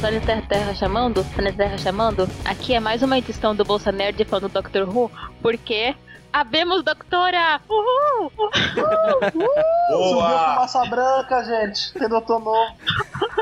Planeta Terra, Terra chamando? Planeta Terra chamando? Aqui é mais uma edição do Bolsa Nerd falando do Doctor Who, porque Abemos, doutora! Uhul! Uhul! Subiu fumaça branca, gente. Tem doutor novo.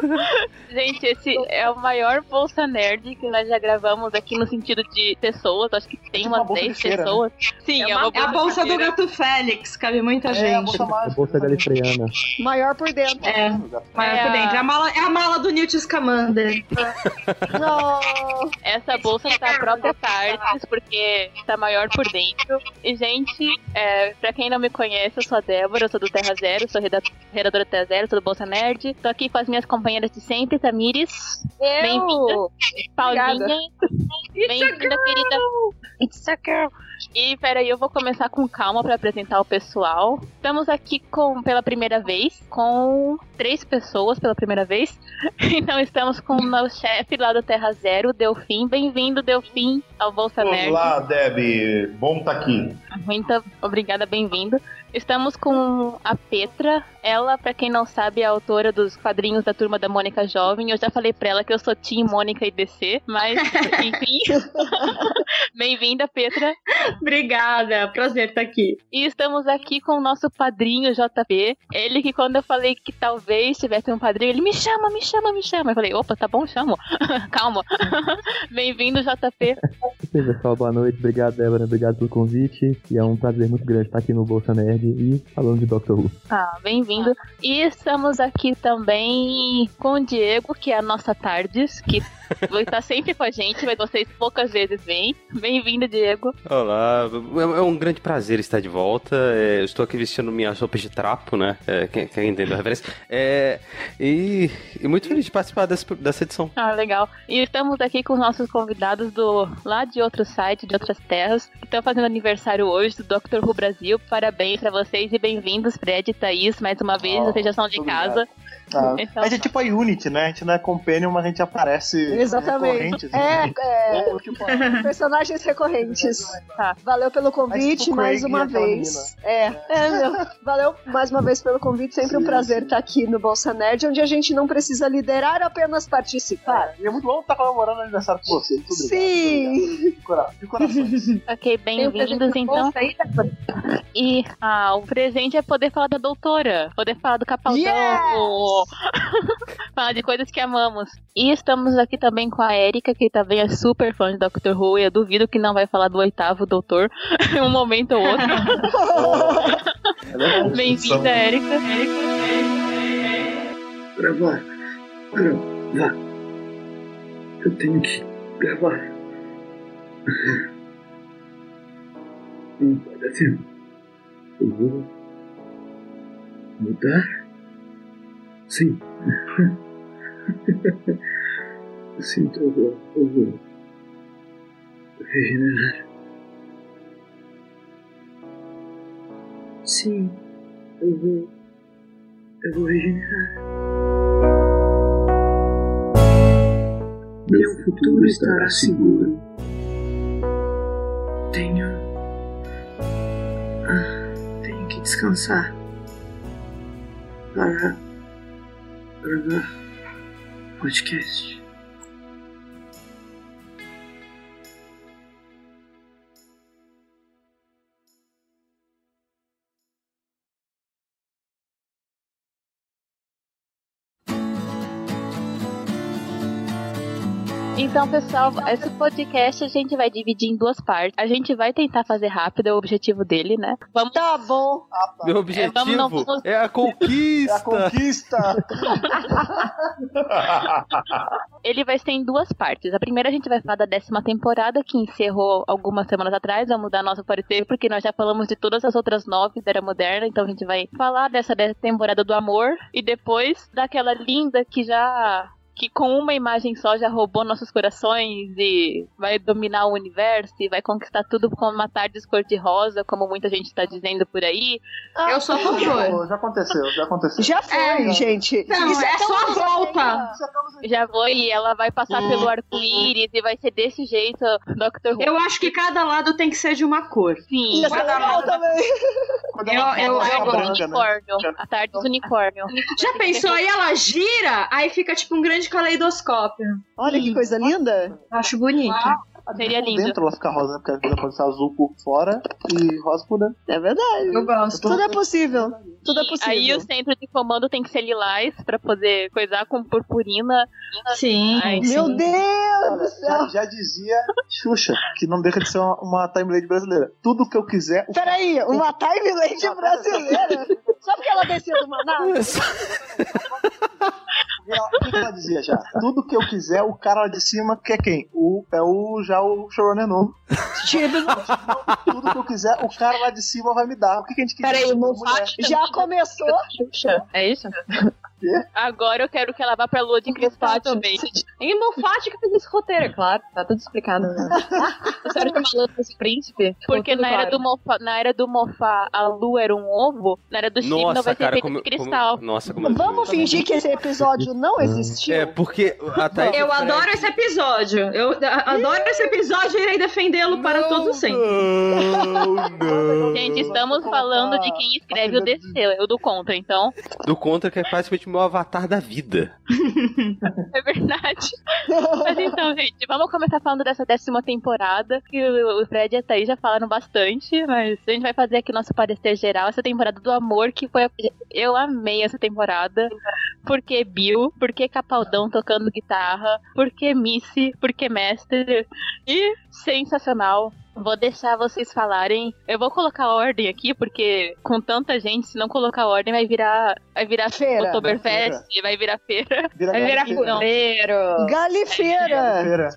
gente, esse é o maior Bolsa Nerd que nós já gravamos aqui no sentido de pessoas. Acho que tem Tipo umas uma bolsa 10 cheira, pessoas. Sim, é, É, uma a bolsa do gato Félix, cabe muita É, a gente. bolsa mágica. Bolsa galifreana. Maior por dentro. É, maior É por a- dentro. É a mala, é a mala do Newt Scamander. Não. Essa bolsa tá a própria Tardes, porque tá maior por dentro. E, gente, é, pra quem não me conhece, eu sou a Débora, eu sou do Terra Zero, sou reda- redatora do Terra Zero, sou do Bolsa Nerd. Tô aqui com as minhas companheiras de sempre, Tamires, Bem-vinda. Paulinha. Bem-vinda, querida. It's a girl. E peraí, eu vou começar com calma pra apresentar o pessoal. Estamos aqui com pela primeira vez, com três pessoas pela primeira vez. Então estamos com o nosso chefe lá do Terra Zero, Delfim. Bem-vindo, Delfim, ao Bolsa Nerd. Olá, Deb. Bom estar aqui. Muito obrigada, bem-vindo. Estamos com a Petra. Ela, pra quem não sabe, é a autora dos quadrinhos da Turma da Mônica Jovem. Eu já falei pra ela que eu sou Team Mônica e DC, mas enfim. Bem-vinda, Petra. Obrigada, prazer estar aqui. E estamos aqui com o nosso padrinho JP. Ele que quando eu falei que talvez tivesse um padrinho, ele me chama, me chama, me chama. Eu falei, opa, tá bom, chamo. Calma. Bem-vindo, JP. E aí, pessoal, boa noite. Obrigado, Débora. Obrigado pelo convite. E é um prazer muito grande estar aqui no Bolsa Nerd e falando de Doctor Who. Ah, bem-vindo. E estamos aqui também com o Diego, que é a nossa Tardes, que vai estar sempre com a gente, mas vocês poucas vezes vêm. Bem-vindo, Diego. Olá, é é um grande prazer estar de volta. É, eu estou aqui vestindo minha roupa de trapo, né? É, quem, quem entendeu a referência? É, e, e muito feliz de participar dessa, dessa edição. Ah, legal. E estamos aqui com os nossos convidados do lá de outro site, de outras terras, que estão fazendo aniversário hoje do Dr. Who Brasil. Parabéns pra vocês e bem-vindos, Fred e Thaís, mais uma vez, Oh, vocês já são de casa. Ah, Então, a gente é tipo a Unity, né? A gente não é Companion, mas a gente aparece Exatamente. recorrente. É, é, personagens recorrentes. Tá. Valeu pelo convite tipo mais Craig uma vez. É, é, meu. Valeu mais uma vez pelo convite. Sempre um prazer estar aqui no Bolsa Nerd, onde a gente não precisa liderar, apenas participar. E é muito bom estar comemorando o aniversário com você. Muito obrigado. Sim. obrigado. De cora- De coração. ok, bem-vindos então. E ah, o presente é poder falar da doutora, poder falar do Capaldão, Yes! falar de coisas que amamos. E estamos aqui também com a Erika, que também é super fã de Doctor Who, e eu duvido que não vai falar do oitavo doutor em um momento ou outro. É. Bem-vinda, Erika. gravar. Gravar. Eu tenho que gravar. Não pode assim. Eu vou mudar? Sim. Sinto, eu vou, regenerar. Sim, eu vou, eu vou regenerar. Meu futuro estará seguro. Tenho. Ah, tenho que descansar. Para gravar podcast. Então, pessoal, esse podcast a gente vai dividir em duas partes. A gente vai tentar fazer rápido, é o objetivo dele, né? Vamos. Tá bom. Ah, tá. Meu É, objetivo vamos, não vamos- é a É a conquista. conquista. Ele vai ser em duas partes. A primeira a gente vai falar da décima temporada, que encerrou algumas semanas atrás. Vamos dar nosso parecer, porque nós já falamos de todas as outras nove da Era Moderna. Então a gente vai falar dessa décima temporada do amor. E depois daquela linda que já. Que com uma imagem só já roubou nossos corações e vai dominar o universo e vai conquistar tudo com uma tarde cor-de-rosa, como muita gente tá dizendo por aí. Eu sou a favor. Já aconteceu, já aconteceu. Já foi, É. gente. Não, Isso é tão só a volta. Já vou e ela vai passar Hum. pelo arco-íris e vai ser desse jeito, Doctor Who. Eu acho que cada lado tem que ser de uma cor. Sim. Ia ser legal também. Eu- eu- eu- né? unicórnio. A tarde dos unicórnio. Já pensou? Aí ela gira, aí fica tipo um grande de caleidoscópio. Olha que coisa linda. Acho bonito. Seria Por lindo. dentro ela fica rosa, né? Porque ela pode ser azul por fora e rosa por dentro. É verdade. Eu gosto. Tudo é possível. Tudo é possível. Aí o centro de comando tem que ser lilás pra poder coisar com purpurina. Sim. Ai, Meu sim. Deus do céu. Já, já dizia Xuxa, que não deixa de ser uma, uma timelane brasileira. Tudo que eu quiser. o- Peraí, uma timelane brasileira. Só porque ela desceu do Manaus? Ela- O que que ela dizia já? Tudo que eu quiser, o cara lá de cima quer quem? O, é o já o showrunner novo. Tudo que eu quiser, o cara lá de cima vai me dar. O que, que a gente quiser? Peraí. Moffat já começou. É isso? Agora eu quero que ela vá pra lua de cristal também. E Moffat que fez esse roteiro, é claro. Tá tudo explicado. Né? Sério que falando desse príncipe? Porque na era, claro. do Moffat, na era do Moffat a lua era um ovo, na era do Nossa, vai ser feito de cristal. como- Nossa, como Vamos fingir que esse episódio não existiu? É, porque a Thaís Eu Fred- adoro esse episódio. Eu a- adoro esse episódio e irei defendê-lo para todo sempre. Não, não. Gente, estamos falando de quem escreve o DC, eu do contra, então. Do contra, que é praticamente o meu avatar da vida. É verdade. Mas então, gente, vamos começar falando dessa décima temporada, que o o Fred e a Thaís já falaram bastante, mas a gente vai fazer aqui nosso parecer geral, essa temporada do amor, que foi... a- Eu amei essa temporada, porque Bill, porque Capaldão tocando guitarra, porque Missy, porque Mestre, e sensacional. Vou deixar vocês falarem. Eu vou colocar ordem aqui, porque com tanta gente, se não colocar ordem, vai virar. Vai virar Feira. Oktoberfest, vai virar feira. Vira Vai virar roteiro. Galifeira. Feira.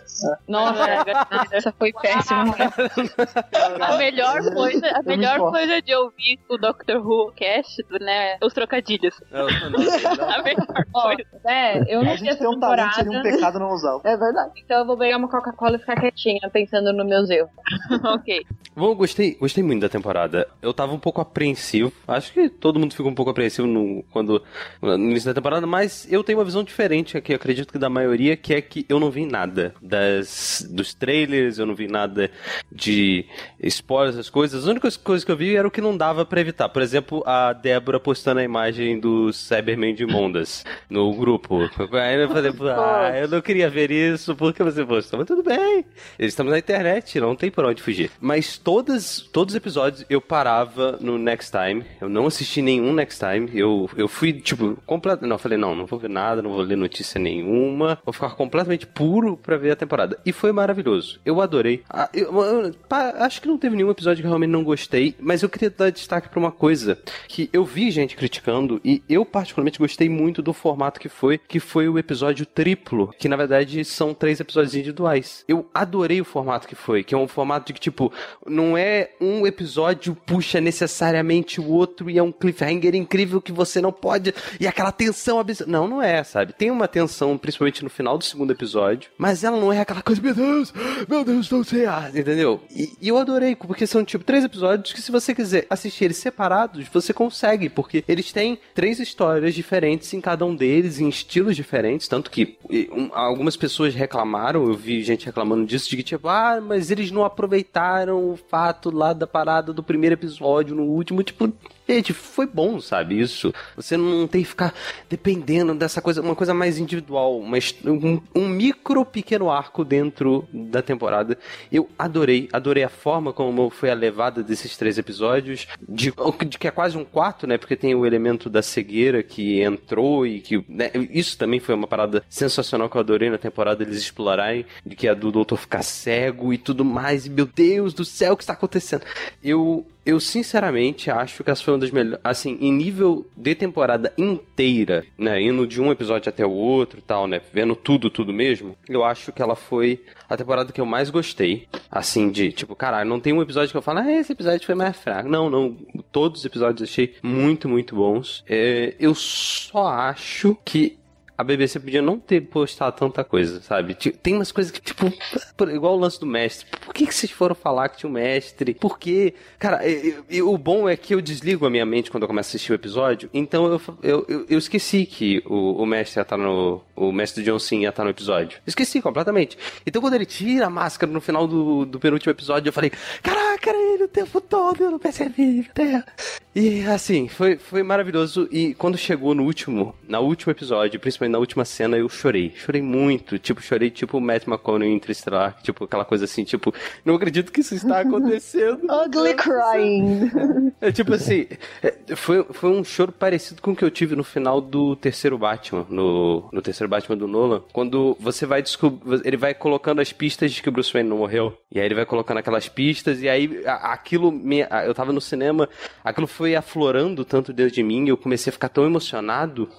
Nossa, essa foi péssima. A melhor coisa, a melhor coisa de ouvir o Doctor Who cast, né? Os trocadilhos. Não, não, não. A melhor coisa. é, eu não A sei gente essa tem um talento, temporada, seria um pecado não usar. É verdade. então eu vou pegar uma Coca-Cola e ficar quietinha, pensando nos meus erros. ok. Bom, gostei, gostei muito da temporada. Eu tava um pouco apreensivo. Acho que todo mundo ficou um pouco apreensivo no, quando, no início da temporada, mas eu tenho uma visão diferente aqui, acredito que da maioria, que é que eu não vi nada das, dos trailers, eu não vi nada de spoilers, essas coisas. As únicas coisas que eu vi era o que não dava pra evitar. Por exemplo, a Débora postando a imagem do Cyberman de Mondas no grupo. Aí eu falei, ah, eu não queria ver isso, por que você postou? Mas tudo bem. Estamos na internet, não tem onde fugir. Mas todas, todos os episódios eu parava no Next Time. Eu não assisti nenhum Next Time. Eu, eu fui, tipo, completo. Não, falei, não, não vou ver nada, não vou ler notícia nenhuma. Vou ficar completamente puro pra ver a temporada. E foi maravilhoso. Eu adorei. Ah, eu- eu- acho que não teve nenhum episódio que realmente não gostei. Mas eu queria dar destaque pra uma coisa que eu vi gente criticando e eu particularmente gostei muito do formato que foi, que foi o episódio triplo, que na verdade são três episódios individuais. Eu adorei o formato que foi, que é um formato de que, tipo, não é um episódio puxa necessariamente o outro e é um cliffhanger incrível que você não pode. E aquela tensão absurda. Não, não é, sabe? Tem uma tensão, principalmente no final do segundo episódio, mas ela não é aquela coisa, meu Deus, meu Deus, não sei, ah, entendeu? E, e eu adorei, porque são tipo três episódios que se você quiser assistir eles separados, você consegue, porque eles têm três histórias diferentes em cada um deles, em estilos diferentes, tanto que um, algumas pessoas reclamaram, eu vi gente reclamando disso, de que tipo, ah, mas eles não aproveitaram o fato lá da parada do primeiro episódio no último, tipo, Gente, foi bom, sabe? Isso. Você não tem que ficar dependendo dessa coisa, uma coisa mais individual, mas um, um micro pequeno arco dentro da temporada. Eu adorei, adorei a forma como foi a levada desses três episódios, de, de que é quase um quarto, né? Porque tem o elemento da cegueira que entrou e que. né, isso também foi uma parada sensacional que eu adorei na temporada eles explorarem, de que é do doutor ficar cego e tudo mais. E meu Deus do céu, o que está acontecendo? Eu eu sinceramente acho que essa foi uma das melhores. Assim, em nível de temporada inteira, né? Indo de um episódio até o outro e tal, né? Vendo tudo, tudo mesmo. Eu acho que ela foi a temporada que eu mais gostei. Assim, de tipo, caralho, não tem um episódio que eu falo, ah, esse episódio foi mais fraco. Não, não. Todos os episódios eu achei muito, muito bons. É, eu só acho que a BBC podia não ter postado tanta coisa, sabe? Tem umas coisas que, tipo, igual o lance do mestre. Por que, que vocês foram falar que tinha um mestre? Por quê? Cara, eu- eu- o bom é que eu desligo a minha mente quando eu começo a assistir o episódio, então eu, eu, eu, esqueci que o, o mestre ia estar no. O mestre John Sim ia estar no episódio. Esqueci completamente. Então quando ele tira a máscara no final do, do penúltimo episódio, eu falei: ele, tempo todo, eu não percebi. Terra. E assim, foi, foi maravilhoso. E quando chegou no último, na último episódio, principalmente na última cena, eu chorei. Chorei muito. Tipo, chorei tipo o Matt McConaughey em Interstellar. Tipo, aquela coisa assim, tipo, não acredito que isso está acontecendo. Ugly crying. É tipo assim, é, foi, foi um choro parecido com o que eu tive no final do terceiro Batman, no, no terceiro Batman do Nolan, quando você vai descobrir, ele vai colocando as pistas de que o Bruce Wayne não morreu, e aí ele vai colocando aquelas pistas, e aí a- aquilo, me, eu tava no cinema, aquilo foi aflorando tanto dentro de mim, eu comecei a ficar tão emocionado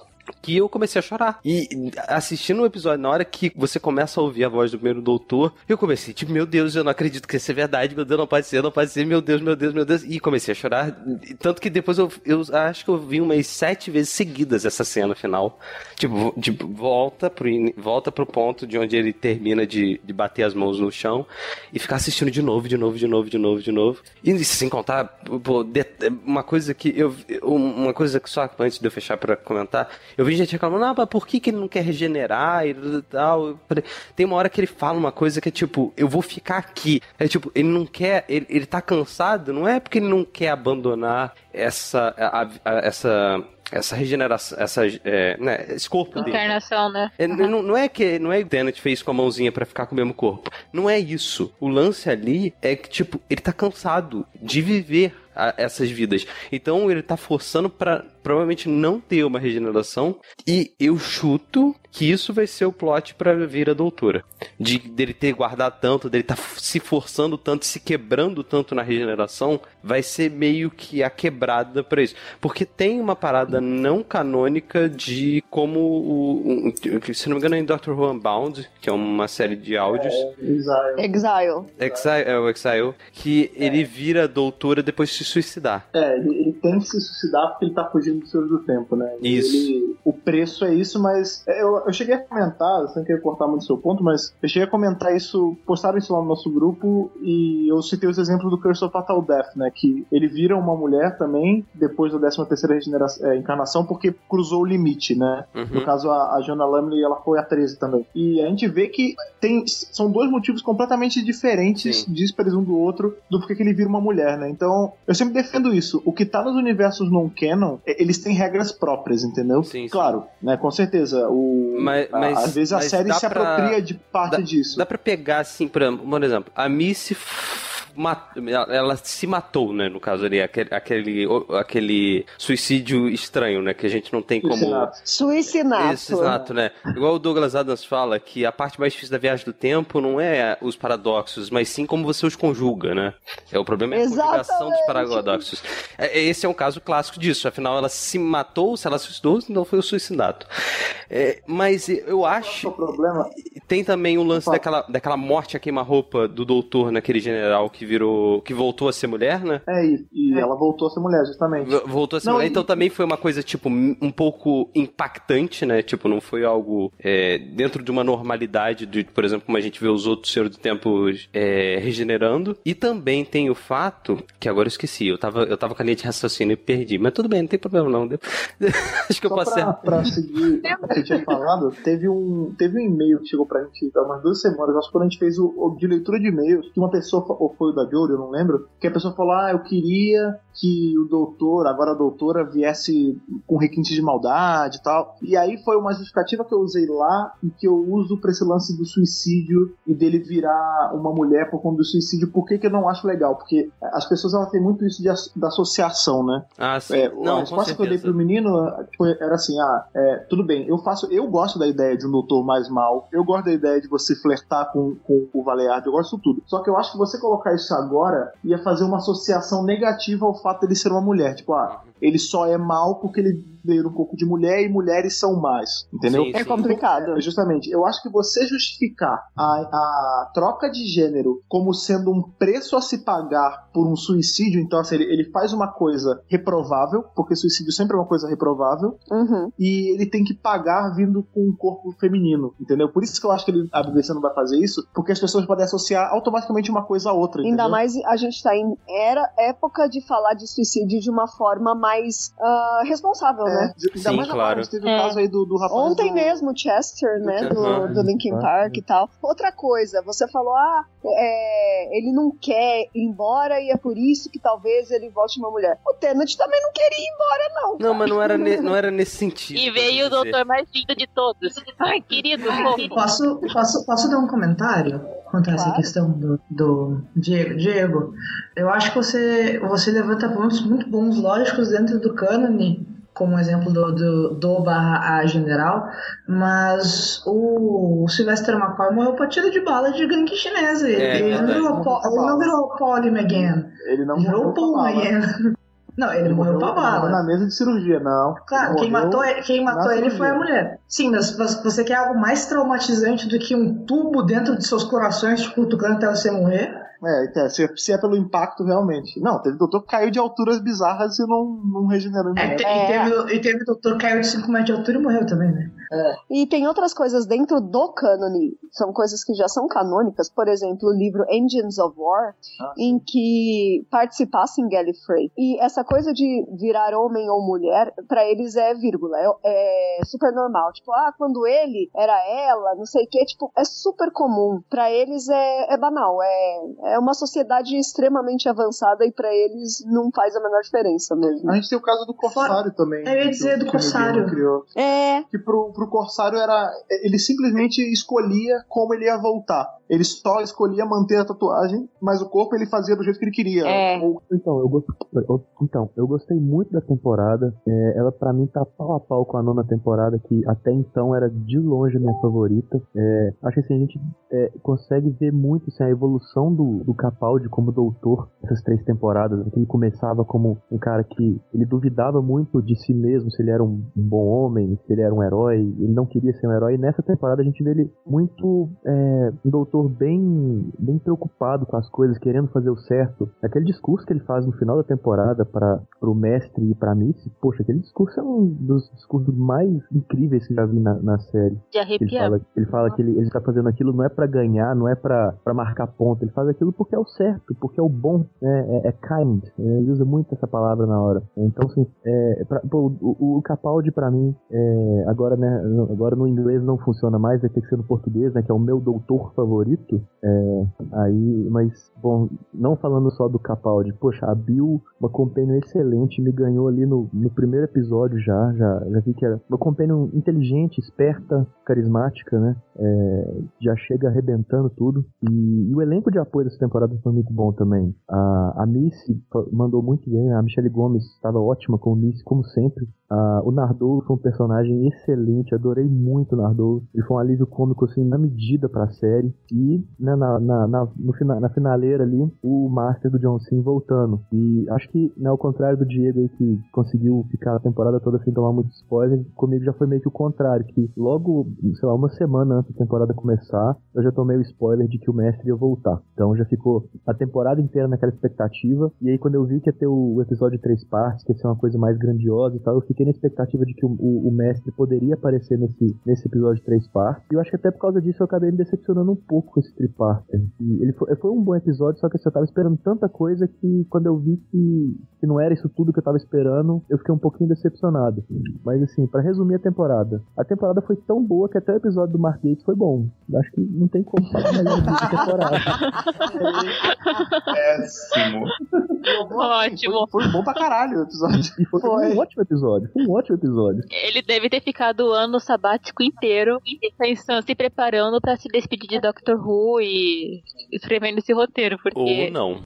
que eu comecei a chorar. E assistindo o episódio, na hora que você começa a ouvir a voz do primeiro doutor, eu comecei, tipo, meu Deus, eu não acredito que isso é verdade, meu Deus, não pode ser, não pode ser, meu Deus, meu Deus, meu Deus. E comecei a chorar. Tanto que depois eu, eu acho que eu vi umas sete vezes seguidas essa cena final. Tipo, de volta pro, volta pro ponto de onde ele termina de, de bater as mãos no chão e ficar assistindo de novo, de novo, de novo, de novo, de novo. E sem contar, pô, uma coisa que eu. Uma coisa que só antes de eu fechar pra comentar, eu vi gente reclamando, ah, mas por que, que ele não quer regenerar e tal? Falei, tem uma hora que ele fala uma coisa que é tipo, eu vou ficar aqui. É tipo, ele não quer, ele, ele tá cansado, não é porque ele não quer abandonar essa. a- a- essa. Essa regeneração, essa, é, né, esse corpo dele. Encarnação, né? É, não, não é que não é que o Tenet fez com a mãozinha pra ficar com o mesmo corpo. Não é isso. O lance ali é que, tipo, ele tá cansado de viver a- essas vidas. Então ele tá forçando pra provavelmente não ter uma regeneração. E eu chuto que isso vai ser o plot pra vir a doutora. De dele ter guardado tanto, dele tá f- se forçando tanto, se quebrando tanto na regeneração, vai ser meio que a quebrada pra isso. Porque tem uma parada não canônica de como o. um- se não me engano, é em Doctor Who Unbound, que é uma série de áudios. Exile. Exile. Exile, é o Exile, que ele vira doutora depois de se suicidar. É, ele, ele tem que se suicidar porque ele tá fugindo do Senhor do Tempo, né? Isso. ele- o preço é isso, mas é, eu, eu cheguei a comentar, sem querer cortar muito seu ponto, mas eu cheguei a comentar isso, postaram isso lá no nosso grupo e eu citei os exemplos do Curse of Fatal Death, né? Que ele vira uma mulher também depois da 13 terceira é, encarnação porque cruzou o limite, né? Uhum. No caso, a, a Jonah Lumley, ela foi a 13 também. E a gente vê que tem, são dois motivos completamente diferentes, Sim. díspares um do outro, do porquê que ele vira uma mulher, né? Então, eu sempre defendo isso. O que tá nos universos non-canon, eles têm regras próprias, entendeu? Sim, sim. Claro, né? Com certeza. O, Mas- a- mas- às vezes a série se pra- apropria de parte dá- disso. Dá pra pegar assim, por exemplo, por exemplo, a Missy ela ela se matou, né? No caso ali, aquele, aquele, aquele suicídio estranho, né? Que a gente não tem como. Suicinato. Suicinato. Né? Igual o Douglas Adams fala que a parte mais difícil da viagem do tempo não é os paradoxos, mas sim como você os conjuga, né? É o problema é a conjugação dos paradoxos. É, é- Esse é um caso clássico disso. Afinal, ela se matou, se ela se suicidou, não foi o suicidato. É, mas eu acho. problema Tem também o lance daquela, daquela morte a queima-roupa do doutor naquele general que virou. que voltou a ser mulher, né? é isso. E ela voltou a ser mulher, justamente. V- Voltou a ser Não, mulher, e- então também foi uma coisa, tipo, um pouco impactante, né? Tipo, não foi algo é, dentro de uma normalidade, de, por exemplo, como a gente vê os outros Senhor do Tempo é, regenerando. E também tem o fato, que agora eu esqueci, eu tava, eu tava com a linha de raciocínio e perdi, mas tudo bem, não tem problema não. Acho que eu Só posso pra, ser. pra seguir o que eu tinha falado, teve um, teve um e-mail que chegou pra gente há umas duas semanas, acho que quando a gente fez o, o de leitura de e-mails, que uma pessoa, ou foi da Jory, eu não lembro, que a pessoa falou, ah, eu queria que o doutor, agora a doutora, viesse com requinte de maldade e tal. E aí foi uma justificativa que eu usei lá e que eu uso pra esse lance do suicídio e dele virar uma mulher por conta do suicídio. Por que, que eu não acho legal? Porque as pessoas elas têm muito isso de, da associação, né? Ah, sim. É, não, a resposta que eu dei pro menino tipo, era assim: ah, é, tudo bem, eu faço, eu gosto da ideia de um doutor mais mal, eu gosto da ideia de você flertar com, com o Valeardo, eu gosto de tudo. Só que eu acho que você colocar isso agora ia fazer uma associação negativa ao fato dele ser uma mulher. Tipo, ah, ele só é mal porque ele veio um pouco de mulher e mulheres são mais. Entendeu? Sim, É complicado. É, Justamente, eu acho que você justificar a, a troca de gênero como sendo um preço a se pagar por um suicídio, então assim, ele, ele faz uma coisa reprovável, porque suicídio sempre é uma coisa reprovável, Uhum. e ele tem que pagar vindo com um corpo feminino, entendeu? Por isso que eu acho que ele, a BBC não vai fazer isso, porque as pessoas podem associar automaticamente uma coisa a outra, Ainda entendeu? mais a gente tá em era época de falar de suicídio de uma forma mais ah, responsável, É, né? ainda Sim, mais agora, claro. a gente teve o É. caso aí do, do rapaz Ontem do- mesmo, Chester, né, Uhum. do, do Linkin Park e tal. Outra coisa, você falou, ah, é, ele não quer ir embora e é por isso que talvez ele volte uma mulher. O Tenant também não queria ir embora, não. Não, mas não era, ne- não era nesse sentido. E veio o doutor mais lindo de todos. Ai, querido, fofo. Posso, posso, posso dar um comentário quanto a essa Claro. questão do, do Diego? Diego, eu acho que você, você levanta pontos muito bons, lógicos, dentro do cânone, como exemplo do, do, do barra A general, mas o, o Sylvester McCoy morreu tiro de bala de gangue chinesa. Ele, É, ele não, virou, po- ele não virou Polly McGann, Ele não ele virou morreu Paul. McGann. Não, ele, morreu pra bala. na mesa de cirurgia, não. Claro, quem Morreu matou, quem matou ele foi a cirurgia. mulher. Sim, mas vo- você quer algo mais traumatizante do que um tubo dentro de seus corações te cutucando até você morrer? É, então, se, se é pelo impacto, realmente. Não, teve doutor que caiu de alturas bizarras e não, não regenerou É, te- É. E, teve, e teve o doutor que caiu de 5 metros de altura e morreu também, né? E tem outras coisas dentro do cânone, são coisas que já são canônicas, por exemplo, o livro Engines of War, Ah, em que participasse em Gallifrey. E essa coisa de virar homem ou mulher, pra eles é vírgula, é, é super normal. Tipo, ah, quando ele era ela, não sei o que, tipo, é super comum. Pra eles é, é banal, é, é uma sociedade extremamente avançada e pra eles não faz a menor diferença mesmo. A gente tem o caso do Corsário também. Eu ia dizer do Corsário. Criou. É, Que pro, pro Corsário era. Ele simplesmente escolhia como ele ia voltar. Ele só escolhia manter a tatuagem, mas o corpo ele fazia do jeito que ele queria. É. Ou- Então, eu gostei, então, eu gostei muito da temporada. É, ela pra mim tá pau a pau com a nona temporada, que até então era de longe a minha favorita. É, acho que assim, a gente é, consegue ver muito assim, a evolução do, do Capaldi como doutor essas três temporadas. né, que Ele começava como um cara que ele duvidava muito de si mesmo, se ele era um, um bom homem, se ele era um herói, ele não queria ser um herói. E nessa temporada a gente vê ele muito é, um doutor bem, bem preocupado com as coisas, querendo fazer o certo. Aquele discurso que ele faz no final da temporada para o mestre e pra Missy, poxa, aquele discurso é um dos discursos mais incríveis que já vi na, na série. De Ele arrepiar. fala, ele fala que ele, ele tá fazendo aquilo não é pra ganhar, não é pra marcar ponto, ele faz aquilo porque é o certo, porque é o bom, né? é, é kind. é, ele usa muito essa palavra na hora. Então, assim, é, pra- pô, o, o Capaldi pra mim, é, agora, né, agora no inglês não funciona mais, vai ter que ser no português, né, que é o meu doutor favorito. É, aí, mas, bom, não falando só do Capaldi, poxa, a Bill, uma companion excelente, me ganhou ali no, no primeiro episódio já, já, já vi que era uma companion inteligente, esperta, carismática, né? É, já chega arrebentando tudo. E, e o elenco de apoio dessa temporada foi muito bom também. A, a Missy mandou muito bem, a Michelle Gomes estava ótima com o Missy, como sempre. A- o Nardolo foi um personagem excelente, adorei muito o Nardolo. Ele foi um alívio cômico, assim, na medida pra série. E, né, na, na, na, no fina, na finaleira ali, o Master do John Cena voltando. E acho que, né, ao contrário do Diego aí, que conseguiu ficar a temporada toda sem tomar muito spoiler, comigo já foi meio que o contrário, que logo, sei lá, uma semana antes da temporada começar, eu já tomei o spoiler de que o mestre ia voltar. Então já ficou a temporada inteira naquela expectativa. E aí quando eu vi que ia ter o episódio de três partes, que ia ser uma coisa mais grandiosa e tal, eu fiquei na expectativa de que o, o- o mestre poderia aparecer nesse, nesse episódio de três partes. E eu acho que até por causa disso eu acabei me decepcionando um pouco com esse triparter. E ele foi, foi um bom episódio, só que assim, eu tava esperando tanta coisa que quando eu vi que, que não era isso tudo que eu tava esperando, eu fiquei um pouquinho decepcionado. Mas assim, pra resumir a temporada, a temporada foi tão boa que até o episódio do Mark Gates foi bom. Eu acho que não tem como falar da temporada. Péssimo. Ótimo. Foi, foi bom pra caralho o episódio. E foi, Foi. um ótimo episódio. Foi um ótimo episódio. Ele deve ter ficado ano sabático inteiro pensando, se preparando pra se despedir de Doctor Who e escrevendo esse roteiro, porque. Ou não.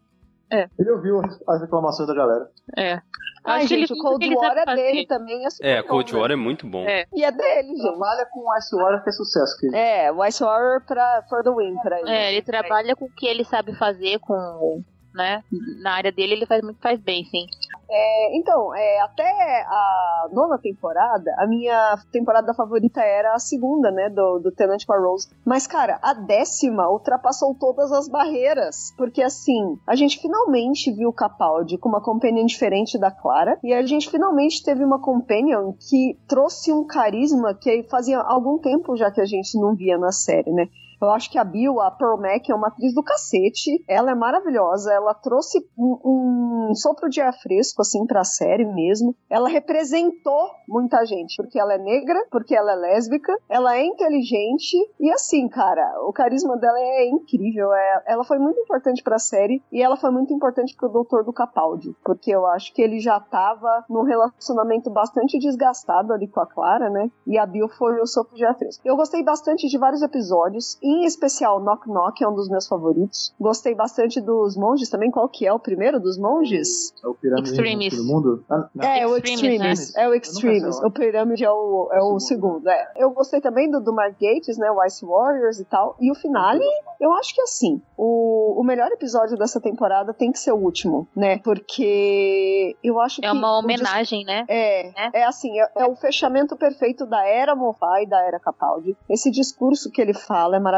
Ele ouviu as- reclamações da galera. É. Ai, Acho gente, ele- o Cold War é fazer. dele também. É, super É, bom, Cold né? War é muito bom. É. E é dele, gente. Trabalha com Ice Warrior que é sucesso, querido. É, o Ice Warrior pra, for the win pra ele. É, ele trabalha com o que ele sabe fazer, com. Né? Na área dele ele faz muito faz bem, sim. É, então, é, até a nona temporada, a minha temporada favorita era a segunda, né, do, do Tenant com a Rose. Mas, cara, a décima ultrapassou todas as barreiras. Porque, assim, a gente finalmente viu o Capaldi com uma companion diferente da Clara. E a gente finalmente teve uma companion que trouxe um carisma que fazia algum tempo já que a gente não via na série, né? Eu acho que a Bill, a Pearl Mac, é uma atriz do cacete. Ela é maravilhosa. Ela trouxe um, um sopro de ar fresco, assim, pra série mesmo. Ela representou muita gente, porque ela é negra, porque ela é lésbica, ela é inteligente. E assim, cara, o carisma dela é incrível. É, ela foi muito importante pra série e ela foi muito importante pro Doutor do Capaldi, porque eu acho que ele já tava num relacionamento bastante desgastado ali com a Clara, né? E a Bill foi o sopro de ar fresco. Eu gostei bastante de vários episódios, em especial Knock Knock é um dos meus favoritos. Gostei bastante dos monges também. Qual que é o primeiro dos monges? É o pirâmide Extremis. do mundo? Ah, não. É, o Extremis, né? É o Extremis. O Pirâmide é o, é o segundo. É. Eu gostei também do, do Mark Gates, né? O Ice Warriors e tal. E o finale, eu acho que assim, o, o melhor episódio dessa temporada tem que ser o último, né? Porque eu acho que. É uma homenagem, né? é, né? é assim, é, é o fechamento perfeito da era Mofá e da era Capaldi. Esse discurso que ele fala é maravilhoso,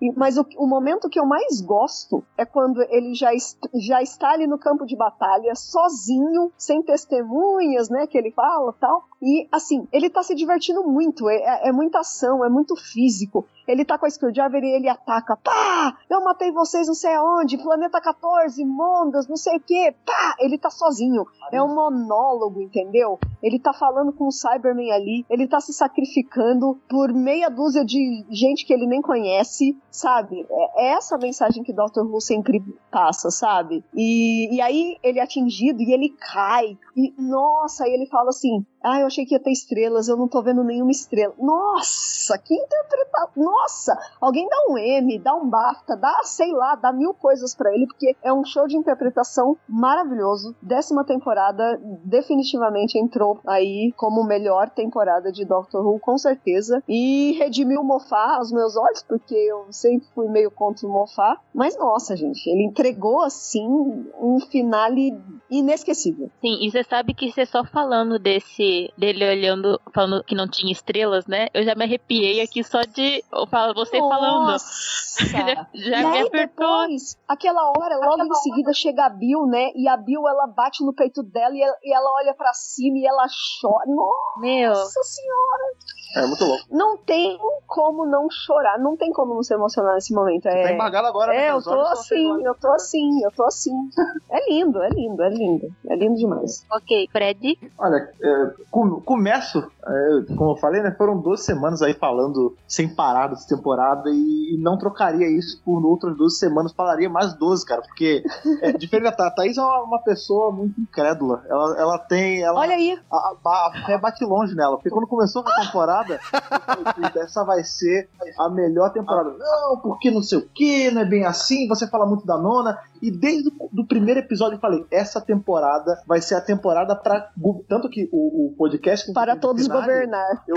e- mas o, o momento que eu mais gosto é quando ele já, est- já está ali no campo de batalha, sozinho, sem testemunhas, né, que ele fala tal. E, assim, ele tá se divertindo muito, é, é- é muita ação, é muito físico. Ele tá com a Screwdriver e ele ataca. Pá! Eu matei vocês não sei aonde, planeta 14, Mondas, não sei o quê. Pá! Ele tá sozinho. É um monólogo, entendeu? Ele tá falando com o Cyberman ali, ele tá se sacrificando por meia dúzia de gente que ele nem conhece, sabe? É é essa mensagem que Dr. Who sempre passa, sabe? E, e aí ele é atingido e ele cai. E nossa, ele fala assim: Ah, eu achei que ia ter estrelas, eu não tô vendo nenhuma estrela. Nossa, que interpretação! Nossa, alguém dá um M, dá um BAFTA, dá, sei lá, dá mil coisas pra ele, porque é um show de interpretação maravilhoso. Décima temporada definitivamente entrou aí como melhor temporada de Doctor Who, com certeza. E redimiu o Mofá aos meus olhos, porque eu sempre fui meio contra o Mofá. Mas nossa, gente, ele entregou assim um finale inesquecível. Sim, e você sabe que você só falando desse, dele olhando, falando que não tinha estrelas, né? Eu já me arrepiei aqui só de você falando. Já, já e me aí apertou. depois, aquela hora, logo em seguida chega a Bill, né? E a Bill, ela bate no peito dela e ela, e ela olha pra cima e ela chora. Meu, Nossa senhora! É muito louco. Não tem como não chorar, não tem como não se emocionar nesse momento. Tá É, embagado agora, é né? eu Os tô assim, eu tô assim, eu tô assim. É lindo, é lindo, é lindo. É lindo demais. ok, Fred. Olha, é, com- começo, é, como eu falei, né? Foram duas semanas aí falando sem parar dessa temporada e não trocaria isso por outras duas semanas, falaria mais 12, cara, porque é, diferente da Tha- a Thaís é uma, uma pessoa muito incrédula. Ela, ela tem. Ela, Olha aí, a, a, a fé bate longe nela, porque quando começou a temporada, falei, "Puta, essa vai ser a melhor temporada. Não, porque não sei o que, não é bem assim, você fala muito da nona. E desde o primeiro episódio eu falei, essa temporada vai ser a temporada gu- Tanto que o, o podcast. para todos finale, governar. Eu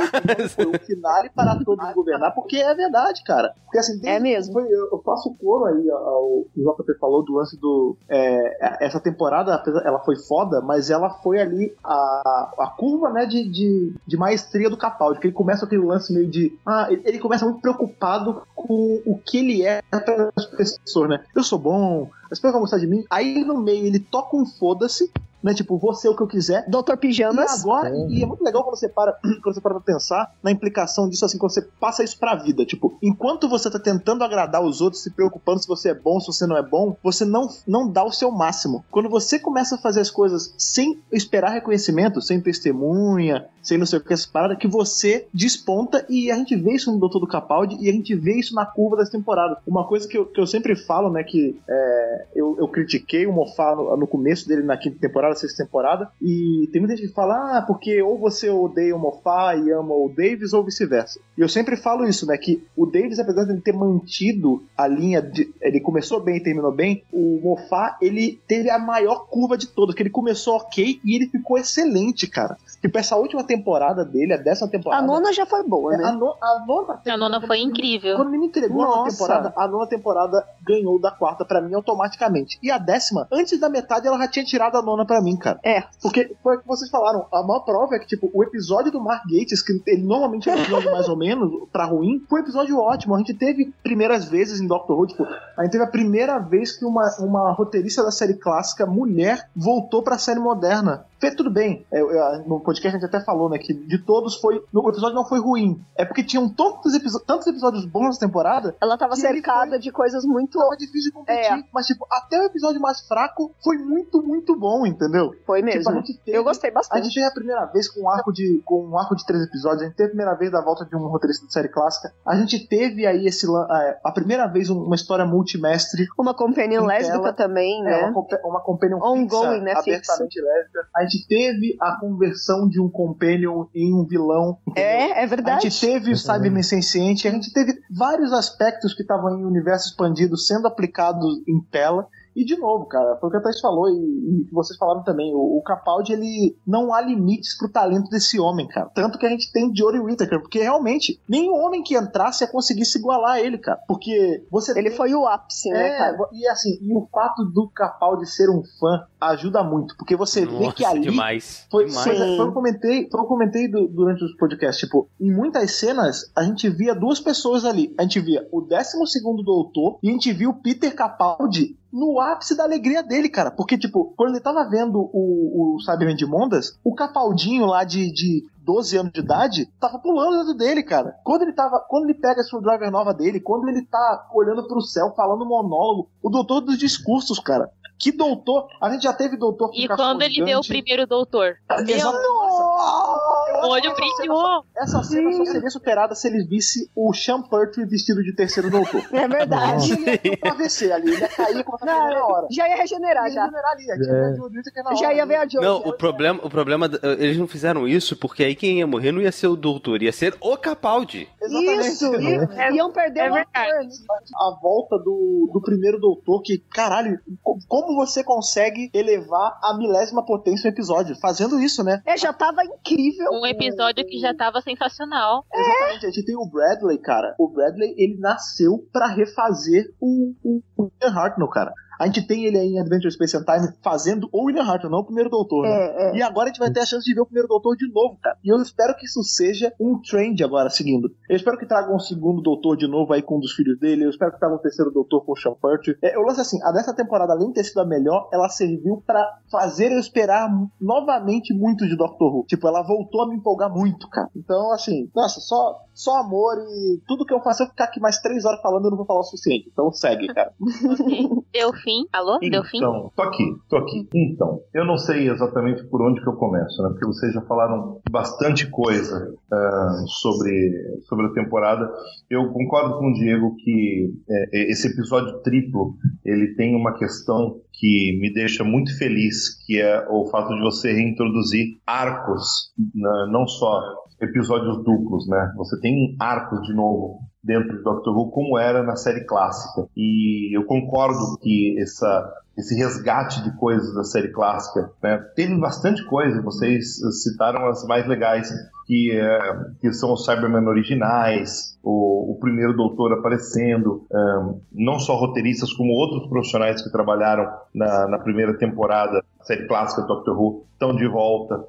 foi o finale para todos governar, porque é verdade, cara. Porque assim, É mesmo. foi- eu, eu faço coro aí ao o JP falou do lance do. é, essa temporada, ela foi foda, mas ela foi ali a, a curva, né, de, de, de maestria do Capaldi. Que ele começa aquele lance meio de. Ah, ele, ele começa muito preocupado com o que ele é para as pessoas, né? Eu sou bom, as pessoas vão gostar de mim. Aí no meio ele toca um foda-se. Né, tipo, vou ser o que eu quiser. Doutor E Pijamas. agora, e é muito legal quando você para, quando você para pra pensar na implicação disso, assim, quando você passa isso pra vida. Tipo, enquanto você tá tentando agradar os outros, se preocupando se você é bom, se você não é bom, você não, não dá o seu máximo. Quando você começa a fazer as coisas sem esperar reconhecimento, sem testemunha, sem não sei o que, essa parada, que você desponta e a gente vê isso no Doutor do Capaldi e a gente vê isso na curva das temporadas. Uma coisa que eu, que eu sempre falo, né, que é, eu, eu critiquei o Mofá no, no começo dele na quinta temporada, sexta temporada, e tem muita gente que fala, ah, porque ou você odeia o Mofá e ama o Davis, ou vice-versa. E eu sempre falo isso, né, que o Davis, apesar de ele ter mantido a linha, de, ele começou bem e terminou bem, o Mofá, ele teve a maior curva de todas, que ele começou ok e ele ficou excelente, cara. Tipo, essa última temporada dele, a décima temporada... A nona já foi boa, é, né? a, no- a nona A nona foi incrível. quando ele me entregou a nona Nossa. temporada, a nona temporada ganhou da quarta pra mim automaticamente. E a décima, antes da metade, ela já tinha tirado a nona pra mim, cara. É. Porque foi o que vocês falaram. A maior prova é que, tipo, o episódio do Mark Gates, que ele normalmente é um episódio mais ou menos pra ruim, foi um episódio ótimo. A gente teve primeiras vezes em Doctor Who, tipo, a gente teve a primeira vez que uma, uma roteirista da série clássica, mulher, voltou pra série moderna. Fê, tudo bem. É, eu- no podcast a gente até falou, né, que de todos foi. O episódio não foi ruim. É porque tinham tantos, episo- tantos episódios bons nessa temporada. Ela tava cercada de coisas muito. Tava difícil de competir. É. Mas, tipo, até o episódio mais fraco foi muito, muito bom, entendeu? Foi Tipo, mesmo. a gente teve- Eu gostei A bastante. gente teve a primeira vez com um arco de, com um arco de três episódios, a gente teve a primeira vez da volta de um roteirista de série clássica. A gente teve aí esse lan- a, a primeira vez um- uma história multimestre. Uma companion lésbica também, É, né? uma, compa- uma companion Ongoing, fixa, né, abertamente lésbica. A gente teve a conversão de um companion em um vilão. É, é A verdade. gente teve o Cyberman senciente, a gente teve vários aspectos que estavam em universo expandido sendo aplicados em tela. E de novo, cara, foi o que a Thais falou e, e vocês falaram também. O, o Capaldi, ele não há limites pro talento desse homem, cara. Tanto que a gente tem Jory Whittaker, porque realmente nenhum homem que entrasse ia conseguir se igualar a ele, cara. Porque você Ele tem- foi o ápice, né, é, cara? e assim, e o fato do Capaldi ser um fã ajuda muito, porque você vê que Nossa, ali demais. foi, demais. foi, foi o que eu comentei, foi eu comentei du- durante os podcasts. Tipo, em muitas cenas, a gente via duas pessoas ali. A gente via o 12 doutor e a gente via o Peter Capaldi no ápice da alegria dele, cara. Porque, tipo, quando ele tava vendo o, o Cyberman de Mondas, o Capaldinho lá de, de 12 anos de idade tava pulando dentro dele, cara. Quando ele tava. Quando ele pega a screwdriver nova dele, quando ele tá olhando pro céu, falando monólogo, o doutor dos discursos, cara. Que doutor? A gente já teve doutor com E quando ele deu o primeiro doutor? Exato. Nossa! O olho brilhou. Essa cena só seria superada se ele visse o Sean Pertwee vestido de terceiro doutor. É verdade. Ele ia AVC ali, ele ia cair com na hora. já ia regenerar, Ia já. é na Já ia ver a Joe. Não, o problema, o problema, eh, eles não fizeram isso porque aí quem ia morrer não ia ser o doutor, ia ser o Capaldi. Exatamente. Isso! i- Iam perder é verdade. A volta do, do primeiro doutor, que, caralho, co- como você consegue elevar a milésima potência um episódio? Fazendo isso, né? É, já tava incrível. Um episódio que já tava sensacional. Exatamente, a gente tem o Bradley, cara. O Bradley, ele nasceu pra refazer o, o, o William Hartnell, cara. A gente tem ele aí em Adventure Space and Time fazendo o William Hartnell, não o primeiro doutor, né? É, é. E agora a gente vai ter a chance de ver o primeiro doutor de novo, cara. E eu espero que isso seja um trend agora, seguindo. Eu espero que tragam um segundo doutor de novo aí com um dos filhos dele. Eu espero que tragam um terceiro doutor com o Sean Pertwee. É, eu lance assim, a dessa temporada, além de ter sido a melhor, ela serviu pra fazer eu esperar novamente muito de Doctor Who. Tipo, ela voltou a me empolgar muito, cara. Então, assim, nossa, só, só amor e tudo que eu faço, se eu ficar aqui mais três horas falando, eu não vou falar o suficiente. Então segue, cara. Ok. Deu fim. Alô? Deu fim? Então, tô aqui, tô aqui. Então, eu não sei exatamente por onde que eu começo, né? Porque vocês já falaram bastante coisa ah, sobre, sobre a temporada. Eu concordo com o Diego que é, esse episódio triplo, ele tem uma questão que me deixa muito feliz, que é o fato de você reintroduzir arcos, né? não só episódios duplos, né? Você tem arcos de novo dentro de Doctor Who como era na série clássica. E eu concordo que essa esse resgate de coisas da série clássica, né? Teve bastante coisa, vocês citaram as mais legais, que, é, que são os Cybermen originais, o, o primeiro doutor aparecendo, um, não só roteiristas, como outros profissionais que trabalharam na, na primeira temporada da série clássica Doctor Who estão de volta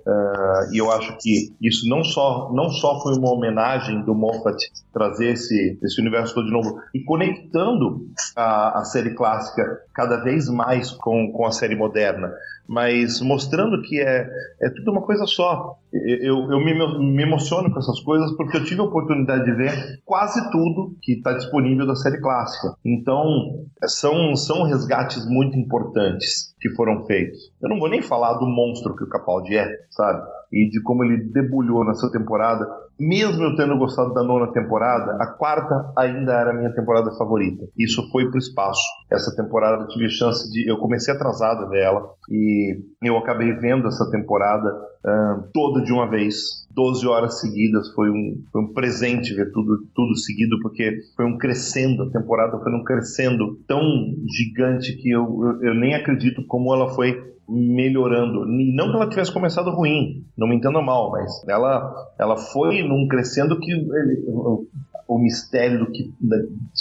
e eu acho que isso não só não só foi uma homenagem do Moffat trazer esse, esse universo todo de novo e conectando a, a série clássica cada vez mais com, com a série moderna mas mostrando que é, é tudo uma coisa só. Eu, eu me, me, emociono com essas coisas porque eu tive a oportunidade de ver quase tudo que está disponível da série clássica. Então, são, são resgates muito importantes que foram feitos. Eu não vou nem falar do monstro que o Capaldi é, sabe? E de como ele debulhou nessa temporada. Mesmo eu tendo gostado da nona temporada, a quarta ainda era a minha temporada favorita. Isso foi pro espaço. Essa temporada eu tive chance de. Eu comecei atrasado a ver ela e eu acabei vendo essa temporada uh, toda de uma vez. 12 horas seguidas foi um, foi um presente ver tudo, tudo seguido, porque foi um crescendo, a temporada foi um crescendo tão gigante que eu, eu, eu nem acredito como ela foi melhorando. Não que ela tivesse começado ruim, não me entenda mal, mas ela, ela foi num crescendo que ele, o, mistério do que, da,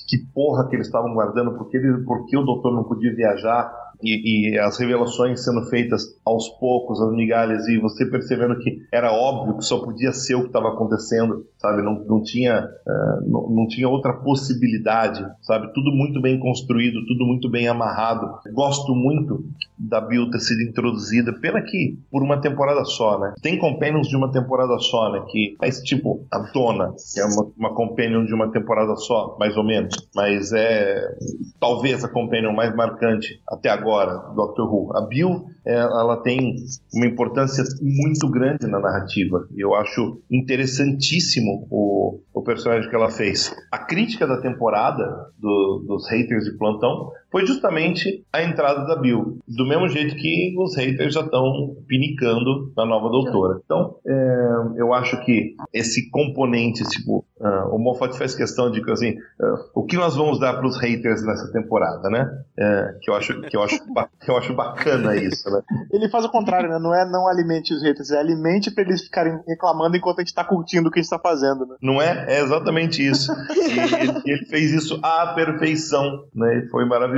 que porra que eles estavam guardando, porque, ele, porque o doutor não podia viajar e, e as revelações sendo feitas aos poucos, as migalhas, e você percebendo que era óbvio que só podia ser o que estava acontecendo, sabe? Não, não, tinha, uh, não, não, tinha outra possibilidade, sabe? Tudo muito bem construído, tudo muito bem amarrado. Gosto muito da Bill ter sido introduzida, pena que por uma temporada só, né? Tem Companions de uma temporada só, né? Que faz tipo a Dona, que é uma, uma Companion de uma temporada só, mais ou menos. Mas é talvez a Companion mais marcante até agora, Doctor Who. A Bill, é, ela tem uma importância muito grande na narrativa. Eu acho interessantíssimo o, o personagem que ela fez. A crítica da temporada do, dos haters de plantão foi justamente a entrada da Bill. Do mesmo jeito que os haters já estão pinicando na nova doutora. Então, é, eu acho que esse componente, tipo, uh, o Moffat faz questão de que, assim, uh, o que nós vamos dar para os haters nessa temporada, né? Uh, que, eu acho, que, eu acho, que eu acho bacana isso, né? Ele faz o contrário, né? Não é não alimente os haters, é alimente para eles ficarem reclamando enquanto a gente está curtindo o que a gente está fazendo, né? Não é? É exatamente isso. E ele, ele fez isso à perfeição, né? E foi maravilhoso.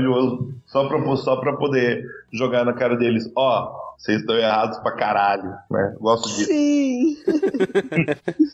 Só para só pra poder jogar na cara deles, ó, oh, vocês estão errados pra caralho, né? Gosto disso. Sim.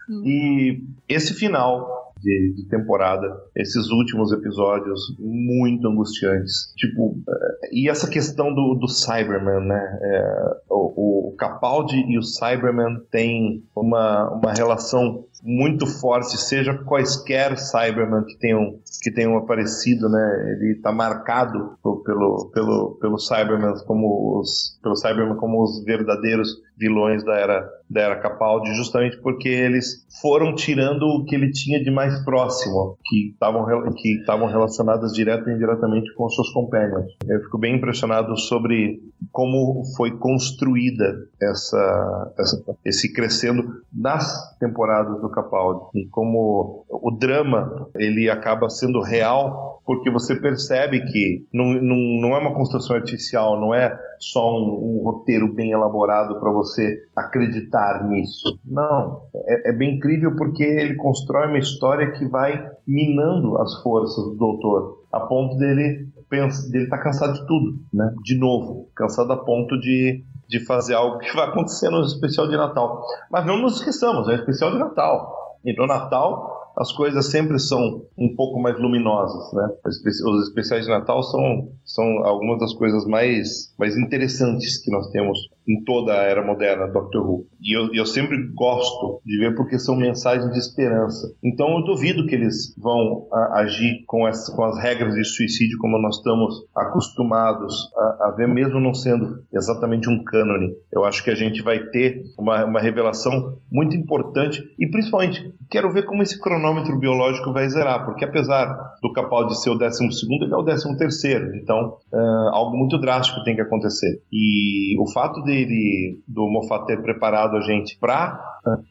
e esse final de, de, temporada, esses últimos episódios muito angustiantes. Tipo, eh, e essa questão do, do Cyberman, né? É, o, o Capaldi e o Cyberman têm uma, uma relação muito forte, seja quaisquer Cyberman que tenham, que tenham aparecido, né? Ele está marcado pelo, pelo, pelo Cyberman como os, pelo Cyberman como os verdadeiros vilões da era, da era Capaldi, justamente porque eles foram tirando o que ele tinha de mais próximo, que estavam que estavam relacionadas direto e indiretamente com seus companions. Eu fico bem impressionado sobre como foi construída essa, essa esse crescendo nas temporadas do Capaldi e como o drama ele acaba sendo real porque você percebe que não, não, não é uma construção artificial, não é só um, um roteiro bem elaborado para você acreditar nisso. Não, é, é, bem incrível porque ele constrói uma história que vai minando as forças do doutor, a ponto dele pensa, dele tá cansado de tudo, né? De novo, cansado a ponto de de fazer algo que vai acontecer no especial de Natal. Mas não nos esqueçamos, é especial de Natal. E no Natal as coisas sempre são um pouco mais luminosas, né? Os especiais de Natal são, são algumas das coisas mais, mais interessantes que nós temos em toda a era moderna Doctor Who. E eu, eu sempre gosto de ver porque são mensagens de esperança. Então eu duvido que eles vão a, agir com as, com as regras de suicídio como nós estamos acostumados a, a, ver, mesmo não sendo exatamente um cânone. Eu acho que a gente vai ter uma, uma revelação muito importante e principalmente quero ver como esse cronômetro biológico vai zerar, porque apesar do Capaldi ser o 12 segundo, ele é o 13 terceiro. Então uh, algo muito drástico tem que acontecer. E o fato de dele, do Moffat ter preparado a gente para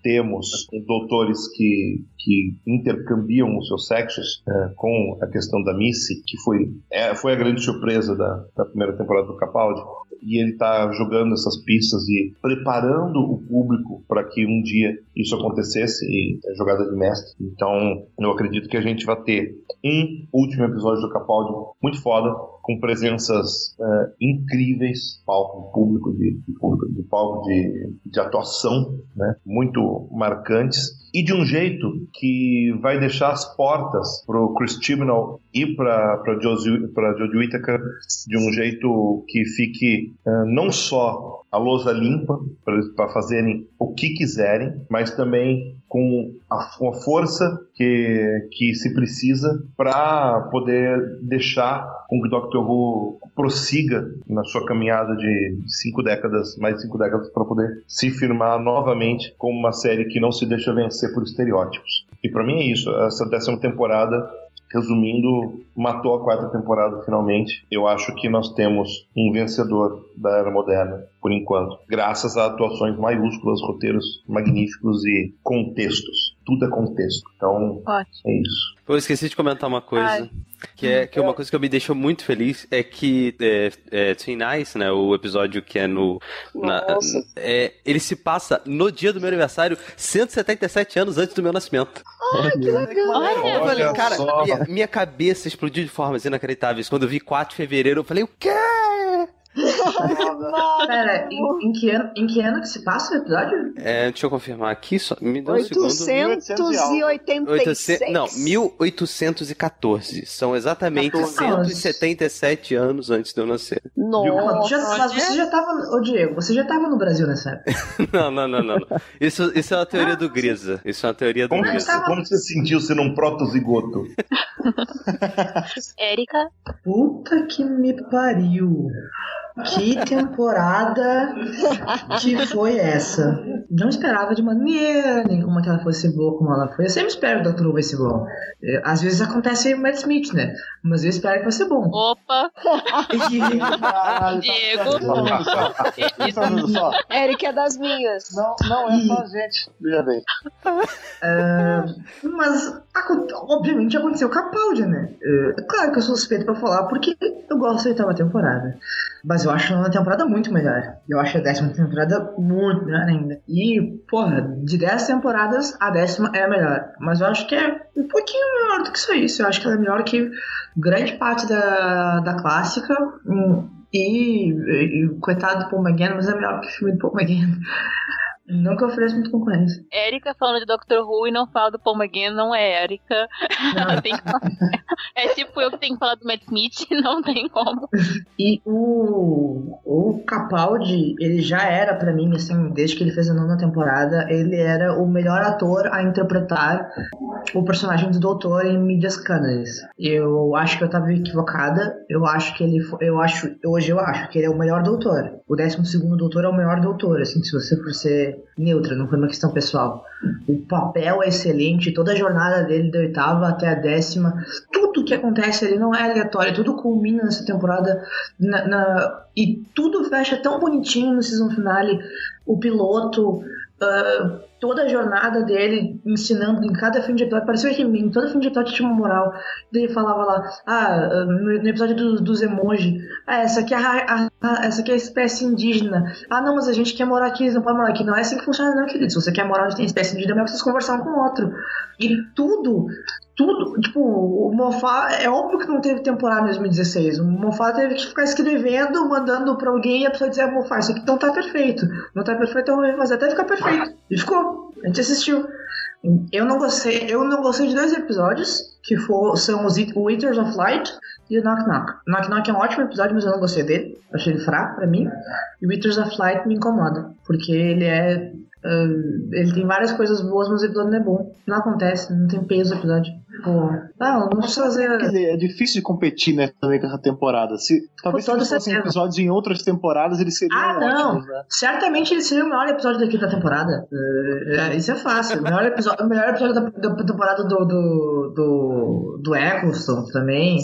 termos doutores que, que intercambiam os seus sexos uh, com a questão da Missy, que foi, é, foi a grande surpresa da, da primeira temporada do Capaldi, e ele está jogando essas pistas e preparando o público para que um dia isso acontecesse e é jogada de mestre. Então, eu acredito que a gente vai ter um último episódio do Capaldi muito foda, com presenças uh, incríveis, palco público de, de, de palco de, de atuação, né, muito marcantes e de um jeito que vai deixar as portas para o Chris Chibnall e para Jodie Whittaker de um jeito que fique uh, não só a lousa limpa para fazerem o que quiserem, mas também com a, com a força que, que se precisa para poder deixar com que Doctor Who prossiga na sua caminhada de cinco décadas, mais cinco décadas, para poder se firmar novamente como uma série que não se deixa vencer por estereótipos. E para mim é isso. Essa décima temporada resumindo, matou a quarta temporada finalmente. Eu acho que nós temos um vencedor da era moderna, por enquanto, graças a atuações maiúsculas, roteiros magníficos e contextos. Tudo é contexto. Então, Ótimo. é isso. Eu esqueci de comentar uma coisa. Ai. Que é que uma coisa que me deixou muito feliz é que é, é Twin Nice, né, o episódio que é no na, é, ele se passa no dia do meu aniversário, 177 anos antes do meu nascimento. Ai, que legal. Olha, eu falei, cara, minha, minha, cabeça explodiu de formas inacreditáveis. Quando eu vi 4 de fevereiro, eu falei, o quê? Pera, em, em que ano, em que ano que se passa o episódio? É, deixa eu confirmar aqui, só, me dá um segundo. 886. 800 não, 1814. São exatamente 14. 177 anos antes de eu nascer. Nossa. Já- mas você já tava. Ô Diego, você já tava no Brasil nessa época. Não, não, não, não. não. Isso, isso é uma teoria do Grisa. Isso é uma teoria do Como, Grisa. como você sentiu sendo um protozigoto? Érica, Puta que me pariu. Que temporada que foi essa? Não esperava de maneira nenhuma que ela fosse boa como ela foi. Eu sempre espero que o Dr. Who vai ser bom. Às vezes acontece em Matt Smith, né? Mas eu espero que vai ser bom. opa, Diego. Vendo só? Eric é das minhas. Não, não é só a gente. Veja bem. Ah, mas, obviamente, aconteceu com a Capaldi, né? É claro que eu sou suspeito pra falar, porque eu gosto da oitava temporada. Mas eu acho a temporada muito melhor. Eu acho a décima temporada muito melhor ainda. E, porra, de dez temporadas, a décima é a melhor. Mas eu acho que é um pouquinho melhor do que só isso. Eu acho que ela é melhor que grande parte da, da clássica. E, e- e coitado do Paul McGann, mas é melhor que o filme do Paul McGann. Eu ofereça muita concorrência. Érica falando de Doctor Who e não fala do Paul McGann, não é Érica. É tipo eu que tenho que falar do Matt Smith, não tem como. E o, o Capaldi, ele já era pra mim, assim, desde que ele fez a nona temporada, ele era o melhor ator a interpretar o personagem do Doutor em mídias cânones. Eu acho que eu tava equivocada. Eu acho que ele, eu acho, hoje eu acho que ele é o melhor Doutor. O 12 segundo Doutor é o melhor Doutor, assim, se você for ser neutra, não foi uma questão pessoal. O papel é excelente, toda a jornada dele da oitava até a décima, tudo que acontece ali não é aleatório, tudo culmina nessa temporada na- na- e tudo fecha tão bonitinho no season finale. O piloto, ah, toda a jornada dele ensinando em cada fim de episódio, parecia que em todo fim de episódio tinha uma moral. Ele falava lá, ah, no, episódio do- dos emoji, ah, essa aqui é a, a- a- essa aqui é a espécie indígena. Ah, não, mas a gente quer morar aqui, não podem morar aqui. Não é assim que funciona, não, querido. Se você quer morar onde tem espécie indígena, é melhor vocês conversar um com outro. E tudo, tudo, tipo, o Moffat, é óbvio que não teve temporada em 2016. O Moffat teve que ficar escrevendo, mandando pra alguém e a pessoa dizer, ah, Moffat, isso aqui não tá perfeito. Não tá perfeito, eu vou fazer até ficar perfeito. E ficou. A gente assistiu. Eu não gostei, eu não gostei de dois episódios, que for, são os Eaters of Light e o Knock Knock. Knock Knock é um ótimo episódio, mas eu não gostei dele. Achei ele fraco pra mim. E Eaters of Light me incomoda, porque ele é. ah, ele tem várias coisas boas, mas o episódio não é bom. Não acontece, não tem peso o episódio. Pô, não, não precisa fazer. Quer dizer, é difícil de competir, né, também com essa temporada. Se, talvez se fossem episódios em outras temporadas, eles seriam Ah, não. ótimos, né? Certamente ele seria o maior episódio daqui da temporada. É, é, isso é fácil. O melhor episódio, o melhor episódio da, da temporada do, do, do, do Eccleston também.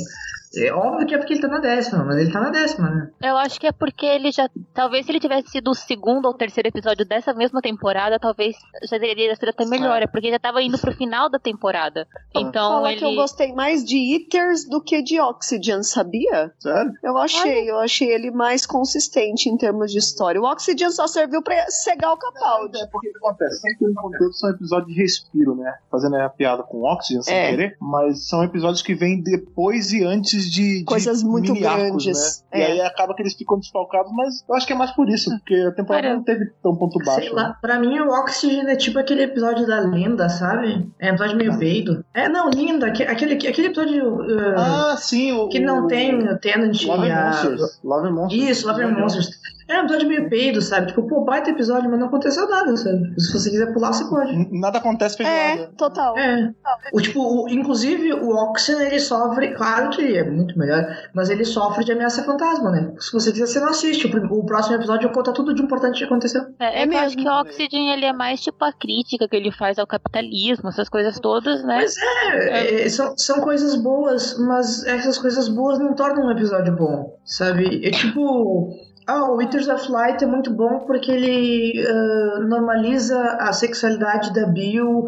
É óbvio que é porque ele tá na décima, mas ele tá na décima, né? Eu acho que é porque ele já. Talvez se ele tivesse sido o segundo ou terceiro episódio dessa mesma temporada, talvez já teria sido até melhor. É porque já tava indo pro final da temporada. Então Falar ele. que eu gostei mais de Eaters do que de Oxygen, sabia? Sério? Eu achei, eu achei ele mais consistente em termos de história. O Oxygen só serviu pra cegar o Capaldi. É porque o que acontece? Sempre são episódios de respiro, né? Fazendo a piada com Oxygen sem É. querer, mas são episódios que vêm depois e antes de, de Coisas muito mini arcos, grandes. Né? E É. aí acaba que eles ficam desfalcados, mas eu acho que é mais por isso, porque a temporada Cara, não teve tão ponto baixo. Sei né? lá, pra mim o Oxygen é tipo aquele episódio da Lenda, sabe? É um episódio meio peido. É, não, Linda, aque- aquele, aquele episódio uh, Ah, sim, o. que não o- tem o Tenant Love e a... Monsters. Love Monsters. Isso, Love Legal. Monsters. É um episódio meio peido, sabe? Tipo, pô, baita episódio, mas não aconteceu nada, sabe? Se você quiser pular, você pode. Nada acontece feijoada. É, total. É. O, tipo, o- inclusive o Oxen ele sofre, claro que ele é muito melhor, mas ele sofre de ameaça fantasma, né? Se você quiser, você não assiste. O, o próximo episódio conta tudo de importante que aconteceu. É, É é que eu acho mesmo. que o Oxygen ele é mais tipo a crítica que ele faz ao capitalismo, essas coisas todas, né? Mas é, é, são, são coisas boas, mas essas coisas boas não tornam um episódio bom, sabe? É tipo. Ah, o Withers of Light é muito bom porque ele ah, normaliza a sexualidade da Bill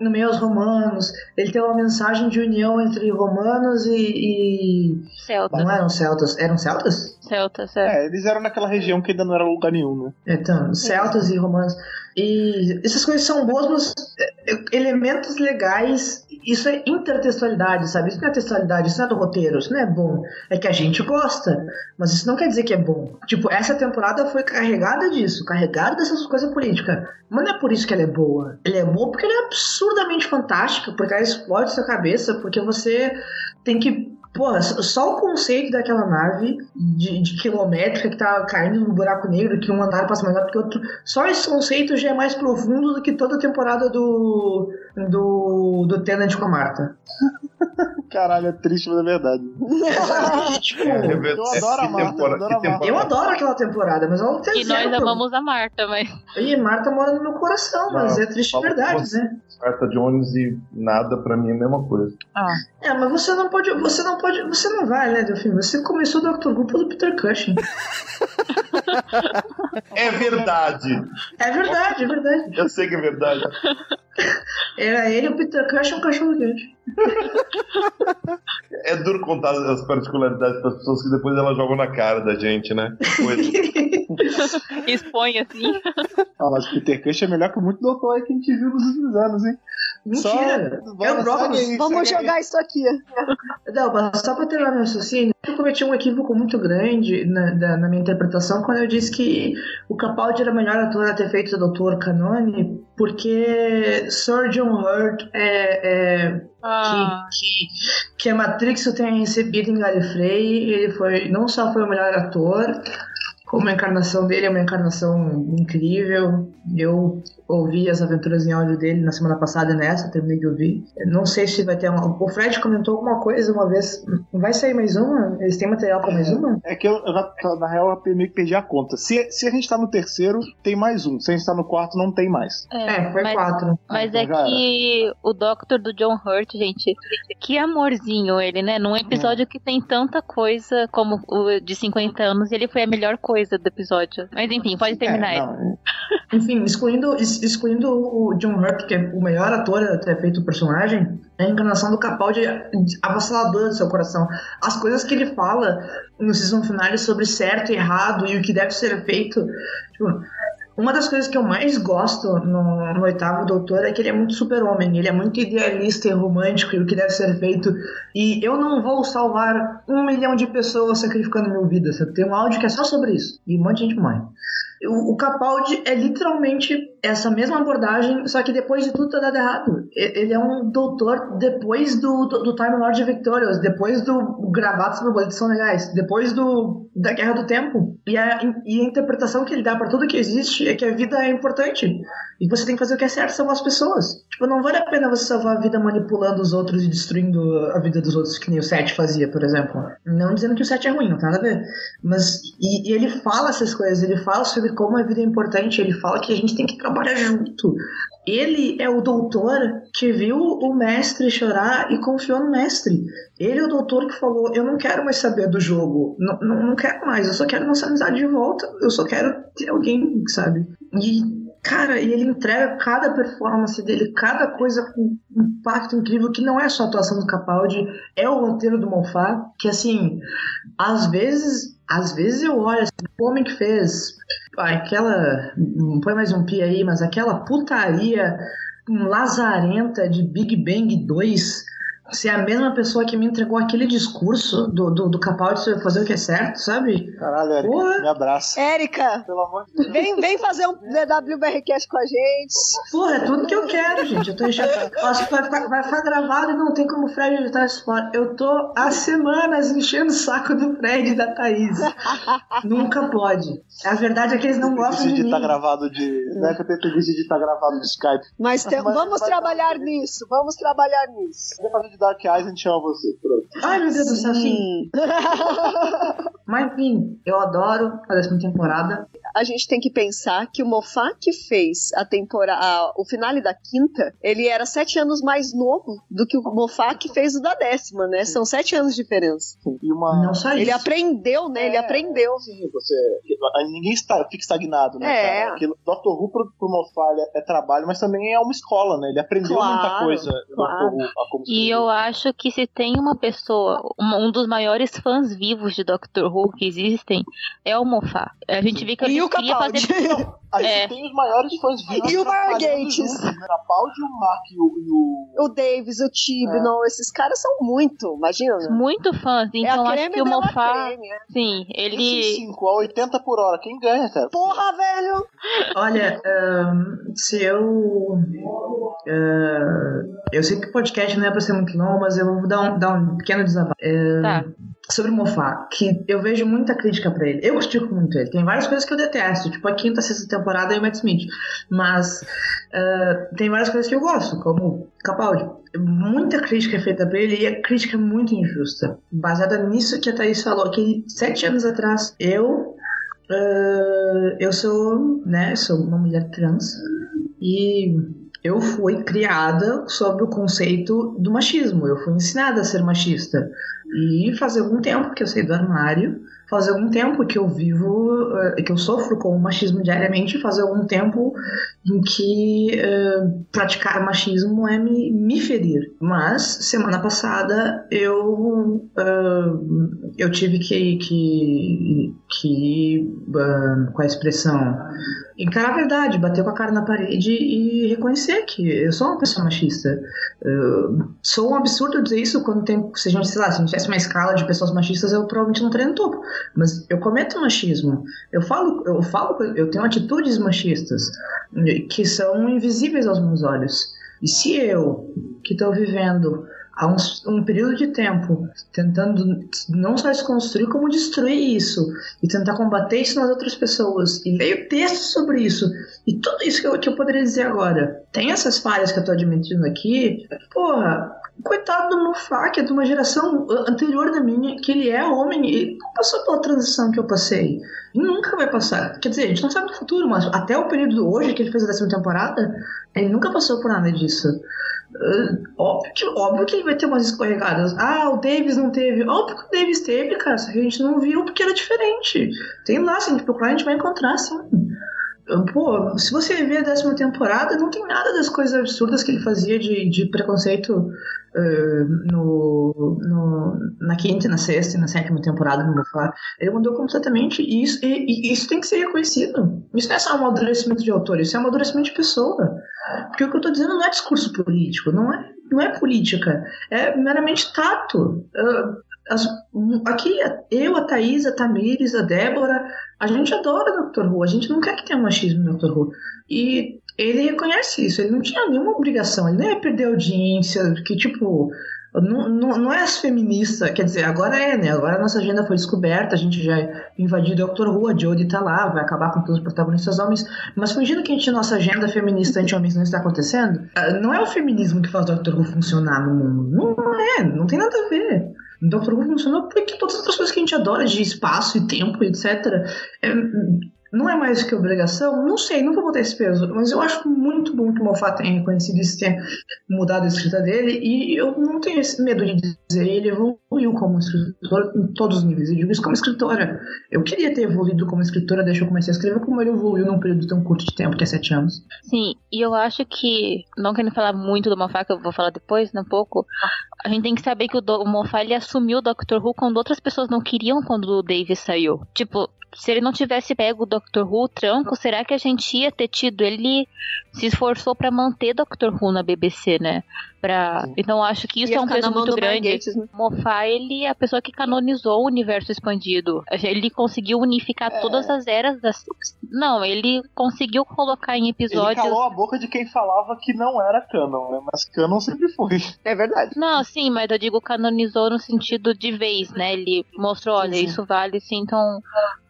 no meio aos romanos. Ele tem uma mensagem de união entre romanos e. e... Celtas. Não eram celtas, eram celtas? Celtas, é. É, eles eram naquela região que ainda não era lugar nenhum, né? Então, celtas e romanos. E essas coisas são boas, mas é, elementos legais, isso é intertextualidade, sabe? Isso não é textualidade, isso não é do roteiro, isso não é bom. É que a gente gosta, mas isso não quer dizer que é bom. Tipo, essa temporada foi carregada disso, carregada dessas coisas políticas. Mas não é por isso que ela é boa. Ela é boa porque ela é absurdamente fantástica, porque ela explode sua cabeça, porque você tem que. Pô, só o conceito daquela nave de, de quilométrica que tá caindo no buraco negro, que um andar passa mais rápido que o outro. Só esse conceito já é mais profundo do que toda a temporada do. do. do Tenant com a Marta. Caralho, é triste, mas é verdade. Tipo, É, eu adoro a que Marta, eu adoro que a Marta. eu adoro aquela temporada, mas ela não tem E nós amamos a Marta, mas. E Marta mora no meu coração, mas Não, é triste de verdade, né? Carta Jones e nada pra mim é a mesma coisa. É, mas você não pode, você não pode, você não vai, né, Delfim? Você começou o Dr. Who pelo Peter Cushing. É verdade! É verdade, é verdade. Eu sei que é verdade. Era ele, o Peter Cushing e um cachorro quente. É duro contar as particularidades das pessoas que depois elas jogam na cara da gente, né? Coisa. Expõe assim. Ah, mas Peter Cush é melhor que muito doutor aí que a gente viu nos últimos anos, hein? Mentira! Só- aí, Vamos aí. jogar isso aqui. Não, mas só pra terminar meu raciocínio, eu cometi um equívoco muito grande na, da- na minha interpretação quando eu disse que o Capaldi era o melhor ator a ter feito o Dr. Canone, porque Sir John Hurt é, é Ah, que, que, que a Matrix eu tenha recebido em Gallifrey, ele foi, não só foi o melhor ator, como a encarnação dele é uma encarnação incrível. Eu ouvi as aventuras em áudio dele na semana passada e nessa, terminei de ouvir. Eu Não sei se vai ter uma. O Fred comentou alguma coisa uma vez. Vai sair mais uma? Eles têm material pra mais uma? É que eu, eu já, na real, eu meio que perdi a conta. Se, se a gente tá no terceiro, tem mais um. Se a gente tá no quarto, não tem mais. É, foi mas, quatro. Mas então é era. que o Doctor do John Hurt, gente, que amorzinho ele, né? Num episódio que tem tanta coisa como o de 50 anos, ele foi a melhor coisa do episódio. Mas enfim, pode terminar É, aí. não, Enfim, excluindo, ex- excluindo o John Hurt, que é o melhor ator a ter feito o personagem, a encarnação do Capaldi é avassaladora do seu coração. As coisas que ele fala no season finale sobre certo e errado e o que deve ser feito. Tipo, uma das coisas que eu mais gosto no, no oitavo doutor é que ele é muito super-homem, ele é muito idealista e romântico e o que deve ser feito. E eu não vou salvar um milhão de pessoas sacrificando mil vidas. sabe? Tem um áudio que é só sobre isso. E um monte de gente morre. O, o Capaldi é literalmente essa mesma abordagem, só que depois de tudo tá dado errado. Ele é um doutor depois do, do, Time Lord Victorious, depois do Gravatos Borboletas São Legais, depois do da Guerra do Tempo. E a, e a interpretação que ele dá pra tudo que existe é que a vida é importante. E você tem que fazer o que é certo salvar as pessoas. Tipo, não vale a pena você salvar a vida manipulando os outros e destruindo a vida dos outros, que nem o Seth fazia, por exemplo. Não dizendo que o Seth é ruim, não tem nada a ver. Mas, e, e ele fala essas coisas, ele fala sobre como a vida é importante, ele fala que a gente tem que trabalhar junto. Ele é o doutor que viu o mestre chorar e confiou no mestre. Ele é o doutor que falou: Eu não quero mais saber do jogo, não, não, não quero mais, eu só quero nossa amizade de volta, eu só quero ter alguém, sabe? E Cara, e ele entrega cada performance dele, cada coisa com um impacto incrível, que não é só a atuação do Capaldi, é o roteiro do Moffat, que assim, às vezes, às vezes eu olho assim, o homem que fez aquela, não põe mais um pi aí, mas aquela putaria lazarenta de Big Bang 2, ser a mesma pessoa que me entregou aquele discurso do, do, do Capaldi sobre fazer o que é certo, sabe? Caralho, Erika, Porra. me abraça. Érica, Pelo amor de Deus. vem, vem fazer um DWBRcast com a gente. Porra, é tudo que eu quero, gente. Eu tô enchendo. Vai, ficar- vai ficar gravado e não tem como o Fred editar isso fora. Eu tô há semanas enchendo o saco do Fred e da Thaís. Nunca pode. A verdade é que eles não gostam Isso de de mim. tá gravado de. Não é que eu tenho preguiça de estar gravado no Skype. Mas, tem- Mas- vamos mas- trabalhar nisso, vamos trabalhar nisso. De Dark Eyes, a gente chama você. Pronto. Ai, meu Deus do céu, sim. Sim. Mas enfim, eu adoro a décima temporada. a gente tem que pensar que o Moffat que fez a temporada, o finale da quinta, ele era sete anos mais novo do que o Moffat que fez o da décima, né? São sete anos de diferença. E uma. Não só Ele isso. aprendeu, né? Ele É. aprendeu. Sim, você. Ninguém está, fica estagnado, né? É. Cara? Aquilo, Dr. Who pro, pro Moffat é, é trabalho, mas também é uma escola, né? Ele aprendeu Claro, muita coisa. claro. Who, a como E eu eu acho que se tem uma pessoa, um, um dos maiores fãs vivos de Doctor Who que existem, é o Moffat. A gente vê que E ele o queria Capaldi. fazer. Aí É. você tem os maiores fãs vivos. E o Margates. né? Capaldi, o Mark e o. E o... O Davis, o Tibnon, esses caras são muito, imagina. Muito fãs, é então a acho que o Moffat. creme, é. Sim, ele. 5 a 80 por hora, quem ganha, cara? Porra, velho! Olha, ahn, se eu. ah, eu sei que o podcast não é pra ser muito longo, mas eu vou dar um, dar um pequeno desabafo. É, Tá. Sobre o Moffat, que eu vejo muita crítica pra ele. Eu critico muito ele. Tem várias coisas que eu detesto, tipo a quinta, sexta temporada e o Matt Smith. Mas ah, tem várias coisas que eu gosto, como Capaldi. Muita crítica é feita pra ele e a crítica é muito injusta. Baseada nisso que a Thaís falou, que sete anos atrás eu ah, eu sou, né, sou uma mulher trans e eu fui criada sobre o conceito do machismo. Eu fui ensinada a ser machista. E faz algum tempo que eu saí do armário, faz algum tempo que eu vivo, eh, que eu sofro com o machismo diariamente, faz algum tempo em que eh, praticar machismo é me, me ferir. Mas, semana passada, eu, eh, eu tive que, que, que ah, com a expressão, encarar a verdade, bater com a cara na parede e reconhecer que eu sou uma pessoa machista. Eu sou um absurdo dizer isso quando tem, se a gente, sei lá, se tivesse uma escala de pessoas machistas, eu provavelmente não estaria no topo. Mas eu cometo machismo. Eu falo, eu falo, eu tenho atitudes machistas que são invisíveis aos meus olhos. E se eu, que estou vivendo há um, um período de tempo tentando não só desconstruir, como destruir isso e tentar combater isso nas outras pessoas, e leio textos sobre isso, e tudo isso que eu, que eu poderia dizer agora, tem essas falhas que eu tô admitindo aqui, porra, coitado do que é de uma geração anterior da minha, que ele é homem e não passou pela transição que eu passei. E nunca vai passar. Quer dizer, a gente não sabe do futuro, mas até o período hoje que ele fez a décima temporada, ele nunca passou por nada disso. Uh, óbvio, que, óbvio que ele vai ter umas escorregadas. Ah, o Davis não teve. Óbvio que o Davis teve, cara. Só que a gente não viu porque era diferente. Tem lá, se a gente procurar, a gente vai encontrar, sim. Pô, se você ver a décima temporada, não tem nada das coisas absurdas que ele fazia de, de preconceito uh, no, no, na quinta, na sexta e na sétima temporada do Mofá. Ele mudou completamente e isso, e, e isso tem que ser reconhecido. Isso não é só um amadurecimento de autor, isso é um amadurecimento de pessoa. Porque o que eu tô dizendo não é discurso político, não é, não é política, é meramente tato. Uh, as, aqui, eu, a Thaís, a Tamires, a Débora, a gente adora o Dr. Who, a gente não quer que tenha machismo no Dr. Who. E ele reconhece isso, ele não tinha nenhuma obrigação, ele não ia perder audiência, que tipo. Não, não, não é as feministas, quer dizer, agora é, né? Agora a nossa agenda foi descoberta, a gente já invadiu o Dr. Who, a Jodie tá lá, vai acabar com todos os protagonistas homens, mas fingindo que a gente, nossa agenda feminista anti-homens não está acontecendo, não é o feminismo que faz o Dr. Who funcionar no mundo. Não é, não tem nada a ver. O Dr. Who funcionou porque todas as outras coisas que a gente adora, de espaço e tempo, etc., é, não é mais que obrigação? Não sei, não vou botar esse peso, mas eu acho muito bom que o Moffat tenha reconhecido isso, tenha mudado a escrita dele, e eu não tenho esse medo de dizer, ele evoluiu como escritor em todos os níveis, eu digo isso como escritora. Eu queria ter evoluído como escritora que eu comecei a escrever, como ele evoluiu num período tão curto de tempo, que é sete anos. Sim, e eu acho que, não querendo falar muito do Moffat, que eu vou falar depois, né, um pouco, a gente tem que saber que o, do, o Moffat, ele assumiu o Doctor Who quando outras pessoas não queriam quando o Davis saiu. Tipo, se ele não tivesse pego o Doctor Who, o tranco, será que a gente ia ter tido? Ele se esforçou para manter Doctor Who na BBC, né? Pra... Então acho que isso Ia é um peso muito grande. Né? Moffat, ele é a pessoa que canonizou o universo expandido. Ele conseguiu unificar É. todas as eras das. Não, ele conseguiu colocar em Ele episódios. calou a boca de quem falava que não era canon, né? Mas canon sempre foi. É verdade. Não, sim, mas eu digo canonizou no sentido de vez, né? Ele mostrou, olha, sim. isso vale sim, então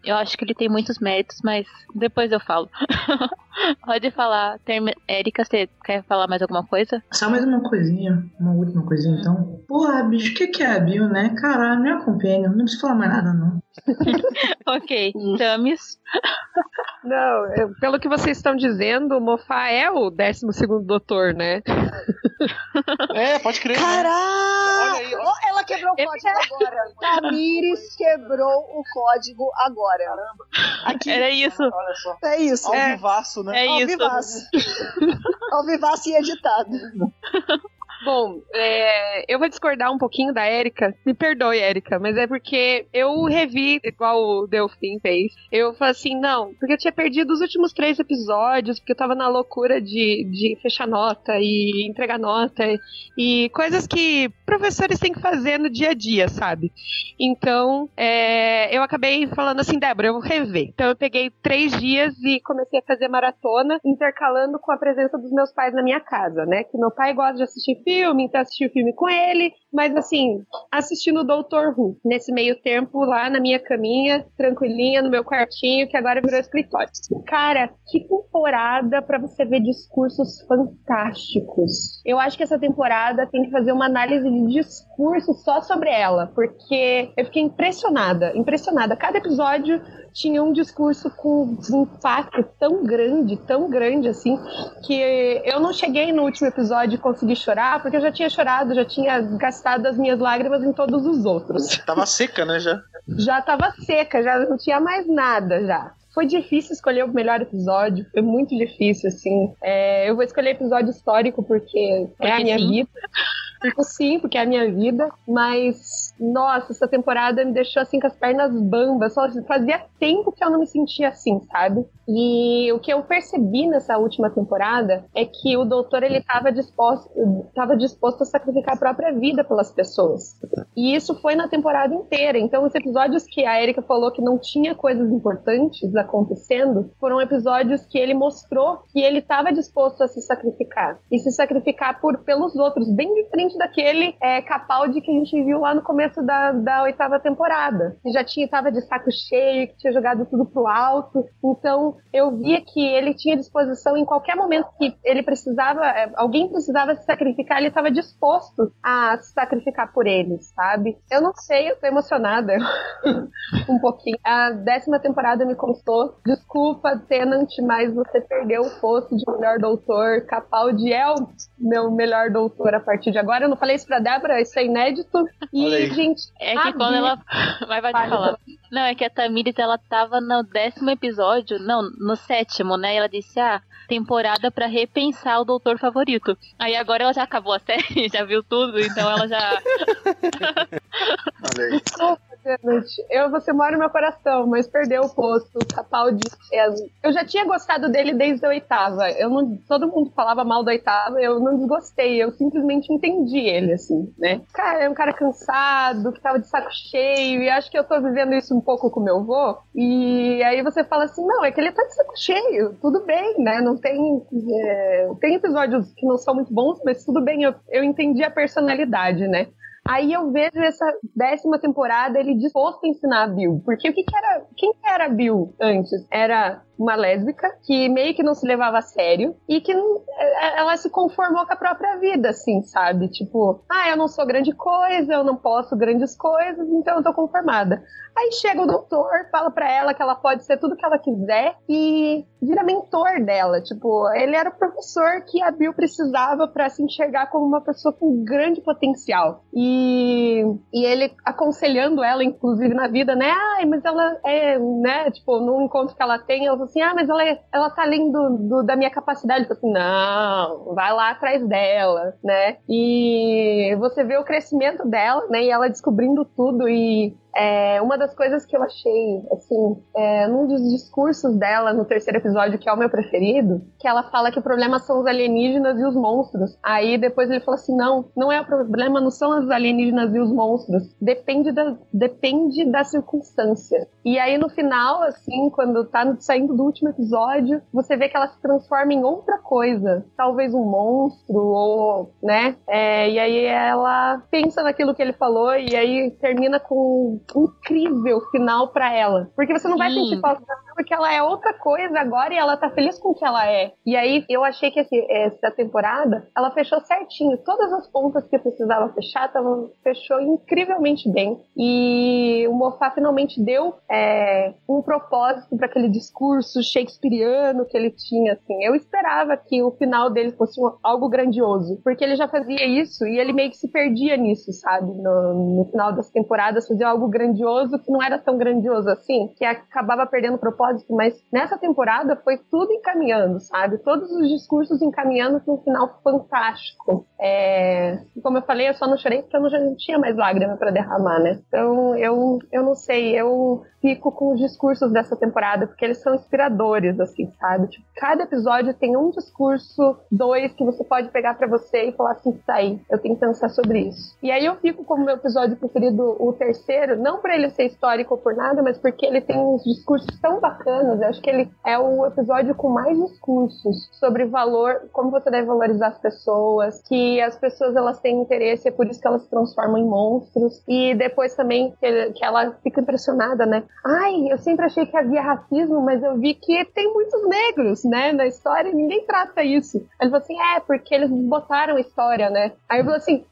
eu acho que ele tem muitos méritos, mas depois eu falo. Pode falar. Termi... Érica, você quer falar mais alguma coisa? Só mais uma coisinha, uma última coisinha então. Porra, bicho, o que, que é a Bill, né? Caralho, minha companhia, não precisa falar mais nada, não. ok, Tamis. Não, eu- pelo que vocês estão dizendo, o Mofá é o 12 doutor, né? É, pode crer. né? Caralho! Olha aí, ó. Ó, ela quebrou o código agora. Tamires quebrou o código agora. Aqui. Era isso. Olha só. É isso. Ao É. vivaço, né? É Ao isso. vivaço. Ao vivaço e editado. Bom, é, eu vou discordar um pouquinho da Erika. Me perdoe, Erika, mas é porque eu revi, igual o Delfim fez. Eu falei assim, não, porque eu tinha perdido os últimos três episódios, porque eu tava na loucura de, de fechar nota e entregar nota e coisas que professores têm que fazer no dia a dia, sabe? Então, é, eu acabei falando assim, Débora, eu vou rever. Então, eu peguei três dias e comecei a fazer maratona, intercalando com a presença dos meus pais na minha casa, né? Que meu pai gosta de assistir filme, então assisti o filme com ele, mas assim, assistindo o Doutor Who, nesse meio tempo, lá na minha caminha, tranquilinha, no meu quartinho, que agora virou escritório. Cara, que temporada para você ver discursos fantásticos. Eu acho que essa temporada tem que fazer uma análise de discurso só sobre ela, porque eu fiquei impressionada, impressionada. Cada episódio tinha um discurso com um impacto tão grande, tão grande assim, que eu não cheguei no último episódio e consegui chorar, porque eu já tinha chorado, já tinha gastado as minhas lágrimas em todos os outros. Tava seca, né, já? Já tava seca, já não tinha mais nada já. Foi difícil escolher o melhor episódio, foi muito difícil, assim. É, eu vou escolher episódio histórico porque, é a minha sim. vida. Sim, porque é a minha vida, mas nossa, essa temporada me deixou assim com as pernas bambas. Só fazia tempo que eu não me sentia assim, sabe? E o que eu percebi nessa última temporada é que o doutor ele estava disposto, disposto a sacrificar a própria vida pelas pessoas. E isso foi na temporada inteira. Então, os episódios que a Erika falou que não tinha coisas importantes acontecendo foram episódios que ele mostrou que ele estava disposto a se sacrificar. E se sacrificar por, pelos outros, bem diferente daquele é, Capaldi que a gente viu lá no começo da, da oitava temporada. Que já tinha, tava de saco cheio, que tinha jogado tudo pro alto. Então, eu via que ele tinha disposição em qualquer momento que ele precisava, é, alguém precisava se sacrificar, ele estava disposto a se sacrificar por eles, sabe? Eu não sei, eu tô emocionada um pouquinho. A décima temporada me contou. Desculpa, Tenant, mas você perdeu o posto de melhor doutor. Capaldi é o meu melhor doutor a partir de agora. Eu não falei isso pra Débora, isso é inédito. E, gente, É que a quando ela. Vai, vai te Vai, falar. Não, é que a Tamires, ela tava no décimo episódio, não, no sétimo, né? E ela disse, ah, temporada pra repensar o doutor favorito. Aí agora ela já acabou a série, já viu tudo, então ela já. Olha aí. Desculpa, Tenant. Eu, você mora no meu coração, mas perdeu o posto. Capaldi. é, Eu já tinha gostado dele desde a oitava. Eu não, todo mundo falava mal da oitava, eu não desgostei. Eu simplesmente entendi ele, assim, né? Cara, é um cara cansado, que tava de saco cheio, e acho que eu tô vivendo isso um pouco com meu avô. E aí você fala assim: não, é que ele tá de saco cheio, tudo bem, né? Não tem. é, Tem episódios que não são muito bons, mas tudo bem, eu, eu entendi a personalidade, né? Aí eu vejo essa décima temporada ele disposto a ensinar a Bill. Porque o que, que era. Quem que era Bill antes? Era uma lésbica que meio que não se levava a sério e que é- ela se conformou com a própria vida, assim, sabe? Tipo, ah, eu não sou grande coisa, eu não posso grandes coisas, então eu tô conformada. Aí chega o doutor, fala pra ela que ela pode ser tudo que ela quiser e vira mentor dela. Tipo, ele era o professor que a Bill precisava pra se enxergar como uma pessoa com grande potencial. E, e ele aconselhando ela, inclusive, na vida, né? Ai, mas ela é, né? Tipo, no encontro que ela tem, ela assim: ah, mas ela, é, ela tá além do, do- da minha capacidade. Eu assim: não, vai lá atrás dela, né? E você vê o crescimento dela, né? E ela descobrindo tudo e é, uma das coisas que eu achei, assim, é, num dos discursos dela no terceiro episódio, que é o meu preferido, que ela fala que o problema são os alienígenas e os monstros. Aí depois ele falou assim: não, não é o problema, não são os alienígenas e os monstros. Depende da, depende da circunstância. E aí no final, assim, quando tá saindo do último episódio, você vê que ela se transforma em outra coisa. Talvez um monstro, ou, né? É, e aí ela pensa naquilo que ele falou, e aí termina com incrível final pra ela. Porque você não vai Sim. sentir falta porque ela é outra coisa agora e ela tá feliz com o que ela é. E aí eu achei que essa temporada ela fechou certinho. Todas as pontas que precisava fechar, tava, fechou incrivelmente bem. E o Moffat finalmente deu é, um propósito para aquele discurso shakespeariano que ele tinha. Assim. Eu esperava que o final dele fosse um- algo grandioso, porque ele já fazia isso e ele meio que se perdia nisso, sabe? No, no final das temporadas, fazia algo grandioso que não era tão grandioso assim, que acabava perdendo propósito mas nessa temporada foi tudo encaminhando, sabe? Todos os discursos encaminhando para um final fantástico. É, como eu falei, eu só não chorei porque eu não tinha mais lágrima para derramar, né? Então eu, eu não sei, eu fico com os discursos dessa temporada porque eles são inspiradores, assim, sabe? Tipo, cada episódio tem um discurso, dois que você pode pegar para você e falar assim, tá aí, eu tenho que pensar sobre isso. E aí eu fico como meu episódio preferido o terceiro, não para ele ser histórico por nada, mas porque ele tem uns discursos tão bacanas. Eu acho que ele é o episódio com mais discursos sobre valor, como você deve valorizar as pessoas, que as pessoas elas têm interesse, é por isso que elas se transformam em monstros. E depois também que, ele, que ela fica impressionada, né? Ai, eu sempre achei que havia racismo, mas eu vi que tem muitos negros, né, na história ninguém trata isso. Ele falou assim, é, porque eles botaram a história, né? Aí eu falei assim,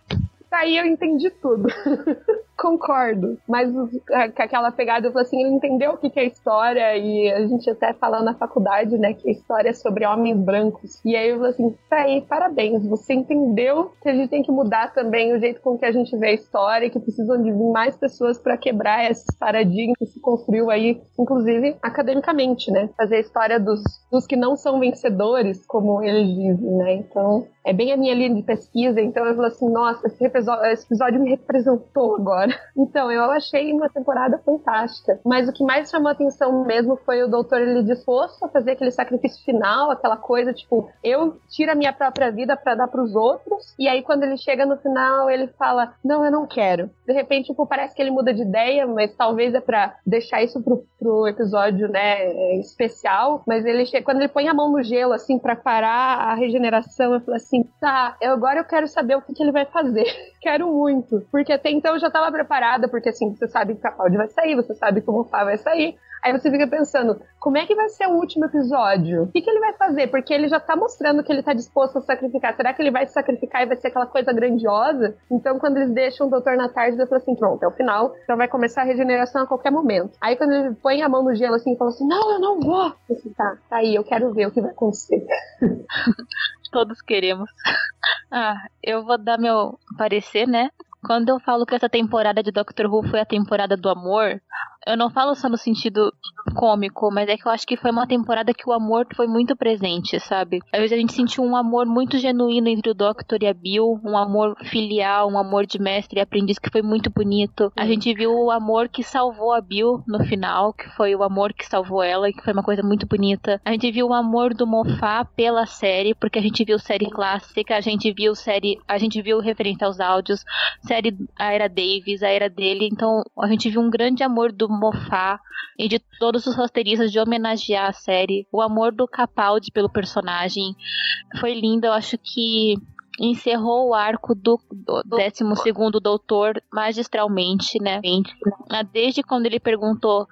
aí eu entendi tudo. Concordo. Mas com aquela pegada, eu falei assim, ele entendeu o que, é história, e a gente até fala na faculdade, né, que a história é sobre homens brancos. E aí eu falei assim, tá aí, parabéns, você entendeu que a gente tem que mudar também o jeito com que a gente vê a história, que precisam de mais pessoas para quebrar esses paradigmas que se construiu aí, inclusive academicamente, né? Fazer a história dos, dos que não são vencedores, como eles dizem, né? Então, é bem a minha linha de pesquisa, então eu falei assim, nossa, esse episódio, esse episódio me representou agora. Então, eu achei uma temporada fantástica. Mas o que mais chamou atenção mesmo foi o doutor ele disposto a fazer aquele sacrifício final, aquela coisa tipo, eu tiro a minha própria vida para dar para os outros. E aí quando ele chega no final, ele fala: "Não, eu não quero". De repente, tipo, parece que ele muda de ideia, mas talvez é para deixar isso pro, pro episódio, né, especial, mas ele chega, quando ele põe a mão no gelo assim para parar a regeneração, eu falo assim: "Tá, eu, agora eu quero saber o que, que ele vai fazer". quero muito, porque até então eu já tava preparada, porque assim, você sabe que Capaldi vai sair, você sabe que o Mofá vai sair. Aí você fica pensando, como é que vai ser o último episódio? O que, que ele vai fazer? Porque ele já tá mostrando que ele tá disposto a sacrificar. Será que ele vai se sacrificar e vai ser aquela coisa grandiosa? Então, quando eles deixam o doutor na tarde, eu falo assim: pronto, é o final, então vai começar a regeneração a qualquer momento. Aí, quando ele põe a mão no gelo assim e fala assim: não, eu não vou. Eu assim, tá, tá aí, eu quero ver o que vai acontecer. Todos queremos. Ah, eu vou dar meu parecer, né? Quando eu falo que essa temporada de Doctor Who foi a temporada do amor, eu não falo só no sentido cômico, mas é que eu acho que foi uma temporada que o amor foi muito presente, sabe? Às vezes a gente sentiu um amor muito genuíno entre o Doctor e a Bill, um amor filial, um amor de mestre e aprendiz que foi muito bonito. A gente viu o amor que salvou a Bill no final, que foi o amor que salvou ela, que foi uma coisa muito bonita. A gente viu o amor do Mofá pela série, porque a gente viu série clássica, a gente viu série, a gente viu referência aos áudios, série a era Davis, a era dele, então a gente viu um grande amor do mofar e de todos os roteiristas de homenagear a série. O amor do Capaldi pelo personagem foi lindo. Eu acho que encerrou o arco do, do 12 Doutor magistralmente, né? Desde quando ele perguntou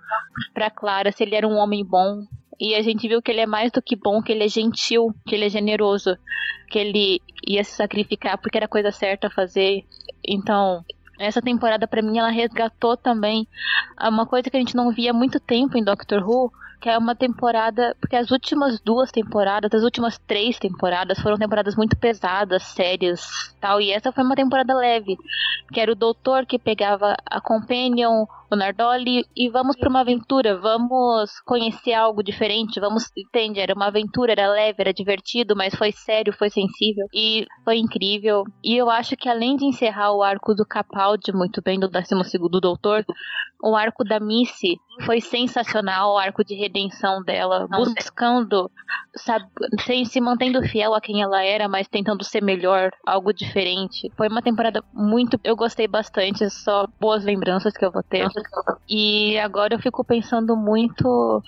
pra Clara se ele era um homem bom. E a gente viu que ele é mais do que bom, que ele é gentil, que ele é generoso, que ele ia se sacrificar porque era a coisa certa a fazer. Então, essa temporada, para mim, ela resgatou também uma coisa que a gente não via há muito tempo em Doctor Who, que é uma temporada. Porque as últimas duas temporadas, as últimas três temporadas foram temporadas muito pesadas, sérias tal. E essa foi uma temporada leve. Que era o doutor que pegava a Companion, Nardoli, e vamos para uma aventura, vamos conhecer algo diferente, vamos. Entende? Era uma aventura, era leve, era divertido, mas foi sério, foi sensível. E foi incrível. E eu acho que além de encerrar o arco do Capaldi muito bem, do 12 Doutor, o arco da Missy foi sensacional, o arco de redenção dela, buscando, sabe, sem, se mantendo fiel a quem ela era, mas tentando ser melhor, algo diferente. Foi uma temporada muito. Eu gostei bastante, só boas lembranças que eu vou ter. E agora eu fico pensando muito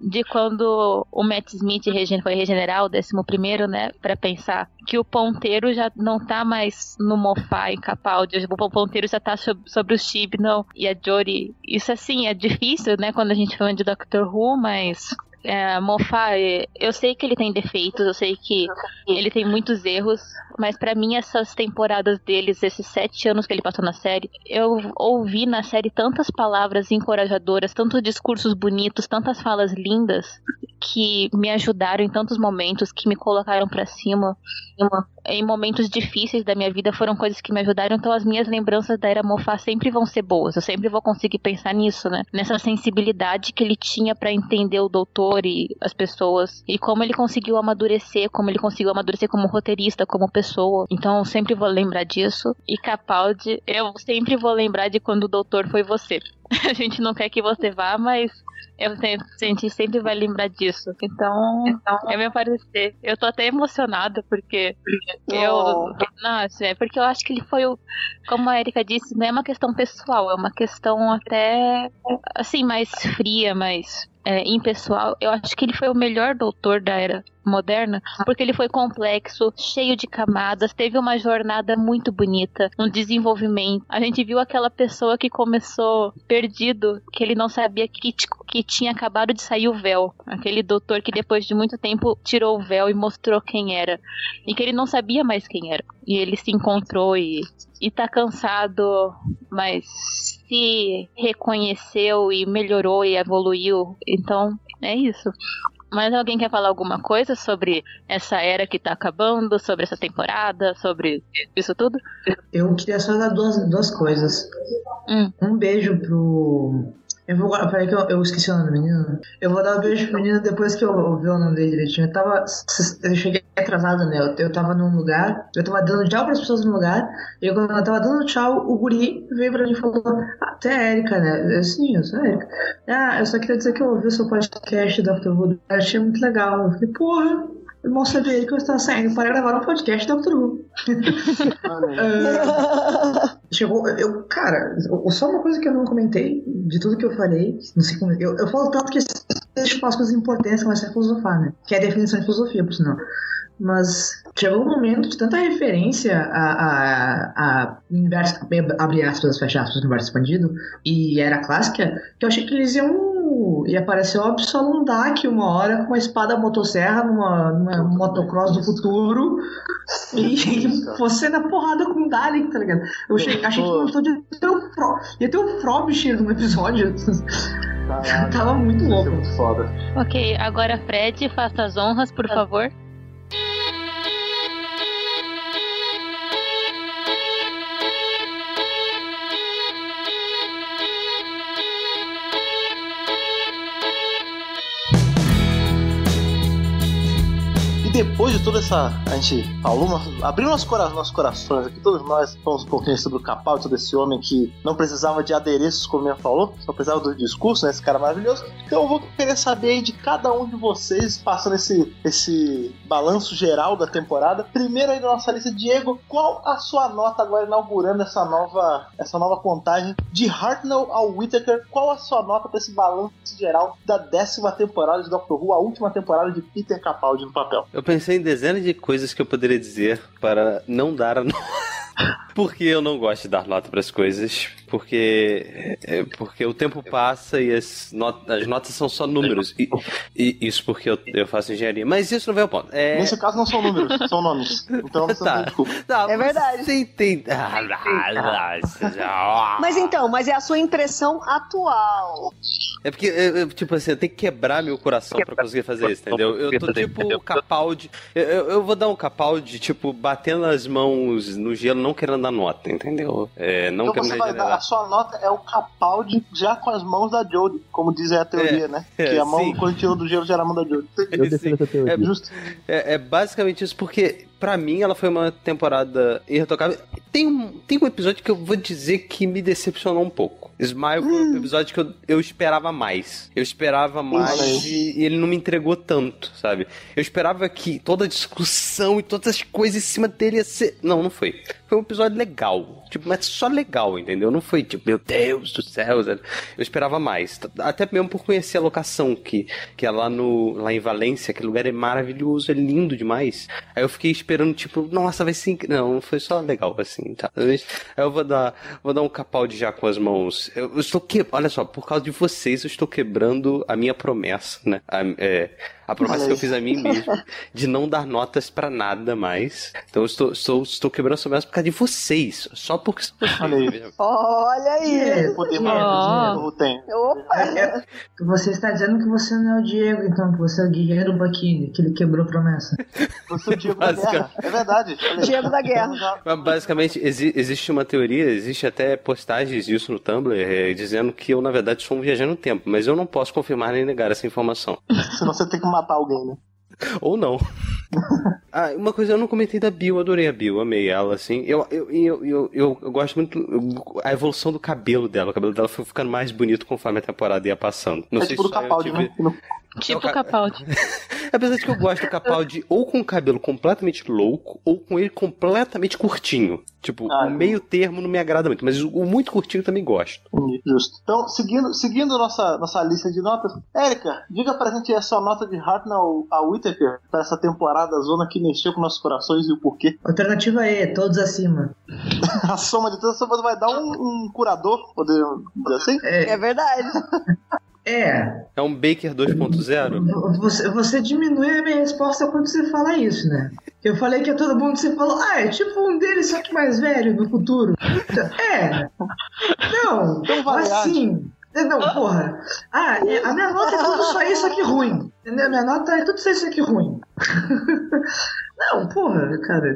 de quando o Matt Smith foi regenerar, o 11, né? Pra pensar que o ponteiro já não tá mais no Mofá e Capaldi, o ponteiro já tá sobre o Chibnall e a Jory. Isso assim, é difícil, né? Quando a gente fala de Doctor Who, mas é, Moffat, eu sei que ele tem defeitos, eu sei que ele tem muitos erros, mas para mim essas temporadas deles, esses sete anos que ele passou na série, eu ouvi na série tantas palavras encorajadoras, tantos discursos bonitos, tantas falas lindas que me ajudaram em tantos momentos, que me colocaram para cima. Em momentos difíceis da minha vida foram coisas que me ajudaram, então as minhas lembranças da Era Mofá sempre vão ser boas. Eu sempre vou conseguir pensar nisso, né? Nessa sensibilidade que ele tinha para entender o doutor e as pessoas e como ele conseguiu amadurecer, como ele conseguiu amadurecer como roteirista, como pessoa. Então eu sempre vou lembrar disso. E Capaldi, eu sempre vou lembrar de quando o doutor foi você. A gente não quer que você vá, mas eu sempre, a gente sempre vai lembrar disso. Então, então é meu parecer. Eu tô até emocionada porque eu. Oh. Nossa, é porque eu acho que ele foi o. Como a Erika disse, não é uma questão pessoal, é uma questão até. Assim, mais fria, mais. É, impessoal, eu acho que ele foi o melhor doutor da era moderna, porque ele foi complexo, cheio de camadas, teve uma jornada muito bonita, um desenvolvimento. A gente viu aquela pessoa que começou perdido, que ele não sabia que, que tinha acabado de sair o véu. Aquele doutor que depois de muito tempo tirou o véu e mostrou quem era. E que ele não sabia mais quem era. E ele se encontrou e, e tá cansado, mas se reconheceu e melhorou e evoluiu. Então, é isso. Mas alguém quer falar alguma coisa sobre essa era que tá acabando, sobre essa temporada, sobre isso tudo? Eu queria só dar duas, duas coisas. Hum. Um beijo pro. Eu vou. Peraí que eu, eu esqueci o nome do menino. Eu vou dar um beijo pro menino depois que eu, ver o nome dele direitinho. Eu tava. Eu cheguei atrasada, né? Eu, eu tava num lugar, eu tava dando tchau pras pessoas no lugar, e quando eu tava dando tchau, o guri veio pra mim e falou: ah, Até a Erika, né? Eu, Sim, eu sou a Erika. Ah, eu só queria dizer que eu ouvi o seu podcast Dr. Who. Eu achei muito legal. Eu falei, porra, mal sabia ele que eu estava saindo para gravar um podcast Dr. Who. Ah, chegou, eu, cara, só uma coisa que eu não comentei de tudo que eu falei, não sei como, eu, eu falo tanto que eu as coisas importantes, mas é filosofar, né? Que é a definição de filosofia, por sinal. Mas chegou um momento de tanta referência a, a, a universo, abre aspas, fecha aspas, universo expandido, e era clássica, que eu achei que eles iam. ia aparecer o Absolum Dak uma hora com uma espada motosserra numa, numa motocross do futuro e você na porrada com o Dalek, tá ligado? Eu achei, achei que gostou de ter o Fro, ia ter o Frobisher no episódio. Tava muito louco. Muito foda. Ok, agora Fred, faça as honras, por favor. Depois de toda essa. A gente falou, abriu nossos, cora nossos corações aqui, todos nós falamos um pouquinho sobre o Capaldi, sobre esse homem que não precisava de adereços, como ele falou, só precisava do discurso, né? Esse cara maravilhoso. Então eu vou querer saber aí de cada um de vocês, passando esse, esse balanço geral da temporada. Primeiro aí da nossa lista, Diego, qual a sua nota agora inaugurando essa nova, essa nova contagem de Hartnell ao Whittaker? Qual a sua nota para esse balanço geral da décima temporada de Doctor Who, a última temporada de Peter Capaldi no papel? Eu pensei em dezenas de coisas que eu poderia dizer para não dar a nota. Porque eu não gosto de dar nota para as coisas. Porque, é, porque o tempo passa e as, not- as notas são só números. E, e isso porque eu, eu faço engenharia. Mas isso não vem ao ponto. É... Nesse caso não são números, são nomes. Então você Tá. não. Tá, É verdade. Você entende. Ah, ah, Mas então, mas é a sua impressão atual. É porque, é, é, tipo assim, eu tenho que quebrar meu coração pra conseguir fazer isso, entendeu? Eu tô tipo o Capaldi. Eu, eu, vou dar um Capaldi, tipo, batendo as mãos no gelo, não querendo dar nota, entendeu? É, não Então querendo dar, regenerar. A sua nota é o Capaldi já com as mãos da Jodie, como diz a teoria, né? é, que a mão, sim. quando tirou do gelo, já era a mão da Jodie. Eu defendo essa teoria. É, Justo. É, é basicamente isso, porque pra mim ela foi uma temporada irretocável. Tem um, tem um episódio que eu vou dizer que me decepcionou um pouco. Smile foi um episódio que eu, eu esperava mais. Eu esperava mais e, e ele não me entregou tanto, sabe? Eu esperava que toda a discussão e todas as coisas em cima dele ia ser. Não, não foi. Foi um episódio legal. Tipo, mas só legal, entendeu? Não foi tipo, meu Deus do céu. Eu esperava mais. Até mesmo por conhecer a locação, que, que é lá, no, lá em Valência, aquele lugar é maravilhoso, é lindo demais. Aí eu fiquei esperando, tipo, nossa, vai ser. Não, foi só legal, assim, tá? Aí eu vou dar, vou dar um capaldi já com as mãos. Eu, eu estou que, olha só, por causa de vocês, eu estou quebrando a minha promessa, né? A, é, A promessa que eu fiz a mim mesmo de não dar notas pra nada mais. Então eu estou, estou, estou quebrando essa promessa por causa de vocês. Só porque vocês. Olha aí. Olha aí. Poder maravilhoso tem. Opa. Você está dizendo que você não é o Diego, então, que você é o Guerreiro Baquini, que ele quebrou promessa. Você é o Diego da Guerra. É verdade. Diego da Guerra. Mas, Basicamente, exi- existe uma teoria, existe até postagens disso no Tumblr, eh, dizendo que eu, na verdade, sou um viajante no tempo, mas eu não posso confirmar nem negar essa informação. Senão você tem que matar alguém, né? Ou não. ah, uma coisa, eu não comentei da Bill, eu adorei a Bill, amei ela, assim. Eu, eu, eu, eu, eu, eu gosto muito eu- a evolução do cabelo dela. O cabelo dela foi ficando mais bonito conforme a temporada ia passando. Não é sei tipo do se eu Capaldi, tive- né? Tipo ca- Capaldi. Apesar de que eu gosto do Capaldi ou com o cabelo completamente louco ou com ele completamente curtinho. Tipo, Ah, o meio termo não me agrada muito, mas o o muito curtinho eu também gosto. Justo. Então, seguindo, seguindo nossa, nossa lista de notas, Érica, diga pra gente a sua nota de Hartnell a Whittaker pra essa temporada zona que mexeu com nossos corações e o porquê. Alternativa E, todos acima. A soma de todas coisas vai dar um, um curador, podemos dizer assim? É verdade. É, É um Baker 2.0? você, você diminui a minha resposta quando você fala isso, né? Eu falei que é todo mundo, você falou, ah, é tipo um deles, só que mais velho no futuro. É. Não, Então vai, assim. Não, porra. Ah, é- a minha nota é tudo só isso aqui ruim. Entendeu? A minha nota é tudo só isso aqui ruim. Não, porra, cara.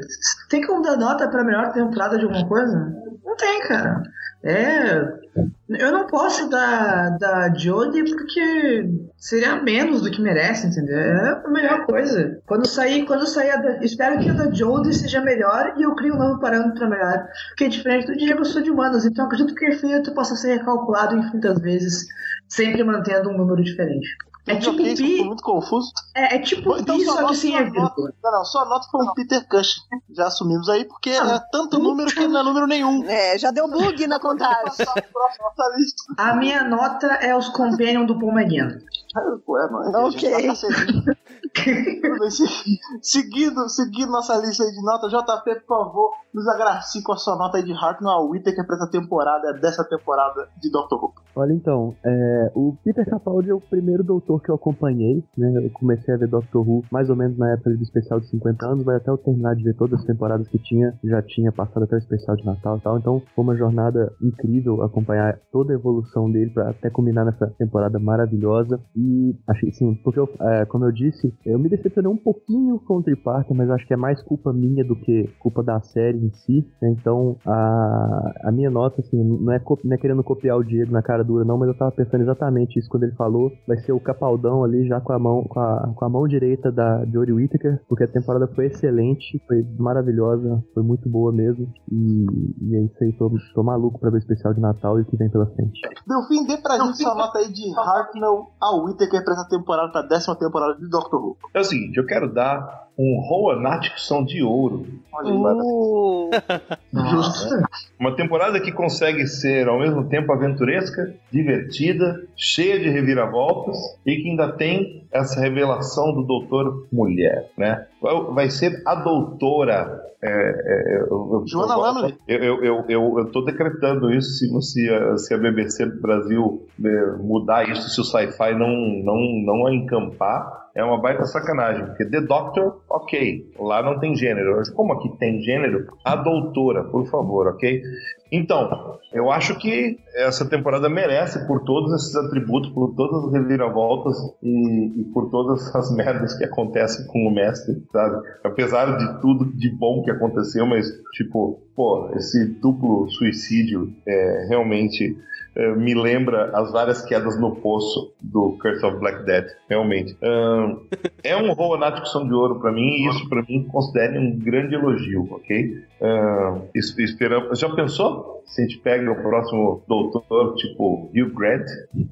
Tem como dar nota pra melhor temporada de alguma coisa? Não tem, cara. É. Eu não posso dar da Jodie porque seria menos do que merece, entendeu? É a melhor coisa. Quando sair, quando sair a da, espero que a da Jodie seja melhor e eu crie um novo parâmetro melhor. Porque diferente do Diego, eu sou de humanos, então acredito que o efeito possa ser recalculado infinitas vezes, sempre mantendo um número diferente. É tipo isso pi, muito confuso. é, é tipo Então, pi, sua só nota- que sem a nota- vírgula. Não, não, sua nota foi um Peter Cush. Já assumimos aí, porque é tanto número que não é número nenhum. É, já deu bug na contagem. A minha nota é os Companion do mano, Ok. tá seguindo, seguindo nossa lista aí de notas, JP, por favor, nos agracie com a sua nota aí de Hartnell a Whittaker pra essa temporada, dessa temporada de Doctor Who. Olha então, é, o Peter Capaldi é o primeiro doutor que eu acompanhei, né? Eu comecei a ver Doctor Who mais ou menos na época do especial de 50 anos, mas até eu terminar de ver todas as temporadas que tinha, já tinha passado até o especial de Natal e tal. Então foi uma jornada incrível acompanhar toda a evolução dele para até culminar nessa temporada maravilhosa. E achei sim, porque eu, é, como eu disse, eu me decepcionei um pouquinho com o Tree Parker, mas acho que é mais culpa minha do que culpa da série em si. né? Então a, a minha nota, assim, não é, não é querendo copiar o Diego na cara dura, não, mas eu tava pensando exatamente isso quando ele falou. Vai ser o Capaldão ali já com a mão, com a, com a mão direita da Jodie Whittaker, porque a temporada foi excelente, foi maravilhosa, foi muito boa mesmo. E, e é isso aí, tô, tô maluco pra ver o especial de Natal e o que vem pela frente. Delfim, dê pra gente sua nota aí de Hartnell a Whittaker pra essa temporada, pra décima temporada de Doctor Who. É o seguinte, eu quero dar um Roanaticson de ouro. Olha. Uh, Nossa. Uma temporada que consegue ser ao mesmo tempo aventuresca, divertida, cheia de reviravoltas e que ainda tem essa revelação do doutor mulher, né? Vai ser a doutora. é, é, eu- eu- Joana Lumley. Eu, eu, eu, eu, eu tô decretando isso se, a, se a BBC do Brasil é, mudar isso, se o sci-fi não, não, não a encampar, é uma baita sacanagem. Porque The Doctor, ok, lá não tem gênero. Mas Como aqui tem gênero, a doutora, por favor, ok? Então, eu acho que essa temporada merece por todos esses atributos, por todas as reviravoltas e, e por todas as merdas que acontecem com o mestre, sabe? Apesar de tudo de bom que aconteceu, mas, tipo, pô, esse duplo suicídio é realmente é, me lembra as várias quedas no poço do Curse of Black Death, realmente. Ahn, é um Rowan Atkinson de ouro pra mim e isso pra mim considere um grande elogio, ok? Es- esperamos. Já pensou? Se a gente pega o próximo doutor, tipo Hugh Grant,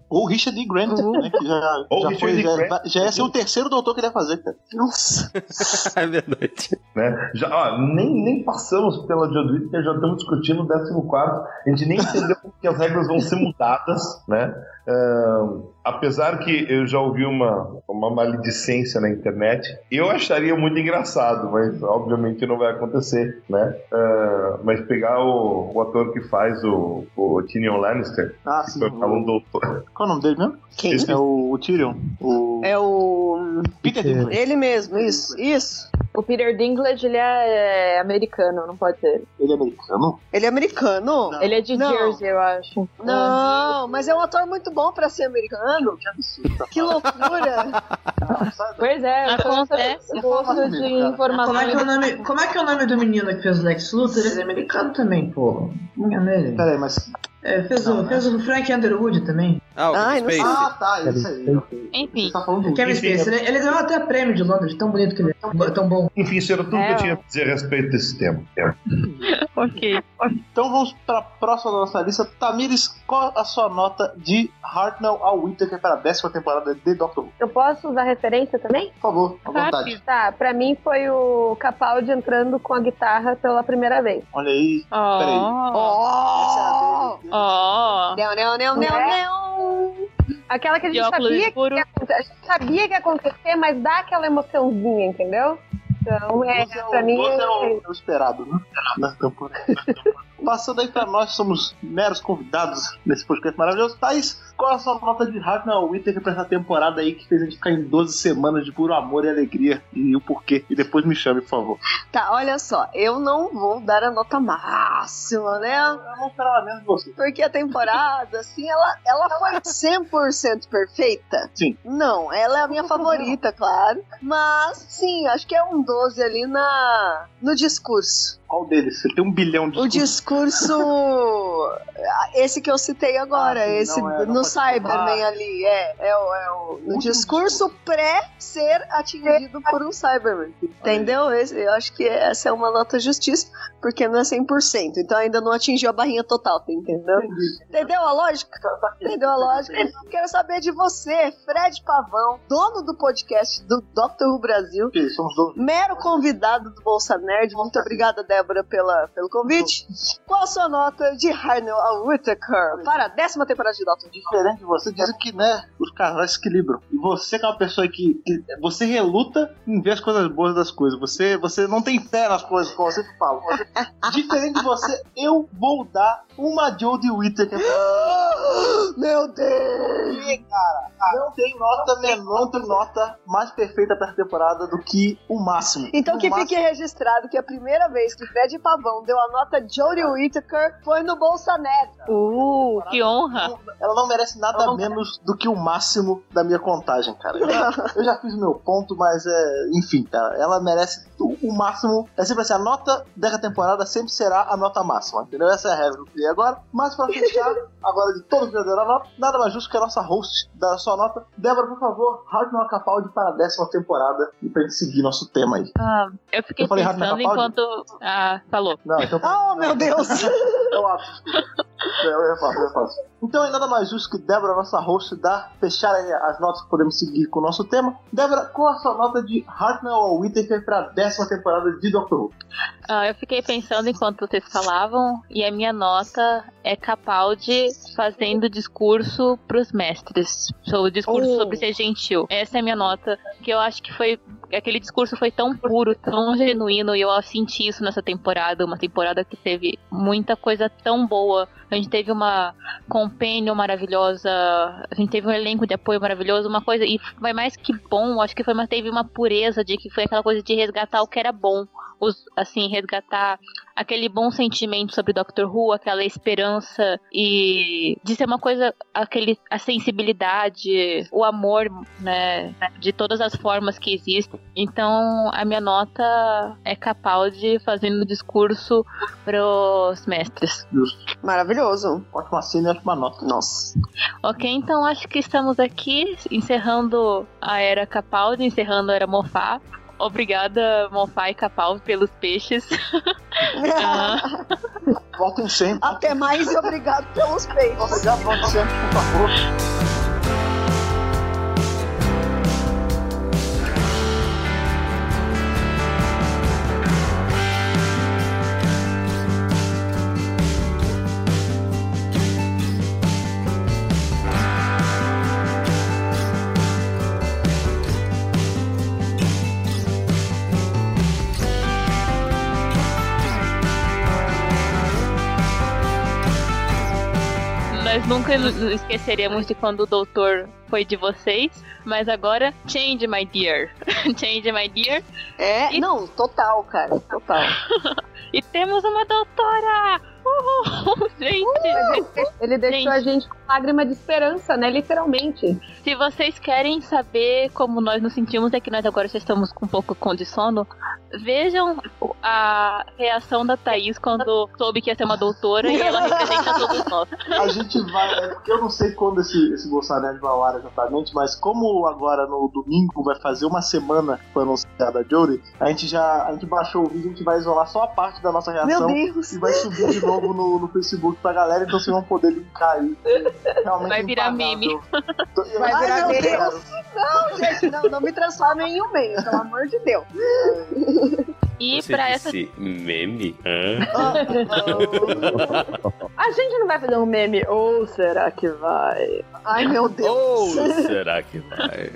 Ou Richard D. Grant, né? Que já, Ou já, Richard foi, já, Grant. já ia ser o terceiro doutor que ele ia fazer, cara. Nossa. é verdade. né? Já, ó, nem, nem passamos pela John Whittaker, já estamos discutindo o 14. A gente nem entendeu que as regras vão ser mudadas, né? Ahn, apesar que eu já ouvi uma, uma maledicência na internet, eu acharia muito engraçado, mas obviamente não vai acontecer, né? Ah, mas pegar o, o ator que faz o, o Tyrion Lannister, Ah, que sim. foi falar um doutor. Qual é o nome dele mesmo? quem? Esse- É o, o Tyrion. O... É o. Peter Dinklage. Ele mesmo, isso, isso. O Peter Dinklage, ele é americano, não pode ser. Ele é americano? Ele é americano? Ele é de Não. Jersey, eu acho. Não, mas é um ator muito bom pra ser americano. Que loucura. Pois é, Acontece. pouco de Como é, que é o informação. nome, como é que é o nome do menino que fez o Lex Luthor? Ele é americano também, pô. Não enganei. Peraí, mas. É, fez, o, fez o Frank Underwood também. Ah, o Ai, não Space. Ah, tá, isso aí. ok. Enfim. Você tá falando do Kevin Enfim, Spacey. Ele, ele ganhou até prêmio de Londres, tão bonito que ele é. Tão, bom. Enfim, isso era tudo É, que eu ó. tinha a dizer a respeito desse tema. É. Ok. Então vamos para a próxima da nossa lista. Tamires, qual a sua nota de Hartnell ao Whittaker para a décima temporada de Doctor Who? Eu posso usar referência também? Por favor, à Claro. vontade. Tá, pra mim foi o Capaldi entrando com a guitarra pela primeira vez. Olha aí. Peraí. Essa é a dele. Ó. Não, não, não, não, É? não. Aquela que a gente óculos sabia que, escuro. ia acontecer, a gente sabia que ia acontecer, mas dá aquela emoçãozinha, entendeu? Então, é, o- pra mim, doze é o, é, é o esperado, né? Na temporada. Passando aí pra nós, somos meros convidados nesse podcast maravilhoso. Thaís, qual a sua nota de ao Whittaker pra essa temporada aí que fez a gente ficar em 12 semanas de puro amor e alegria? E o porquê? E depois me chame, por favor. Tá, olha só, eu não vou dar a nota máxima, né? Eu não esperava menos você. Porque a temporada, assim, ela, ela foi 100% perfeita? Sim. Não, ela é a minha favorita, claro. Mas, sim, acho que é um 12 ali na, no discurso. Qual deles? Você tem um bilhão de O discurso. Esse que eu citei agora, Ah, sim, esse não é, não no Cyberman falar. ali. É, é, o, é o, no Último discurso pré ser atingido por um Cyberman. Entendeu? Esse- eu acho que essa é uma nota justiça, porque não é 100%. Então ainda não atingiu a barrinha total, tá entendeu? Entendeu a lógica? Entendeu a lógica? Quero saber de você, Fred Pavão, dono do podcast do Dr. Who Brasil. Ok, somos dois. Mero convidado do Bolsa Nerd. Muito obrigada, Débora, pela, pelo convite. Qual a sua nota de Harnell a Whittaker para a décima temporada de Doctor Who? Diferente de você, dizem que, né, os casais se equilibram. E você que é uma pessoa que, que você reluta em ver as coisas boas das coisas. Você, você não tem fé nas coisas, como eu sempre falo. Diferente de você, eu vou dar uma Jodie Whittaker Meu Deus! E, cara, não tem nota menor, não tem nota mais perfeita pra essa temporada do que o máximo. Então O que máximo- fique registrado que a primeira vez que Fred Pavão deu a nota Jodie Whittaker foi no Bolsa Nerd. Uh, que honra. Ela não merece nada menos do que o máximo da minha contagem, cara. Eu já, eu já fiz o meu ponto, mas é. Enfim, cara, ela merece o, o máximo. É sempre assim, a nota dessa temporada sempre será a nota máxima, entendeu? Essa é a regra que eu criei agora. Mas pra fechar, agora de todos os nota, nada mais justo que a nossa host da sua nota. Débora, por favor, Hardman Capaldi para a décima temporada e pra gente seguir nosso tema aí. Ah, eu fiquei Eu falei pensando enquanto. Ah, falou. Não, então. Oh, meu Deus! Eu acho. Eu, eu faço, eu faço. Então é nada mais justo que Débora, nossa host, dar, fechar aí as notas que podemos seguir com o nosso tema. Débora, qual a sua nota de Hartnell ou Whittaker para a décima temporada de Doctor Who? Ah, eu fiquei pensando enquanto vocês falavam, e a minha nota é Capaldi fazendo discurso pros mestres. O discurso Oh. sobre ser gentil. Essa é a minha nota, que eu acho que foi. Aquele discurso foi tão puro, tão genuíno, e eu senti isso nessa temporada. Uma temporada que teve muita coisa tão boa. A gente teve uma companion maravilhosa, a gente teve um elenco de apoio maravilhoso, uma coisa. E foi mais que bom, acho que foi, uma- teve uma pureza de que foi aquela coisa de resgatar o que era bom os- assim, resgatar aquele bom sentimento sobre Doctor Who, aquela esperança e de ser uma coisa, aquele, a sensibilidade, o amor, né, de todas as formas que existem. Então, a minha nota é Capaldi fazendo discurso pros mestres. Justo. Maravilhoso. Ótima cena ótima nota. Nossa. Ok, então acho que estamos aqui encerrando a era Capaldi, encerrando a era Mofá. Obrigada, Mofá e Capaldi, pelos peixes. Voltem sempre. Até mais e obrigado pelos peitos. Obrigado, volte sempre, por favor. Nunca esqueceremos de quando o doutor foi de vocês, mas agora, change, my dear. change, my dear. É, não, total, cara, total. E temos uma doutora! Uhul, gente! Ele deixou Gente. a gente com lágrima de esperança, né? Literalmente. Se vocês querem saber como nós nos sentimos, é que nós agora já estamos com um pouco com de sono. Vejam a reação da Thaís quando soube que ia ser uma doutora e ela representa todos nós. A gente vai. É porque eu não sei quando esse, esse Bolsonaro vai ao ar exatamente, mas como agora no domingo vai fazer uma semana que foi anunciada a Jory, a gente já. A gente baixou o vídeo, a gente vai isolar só a parte da nossa Meu reação Deus. e vai subir de novo no, no Facebook pra galera, então vocês vão poder linkar aí. Realmente Vai virar impagável. meme. Vai Ai, virar meme. Deus. Não, gente, não, não me transformem em um meio, pelo amor de Deus. E Você pra essa. meme? Hã? A gente não vai fazer um meme, ou será que vai? Ai, meu Deus. Ou será que vai?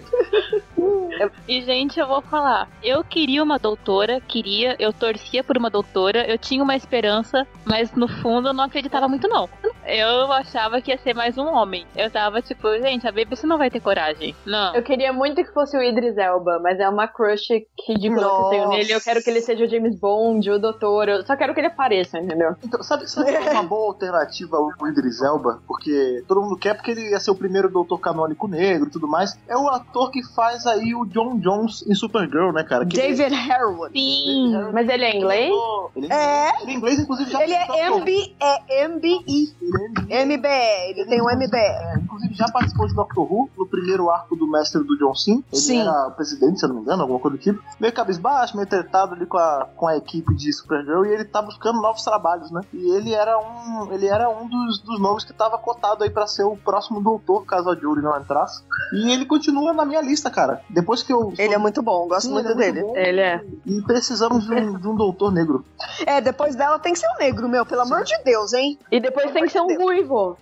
E, gente, eu vou falar. Eu queria uma doutora, queria, eu torcia por uma doutora, eu tinha uma esperança, mas no fundo eu não acreditava muito, não. Eu achava que ia ser mais um homem. Eu tava tipo, gente, a BBC não vai ter coragem. Não. Eu queria muito que fosse o Idris Elba, mas é uma crush ridícula que eu tenho Nossa. nele. Eu quero que ele seja o James Bond, o doutor. Eu só quero que ele apareça, entendeu? Então, sabe, é uma boa alternativa ao Idris Elba? Porque todo mundo quer, porque ele ia ser o primeiro doutor canônico negro e tudo mais. É o ator que faz aí o John Jones em Supergirl, né, cara? Que David Harwood. Sim. Mas ele é inglês? Ele É. Ele é inglês, inclusive já Ele é participou- MB, é MBI. Ele é MBE, ele tem um MBE. É, inclusive já participou de Doctor Who no primeiro arco do mestre do John Sim. Ele Sim. era presidente, se eu não me engano, alguma coisa do tipo. Meio cabisbaixo, meio tretado ali com a, com a equipe de Supergirl e ele tá buscando novos trabalhos, né? E ele era um, ele era um dos, dos nomes que tava cotado aí pra ser o próximo doutor, caso a Jury não entrasse. E ele continua na minha lista, cara. Depois que eu. Ele é muito bom, gosto Sim, muito ele é dele. bom. Ele é. E precisamos de um, de um doutor negro. É, depois dela tem que ser um negro, meu, pelo amor de Deus, hein? E depois tem que ser um ruivo.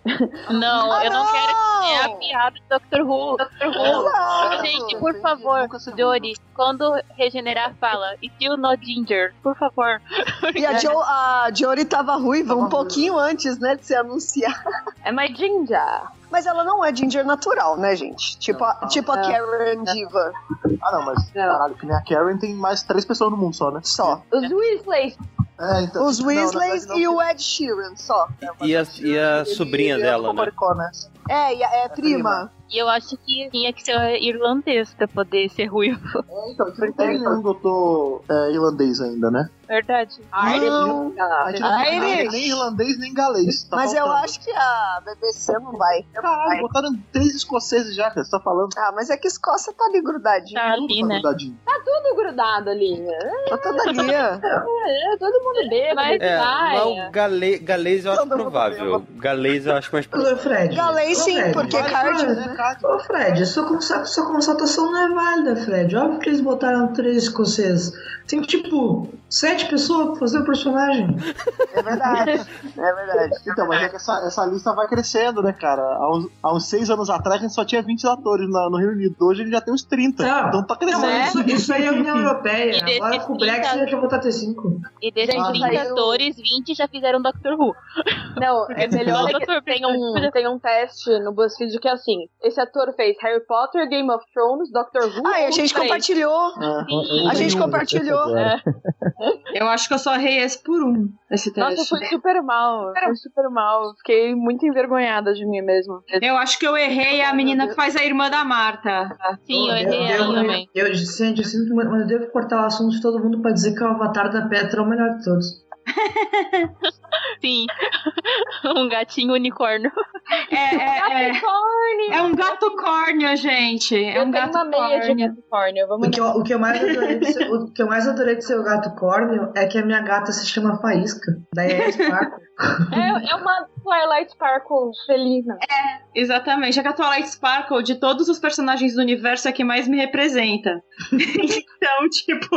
Não, Ah, eu não, não! quero que é a piada do Dr. Who. Dr. Who. Não. Gente, por favor, Jory, quando regenerar, fala. Still no ginger, por favor. E a, jo, a Jory tava ruiva um pouquinho antes, né, de ser anunciada. É mais ginger. Mas ela não é ginger natural, né, gente? Tipo a, tipo a Não. Karen Diva. Ah, não, mas caralho, que nem a Karen tem mais três pessoas no mundo só, né? Só. Os Weasley. É, então. Os não, Weasleys verdade, não, e o Ed Sheeran, só. E a, e a sobrinha dela, né? Cocoricó, né? É, a- é prima. E eu acho que tinha que ser irlandês pra poder ser ruivo. É, então, não tem nenhum doutor é, irlandês ainda, né? Verdade. Não. A gente não tem Irish. nada, nem irlandês, nem galês. Tá Mas eu acho que a BBC não vai. Caralho, botaram três escoceses já, cara. Você tá falando? Ah, mas é que Escócia tá ali grudadinho. Tá ali, né? Grudadinho. Tudo grudado ali. né? Tá toda ali. ó. É, todo mundo bêbado. Mas- É, vai. mas o gale, galês eu acho Todo provável. Galês eu acho mais provável. Fred. Galês Sim, Fred. porque Vale, Card. né, Card? Ô, Fred, sua, sua constatação não é válida, Fred. Óbvio que eles botaram três escoceses. Tem, tipo, sete pessoas pra fazer o personagem. É verdade. É verdade. Então, mas é que essa, essa lista vai crescendo, né, cara? Há uns, há uns seis anos atrás a gente só tinha 20 atores na- no Reino Unido. Hoje a gente já tem uns 30. Tá. Então tá Não, crescendo. mas isso, isso aí é a União Europeia. Agora com o 30 Brexit já quer botar ter cinco. E desses Gente, 30 saiu- atores, 20 já fizeram Doctor Who. Não, é melhor Não, é que tem um, tem um teste no BuzzFeed que é assim: esse ator fez Harry Potter, Game of Thrones, Doctor Who. Ah, e a gente três. compartilhou. É. A gente compartilhou. É. Eu acho que eu só errei esse por um, esse Nossa, teste. foi super mal. Foi super mal. Fiquei muito envergonhada de mim mesmo. Eu acho que eu errei a menina que faz a irmã da Marta. Sim, eu errei eu, também. eu, gente, eu sinto muito, mas eu devo cortar o assunto de todo mundo pra dizer que o avatar da Petra é o melhor de todos. Sim. um gatinho unicórnio. É, é, é, é um gato córneo, gente. É eu um tenho gato uma meia de córneo. Capricórnio. Vamos O que, eu, o, que eu mais adorei de ser, o que eu mais adorei de ser o gato córneo é que a minha gata se chama Faísca. Daí é Sparkle. É, é uma Twilight Sparkle felina. Exatamente. A Twilight Sparkle, de todos os personagens do universo, é a que mais me representa. então, tipo,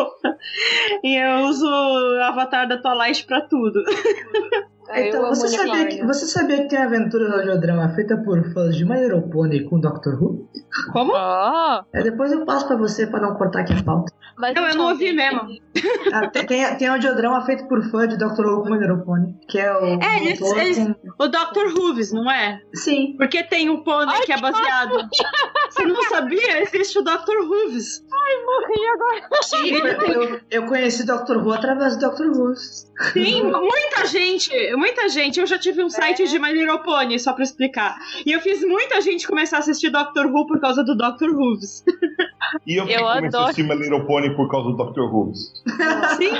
eu uso o avatar da Twilight pra tudo. É, Então, você sabia, que, você sabia que tem aventura no audiodrama feita por fãs de My Little Pony com Doctor Who? Como? Ó, É, depois eu passo pra você pra não cortar aqui a pauta. mas Não, eu não ouvi mesmo. Ah, tem, tem, tem audiodrama feito por fã de Doctor Who com My Little Pony, que é o É, eles- eles- com- O Dr. Hooves, não é? Sim. Porque tem um pônei que é baseado. Você não sabia? Existe o Dr. Hooves. Morri agora. Sim, eu, eu conheci Doctor Who através do Doctor Who. Tem muita gente, muita gente. Eu já tive um site de My Little Pony, só pra explicar. E eu fiz muita gente começar a assistir Doctor Who por causa do Dr. Hooves. E eu, Eu comecei a assistir My Little Pony por causa do Dr. Who. Sim,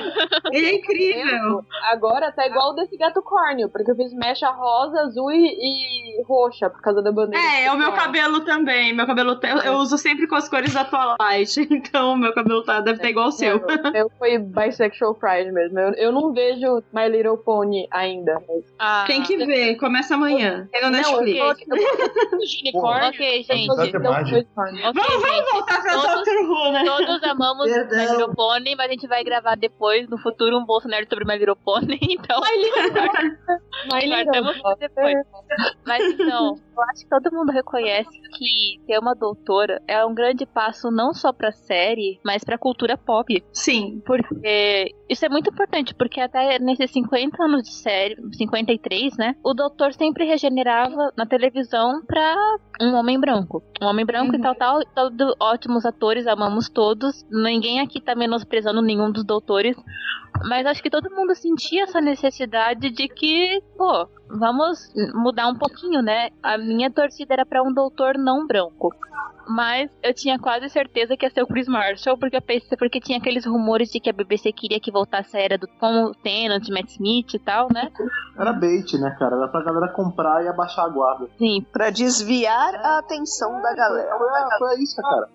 ele é incrível. Agora tá igual desse gato córneo, porque eu fiz mecha rosa, azul e, e roxa por causa da bandeira. É, é o meu cabelo também. Meu cabelo eu, eu uso sempre com as cores da Twilight. Então meu cabelo tá, deve estar igual ao seu. Eu fui bisexual pride mesmo. Eu, eu não vejo My Little Pony ainda. Mas- ah, Tem que ver, começa amanhã. Tem no Não, eu Netflix. unicórnio. Ok, gente. é. Ok, Vamos, voltar pra Todos- Doctor Who, né? Todos amamos Perdão. My Little Pony, mas a gente vai gravar depois, no futuro, um bolso nerd sobre My Little Pony, então My Little pra depois. Mas então, eu acho que todo mundo reconhece que ter uma doutora é um grande passo não só pra série, mas pra cultura pop. Sim. Porque isso é muito importante, porque até nesses 50 anos de série, 53, né? O doutor sempre regenerava na televisão pra um homem branco. Um homem branco e tal, tal. Todo, ótimos atores, amamos todos. Ninguém aqui tá menosprezando nenhum dos doutores. Mas acho que todo mundo sentia essa necessidade de que, pô, vamos mudar um pouquinho, né? A minha torcida era pra um doutor não branco. Mas eu tinha quase certeza que ia ser o Chris Marshall, porque eu pensei, porque tinha aqueles rumores de que a BBC queria que voltasse a era do como o Tennant, Matt Smith e tal, né? Era bait, né, cara? Era pra galera comprar e abaixar a guarda. Sim. Pra desviar a atenção da galera. Foi, foi isso, cara.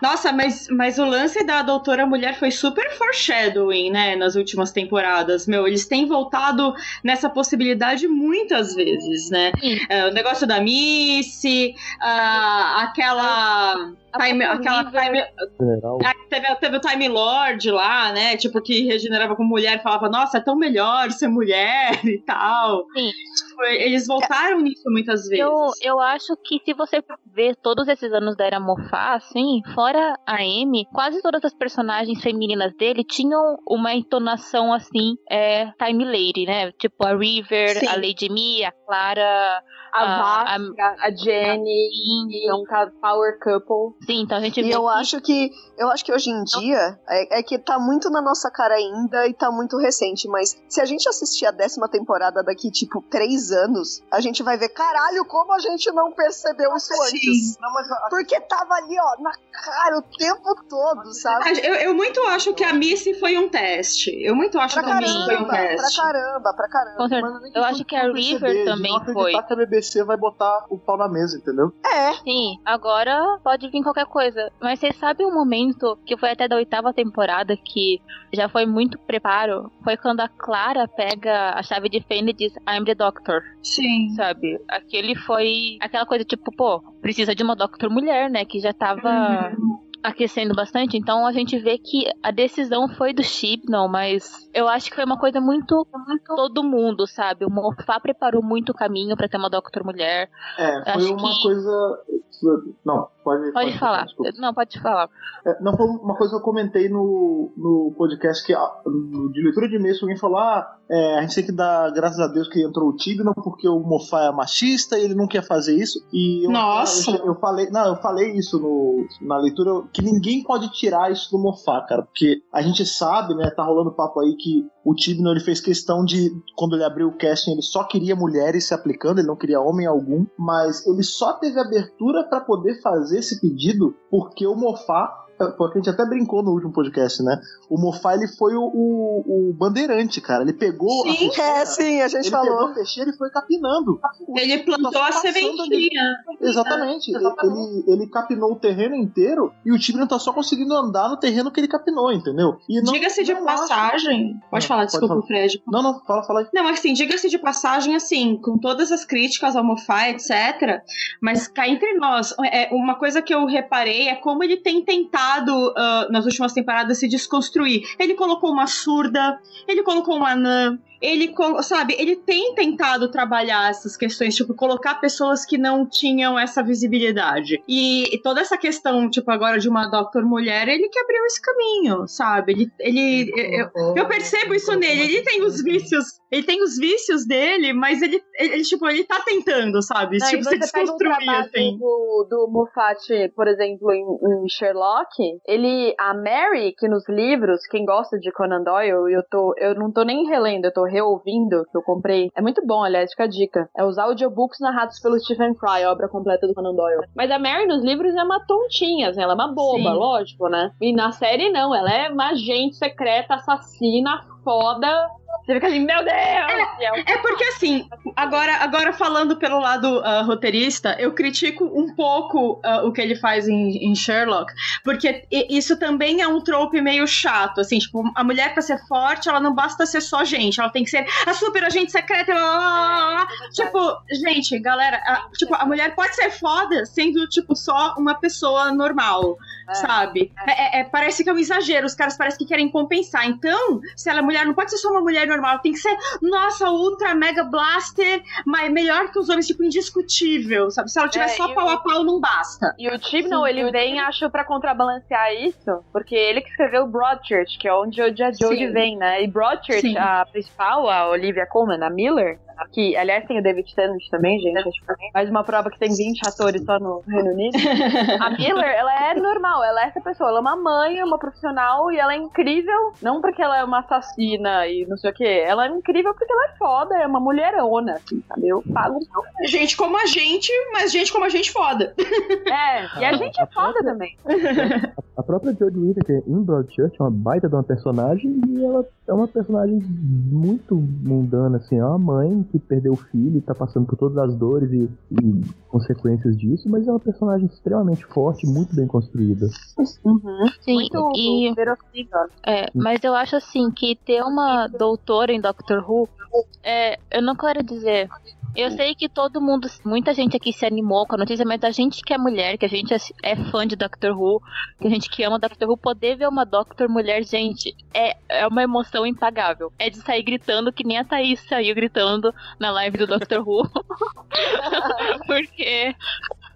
Nossa, mas, mas o lance da Doutora Mulher foi super foreshadowing, né? Nas últimas temporadas. Meu, eles têm voltado nessa possibilidade muitas vezes, né? É, o negócio da Missy, ah, aquela. Time, aquela time, ah, teve, teve o Time Lord lá, né? Tipo, que regenerava com mulher e falava, nossa, é tão melhor ser mulher e tal. Sim. Tipo, eles voltaram nisso muitas vezes. Eu, eu acho que se você ver todos esses anos da Era Mofá, assim, fora a Amy, quase todas as personagens femininas dele tinham uma entonação assim, é, Time Lady, né? Tipo a River, Sim. a Lady Mi, a Clara. A a- Vasca, a, Jenny, é um power couple. Sim, então a gente E vê eu que- acho que eu acho que hoje em dia é, é que tá muito na nossa cara ainda e tá muito recente, mas se a gente assistir a décima temporada daqui, tipo, três anos, a gente vai ver, caralho, como a gente não percebeu isso antes. Não, mas a- Porque tava ali, ó, na cara o tempo todo, sabe? Eu, eu muito acho que a Missy foi um teste. Eu muito acho Pra que a Missy foi um caramba, pra teste. caramba, pra caramba. Nem Eu acho que a River perceber, também foi. que a BBC vai botar o pau na mesa, entendeu? É, Sim, agora pode vir qualquer coisa. Mas vocês sabem um momento que foi até da oitava temporada que já foi muito preparo? Foi quando a Clara pega a chave de fenda e diz I'm the Doctor, Sim. sabe? Aquele foi aquela coisa tipo, pô, precisa de uma Doctor mulher, né? Que já tava aquecendo bastante. Então a gente vê que a decisão foi do Chibnall, mas eu acho que foi uma coisa muito, muito todo mundo, sabe? O Moffat preparou muito o caminho pra ter uma Doctor mulher. É, foi Acho uma que- coisa. Não, pode, Pode falar. desculpa. Não, pode falar. É, não, foi uma coisa que eu comentei no, no podcast que ah, no, de leitura de e-mails alguém falou: ah, é, a gente tem que dar graças a Deus que entrou o Tibnon porque o Mofá é machista e ele não quer fazer isso. E eu, Nossa! Eu, eu falei, não, eu falei isso no, na leitura que ninguém pode tirar isso do Mofá, cara, porque a gente sabe, né, tá rolando papo aí que o Tibnon ele fez questão de, quando ele abriu o casting, ele só queria mulheres se aplicando, ele não queria homem algum, mas ele só teve abertura pra poder fazer esse pedido porque o Mofá porque a gente até brincou no último podcast, né? O Mofá, ele foi o, o, o bandeirante, cara. Ele pegou a Sim. peixeira, é, sim, a gente ele falou. pegou a peixeira e foi capinando. Ele plantou a sementinha. Exatamente. Ele, ele capinou o terreno inteiro e o time não tá só conseguindo andar no terreno que ele capinou, entendeu? Diga-se de não acho- passagem. Pode Não, falar, pode desculpa, falar. Fred. Não, não, fala, fala aí. Não, mas assim, diga-se de passagem, assim, com todas as críticas ao Mofá, etc. Mas cá entre nós, é, uma coisa que eu reparei é como ele tem tentado, ah, nas últimas temporadas, se desconstruir. Ele colocou uma surda, ele colocou uma anã, ele, sabe, ele tem tentado trabalhar essas questões, tipo, colocar pessoas que não tinham essa visibilidade. E, e toda essa questão, tipo, agora de uma Doctor mulher, ele que abriu esse caminho, sabe? Ele, ele eu, eu percebo isso nele. Ele tem os vícios, ele tem os vícios dele, mas ele, ele tipo, ele tá tentando, sabe? Não, tipo, se você um desconstruir, trabalho assim. do, do Moffat, por exemplo, em, em Sherlock, ele, a Mary, que nos livros, quem gosta de Conan Doyle, eu, tô, eu não tô nem relendo, eu tô reouvindo, que eu comprei. É muito bom, aliás, fica a dica. É os audiobooks narrados pelo Stephen Fry, a obra completa do Conan Doyle. Mas a Mary nos livros é uma tontinha, assim, ela é uma boba, Sim. lógico, né? E na série não, ela é uma agente secreta, assassina, foda. Você fica assim, meu Deus! É porque assim, agora, agora falando pelo lado ah, roteirista, eu critico um pouco ah, o que ele faz em, em Sherlock, porque isso também é um trope meio chato, assim, tipo, a mulher pra ser forte, ela não basta ser só gente, ela tem que ser a super agente secreta, blá, blá, blá, blá. tipo, gente, galera, a, tipo, a mulher pode ser foda sendo, tipo, só uma pessoa normal, sabe? É, é- é- parece que é um exagero, os caras parecem que querem compensar, então, se ela é mulher, não pode ser só uma mulher normal, tem que ser, nossa, ultra mega blaster, mas melhor que os homens, tipo, indiscutível, sabe? Se ela tiver É, só pau o- a pau, não basta. E o Chibnall, ele vem, acho, pra contrabalancear isso, porque ele que escreveu Broadchurch, que é onde o Jodie vem, né? E Broadchurch, Sim. a principal, a Olivia Colman, a Miller, que, aliás, tem o David Tennant também, gente, é tipo, mais uma prova que tem 20 atores só no Reino Unido. A Miller, ela é normal, ela é essa pessoa, ela é uma mãe, uma profissional, e ela é incrível, não porque ela é uma assassina e não sei o que, ela é incrível porque ela é foda, é uma mulherona, assim, sabe? Eu pago. Gente como a gente, mas gente como a gente foda. É, e a gente é foda também. A própria Jodie Whittaker em Broadchurch é uma baita de uma personagem e ela é uma personagem muito mundana, assim, é uma mãe que perdeu o filho e tá passando por todas as dores e, e consequências disso, mas é uma personagem extremamente forte, muito bem construída. Sim, Muito e. É, mas eu acho assim que ter uma doutora em Doctor Who, é, eu não quero dizer. Eu sei que todo mundo, muita gente aqui se animou com a notícia, mas a gente que é mulher, que a gente é, é fã de Doctor Who, que a gente que ama Doctor Who, poder ver uma Doctor mulher, gente, é, é uma emoção impagável. É de sair gritando que nem a Thaís saiu gritando na live do Doctor Who. Porque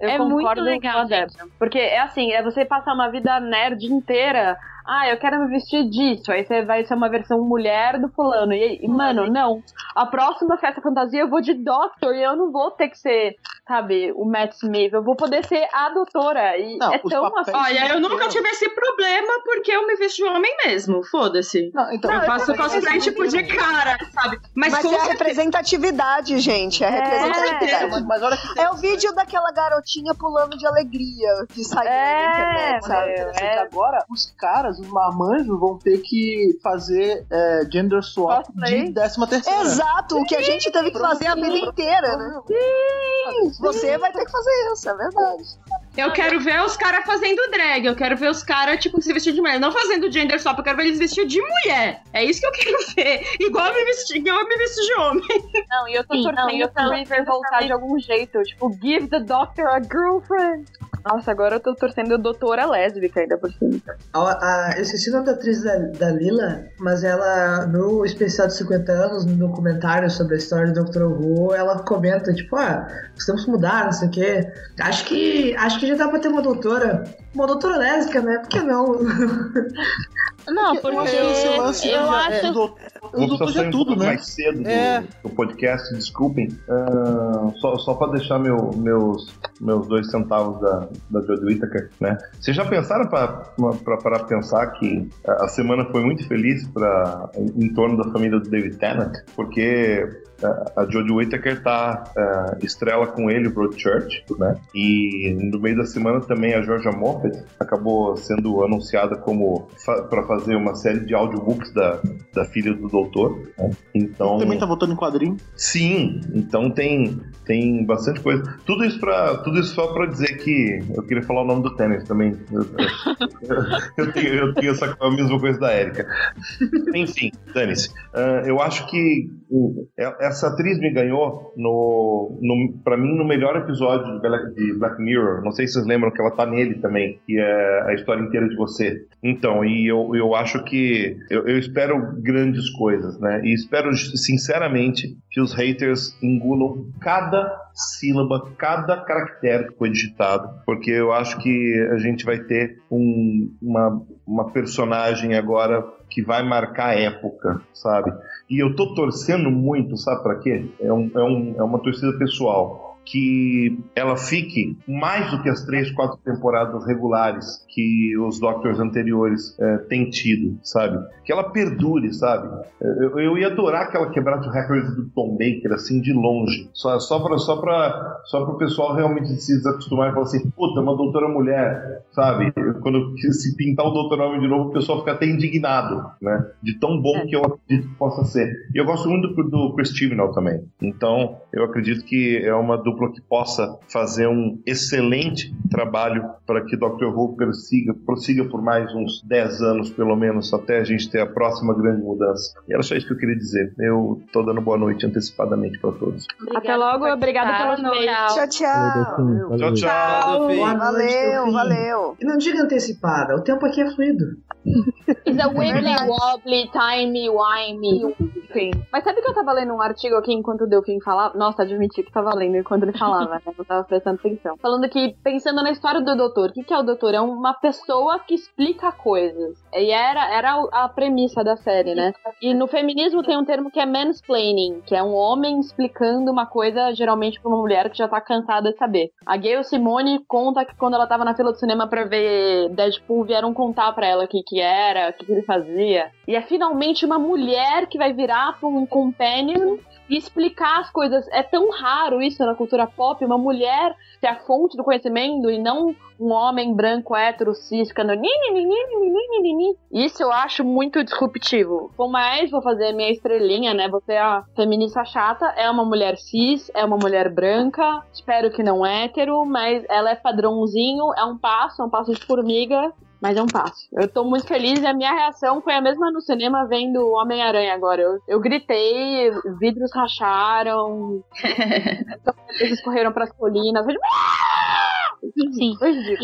Eu É concordo muito legal, com a Débora. Porque é assim, é você passar uma vida nerd inteira. Ah, eu quero me vestir disso. Aí você vai ser uma versão mulher do fulano. E, e, mano, não. A próxima festa fantasia eu vou de Doctor e eu não vou ter que ser, sabe, o Matt Smith. Eu vou poder ser a doutora. E Não, é tão assim. Olha, eu nunca tive esse problema porque eu me visto de homem mesmo, foda-se. Então, eu Não, faço eu também cosplay tipo de cara, sabe? Mas, Mas com é a certeza- representatividade, gente. É a representatividade. mas, mas olha que É o vídeo daquela garotinha pulando de alegria que saiu É, na internet, sabe? é. agora, os caras, os marmanjos, vão ter que fazer é, gender swap Cosplay. de 13 terceira. Exato, o que a gente teve que fazer a vida inteira, né? Sim! Você vai ter que fazer isso, é verdade. Eu quero ver os caras fazendo drag, eu quero ver os caras, tipo, se vestindo de mulher. Não fazendo gender swap, eu quero ver eles vestidos de mulher. É isso que eu quero ver. Igual eu me vesti, igual eu me visto de homem. Não, e eu tô Sim, torcendo e pra também- River voltar de algum jeito. Tipo, give the doctor a girlfriend. Nossa, agora eu tô torcendo doutora lésbica ainda por cima. A, a- eu esqueci o nome da atriz da, da Lila, mas ela, no especial de 50 anos, no documentário sobre a história do Dr. Who, ela comenta, tipo, ah, precisamos mudar, não sei o quê. Acho que, acho que já dá pra ter uma doutora, uma doutora lésbica, né? Por que não? Não, Eu porque esse lance eu já acho. é, do, Vou do, precisar do, sair é um tudo, pouco né? mais cedo do, É. do podcast, desculpem. Ah, só só para deixar meu, meus, meus dois centavos da, da Jodie Whittaker, né? Vocês já pensaram para parar pensar que a a semana foi muito feliz pra, em, em torno da família do David Tennant? Porque a, Jodie Whittaker tá ah, estrela com ele o Broadchurch, né? E no meio da semana também a Georgia Moffat acabou sendo anunciada como fa para fazer uma série de audiobooks da, da filha do doutor. né? Então Também tá votando em quadrinho. Sim, então tem, tem bastante coisa. Tudo isso, pra, tudo isso só pra dizer que eu queria falar o nome do tênis também. Eu, eu- eu tenho, eu tenho essa, a mesma coisa da Erika. Enfim, dane-se. Ah, eu acho que uh, essa essa atriz me ganhou no, no para mim no melhor episódio de Black, de Black Mirror. Não sei se vocês lembram que ela tá nele também, que é a história inteira de você. Então, e eu, eu acho que eu, eu espero grandes coisas, né? E espero sinceramente que os haters engulam cada sílaba, cada caractere que foi digitado, porque eu acho que a gente vai ter um, uma, uma personagem agora que vai marcar a época, sabe? E eu tô torcendo muito, sabe para quê? É, um, é, um, é uma torcida pessoal que ela fique mais do que as três, quatro temporadas regulares que os Doctors anteriores é, têm tido, sabe? Que ela perdure, sabe? Eu, eu ia adorar que ela quebrasse o recorde do Tom Baker, assim, de longe. Só, só para só pra, só o pessoal realmente se desacostumar e falar assim, puta, uma doutora mulher, sabe? Quando se pintar o doutor homem de novo, o pessoal fica até indignado, né? De tão bom que eu acredito que possa ser. E eu gosto muito do, do Chris Chibnall também. Então, eu acredito que é uma dupla que possa fazer um excelente trabalho para que Dr. Who prossiga, prossiga por mais uns 10 anos, pelo menos, até a gente ter a próxima grande mudança. E era só isso que eu queria dizer. Eu tô dando boa noite antecipadamente para todos. Obrigada até logo, obrigada pela noite. Tchau, tchau. Tchau, tchau. Valeu, valeu. E não diga antecipada, o tempo aqui é fluido. It's a wibbly wobbly, timey wimey. Enfim. Mas sabe que eu tava lendo um artigo aqui enquanto o Delfim falava? Nossa, admiti que tava lendo enquanto ele falava, né? Eu tava prestando atenção. Falando que, pensando na história do doutor, o que, que é o doutor? É uma pessoa que explica coisas. E era, era a premissa da série, né? E no feminismo tem um termo que é mansplaining, que é um homem explicando uma coisa, geralmente pra uma mulher que já tá cansada de saber. A Gayle Simone conta que quando ela tava na fila do cinema pra ver Deadpool, vieram contar pra ela o que, que era, o que, que ele fazia. E é finalmente uma mulher que vai virar pra um companion e explicar as coisas. É tão raro isso na cultura pop, uma mulher ser a fonte do conhecimento e não um homem branco hétero cis ficando Isso eu acho muito disruptivo. Por mais vou fazer minha estrelinha, né? Você é a feminista chata, é uma mulher cis, é uma mulher branca, espero que não hétero, mas ela é padrãozinho, é um passo, é um passo de formiga mas é um passo. Eu tô muito feliz e a minha reação foi a mesma no cinema vendo Homem-Aranha agora. Eu, eu gritei, vidros racharam, eles correram pras colinas. Sim.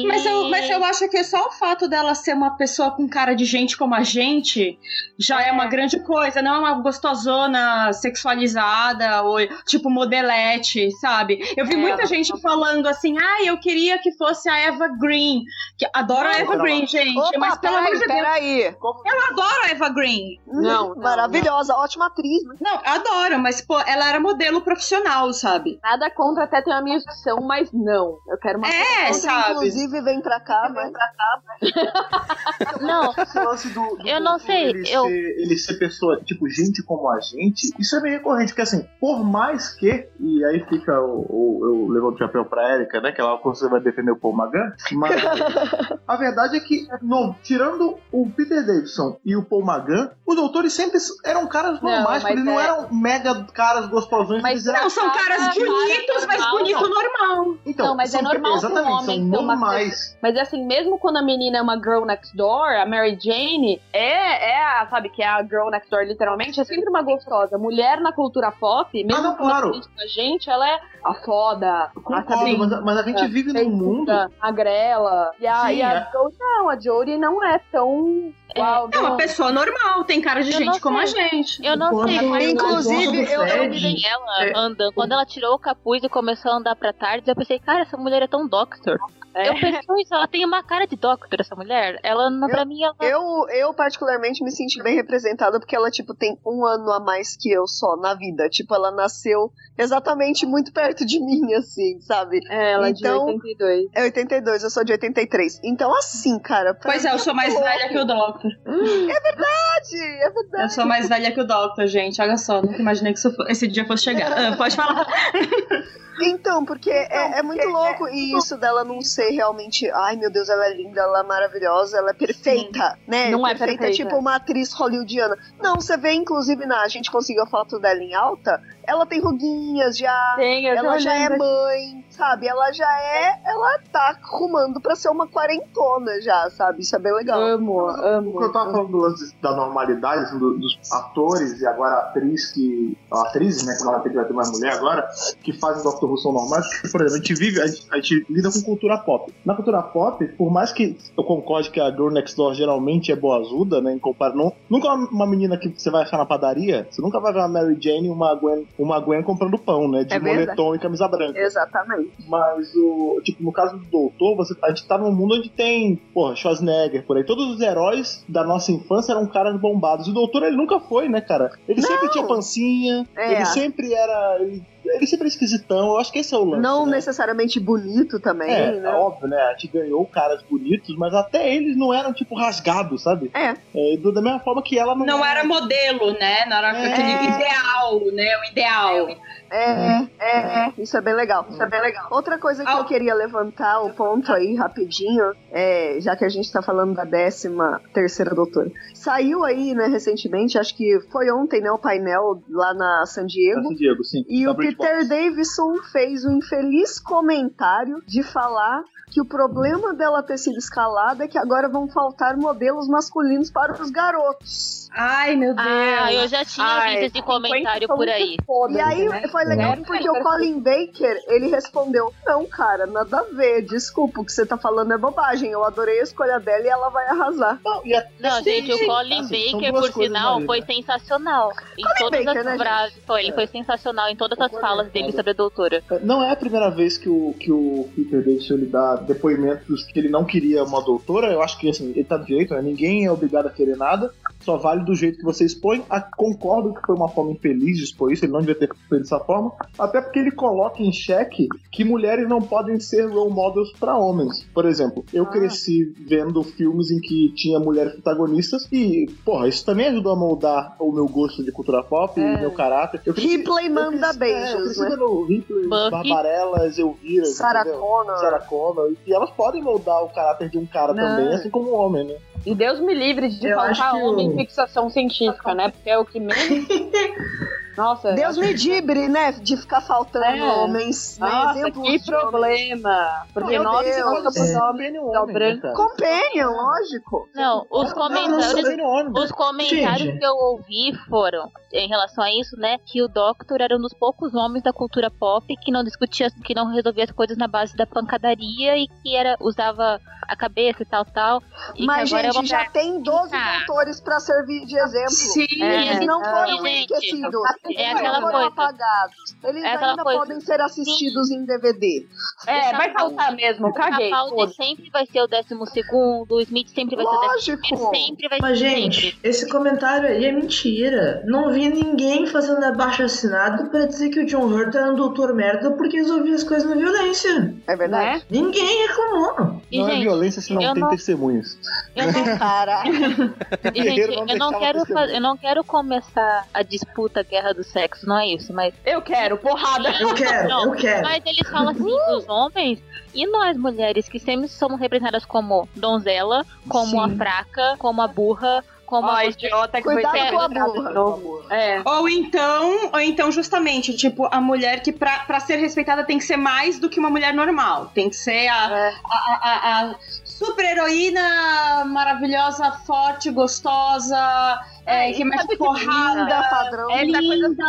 Mas eu, mas eu acho que só o fato dela ser uma pessoa com cara de gente como a gente já é, é uma grande coisa. Não é uma gostosona sexualizada ou tipo modelete, sabe? Eu vi é, muita gente falando assim: ah, eu queria que fosse a Eva Green. Que adoro a Eva Green, gente. Opa, mas pelo amor de Deus. Peraí. Eu adoro a Eva Green. Não, não maravilhosa, não. ótima atriz. Né? Não, adoro, mas pô, ela era modelo profissional, sabe? Nada contra até ter uma minha discussão, mas não. Eu quero uma é, sabe? Inclusive, vem pra cá, vem pra cá. não, Esse lance do, do eu não sei. Ele, eu... ser, ele ser pessoa, tipo, gente como a gente, isso é meio recorrente, porque assim, por mais que, e aí fica o, o eu levanto o chapéu pra Erika, né, que ela você vai defender o Paul Magan, mas a verdade é que, no, tirando o Peter Davidson e o Paul Magan, os doutores sempre eram caras normais, mas eles não é- eram mega caras gostosões, Mas eles eram Não, são caras Cara, bonitos, mas bonito normal. Então, Não, mas é normal um exatamente, homem são normais. Mas assim, mesmo quando a menina é uma girl next door, a Mary Jane é, é a, sabe, que é a girl next door, literalmente, é sempre uma gostosa. Mulher na cultura pop, mesmo Ah, não, claro. é a gente, ela é a foda, a sabe, mas, a- mas a gente vive num mundo. magrela. E a, Sim, e a é. Jodie não, a Jodie não é tão. Uau, É uma não. pessoa normal, tem cara de Eu gente como a gente. Eu não sei, mas Inclusive, eu- vi ela é- andando. Quando ela tirou o capuz e começou a andar pra tarde, eu pensei, cara, essa mulher é tão Doctor. É. Eu pensei isso, ela tem uma cara de Doctor, essa mulher. Ela, não- pra mim, ela. Eu, eu particularmente me senti bem representada porque ela, tipo, tem um ano a mais que eu só na vida. Tipo, ela nasceu exatamente muito perto de mim, assim, sabe? É, ela é Então- de 82. É 82, eu sou de 83. Então, assim, cara. Pois é, eu sou mais louco. velha que o Doctor. verdade, é verdade. Eu sou mais velha que o Doctor, gente. Olha só, nunca imaginei que esse dia fosse chegar. Ah, pode falar. Então, porque é, é muito louco e isso dela não ser realmente, ai meu Deus, ela é linda, ela é maravilhosa, ela é perfeita, né? Não é perfeita, perfeita. tipo uma atriz hollywoodiana. Não, você vê inclusive na a gente conseguiu a foto dela em alta, ela tem ruguinhas já, Tem, ela já é mãe, sabe? Ela já é, ela tá arrumando pra ser uma quarentona já, sabe? Isso é bem legal. Amo, O que amo. eu tava falando do lance da normalidade, assim, do- dos atores e agora a atriz que. A atriz, né? Que ela tem que vai ter mais mulher agora, que fazem Doctor Who são normais. Por exemplo, a gente vive, a gente, a gente lida com cultura pop. Na cultura pop, por mais que eu concorde que a Girl Next Door geralmente é boazuda, né? Em compara, não, nunca é uma menina que você vai achar na padaria, você nunca vai ver uma Mary Jane e uma Gwen, uma Gwen comprando pão, né? De É moletom e camisa branca. Exatamente. Mas o. Tipo, no caso do Doutor, você, a gente tá num mundo onde tem, porra, Schwarzenegger por aí. Todos os heróis da nossa infância eram caras bombados. O Doutor, ele nunca foi, né, cara? Ele sempre tinha pancinha, É. ele sempre era. Ele, ele sempre era esquisitão. Eu acho que esse é o lance. Não né? necessariamente bonito também, É, né? óbvio, né? A gente ganhou caras bonitos, mas até eles não eram, tipo, rasgados, sabe? É. do- da mesma forma que ela não. Não era modelo, né? Não era É. aquele ideal, né? O ideal. É, é, é, isso é bem legal, isso é bem legal. Outra coisa que eu queria levantar o ponto aí rapidinho, é, já que a gente tá falando da décima terceira doutora. Saiu aí, né, recentemente, acho que foi ontem, né, o painel lá na San Diego. San Diego, sim. E o. Peter Davidson fez o infeliz comentário de falar que o problema dela ter sido escalada é que agora vão faltar modelos masculinos para os garotos. Ai, meu Deus. Ah, eu já tinha Ai, visto esse comentário por aí. E aí né? foi legal Zero porque o Colin Baker, ele respondeu, não, cara, nada a ver, desculpa, o que você tá falando é bobagem, eu adorei a escolha dela e ela vai arrasar. Não, e a- Não, Sim, gente, sim. o Colin Assim, Baker, por sinal, foi sensacional. Em Colin todas Baker, as né, frases. Foi, ele foi sensacional em todas as falas dele sobre a doutora. Não é a primeira vez que o, que o Peter Davidson ele dá depoimentos que ele não queria uma doutora. Eu acho que assim, ele tá do jeito, né? Ninguém é obrigado a querer nada. Só vale do jeito que você expõe. A- concordo que foi uma forma infeliz de expor isso, ele não devia ter feito dessa forma. Até porque ele coloca em xeque que mulheres não podem ser role models pra homens. Por exemplo, eu cresci vendo filmes em que tinha mulheres protagonistas e, porra, isso também ajudou a moldar o meu gosto de cultura pop e meu caráter. Eu cresci- Ripley manda é, eu beijos, cresci né? vendo Ripley, Buffy. Barbarelas, Elvira, Sarah? Connor. Sarah Connor. E elas podem moldar o caráter de um cara Não. também, assim como um homem, né? E Deus me livre de Eu faltar homem em fixação científica, né? Porque é o que menos. Nossa, Deus me dibre, né, de ficar faltando É. homens, né, Nossa, que de homens. problema. Porque Meu nós Deus. somos É. homens, é o branco. Companion, lógico. Não, os comentários. não. Os comentários Gente. que eu ouvi foram em relação a isso, né? Que o Doctor era um dos poucos homens da cultura pop que não discutia, que não resolvia as coisas na base da pancadaria e que era usava a cabeça e tal, tal. E Mas, agora gente, é uma já tem 12 Ah. doutores pra servir de exemplo. Sim. É, Eles não é, foram gente, esquecidos. É Eles aquela não foram coisa. apagados. Eles É aquela ainda coisa. podem ser assistidos em DVD. É, vai faltar mesmo, caguei. Foda-se. sempre vai ser o décimo segundo, o Smith sempre vai ser o décimo Lógico. primeiro, sempre vai Mas, ser gente, sempre. esse comentário aí é mentira. Não vi ninguém fazendo abaixo assinado pra dizer que o John Hurt era um doutor merda porque resolvia as coisas na violência. É verdade? Né? Ninguém reclamou. E, não é gente, violência se não tem não- testemunhas. eu não Caraca. E, gente, não eu não quero eu não quero começar a disputa, a guerra do sexo, não é isso, mas Eu quero, porrada. Eu quero, Não, eu quero. mas eles falam assim dos homens e nós mulheres que sempre somos representadas como donzela, como a Sim. fraca, como a burra, como Ó, a idiota que Cuidado foi ser com a burra. É. Ou então, ou então, justamente, tipo, a mulher que pra, pra ser respeitada tem que ser mais do que uma mulher normal. Tem que ser a, É. a, a, a super-heroína maravilhosa, forte, gostosa, é, É, que mais porrada, linda, padrão. é Essa coisa- linda,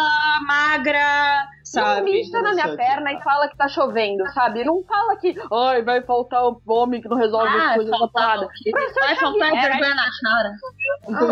magra, Não sabe? mija na minha perna e fala que tá chovendo, sabe? Não fala que ai, vai faltar o homem que não resolve as Ah, coisas da faltar parada. o? Vai faltar É, vergonha na cara. Vai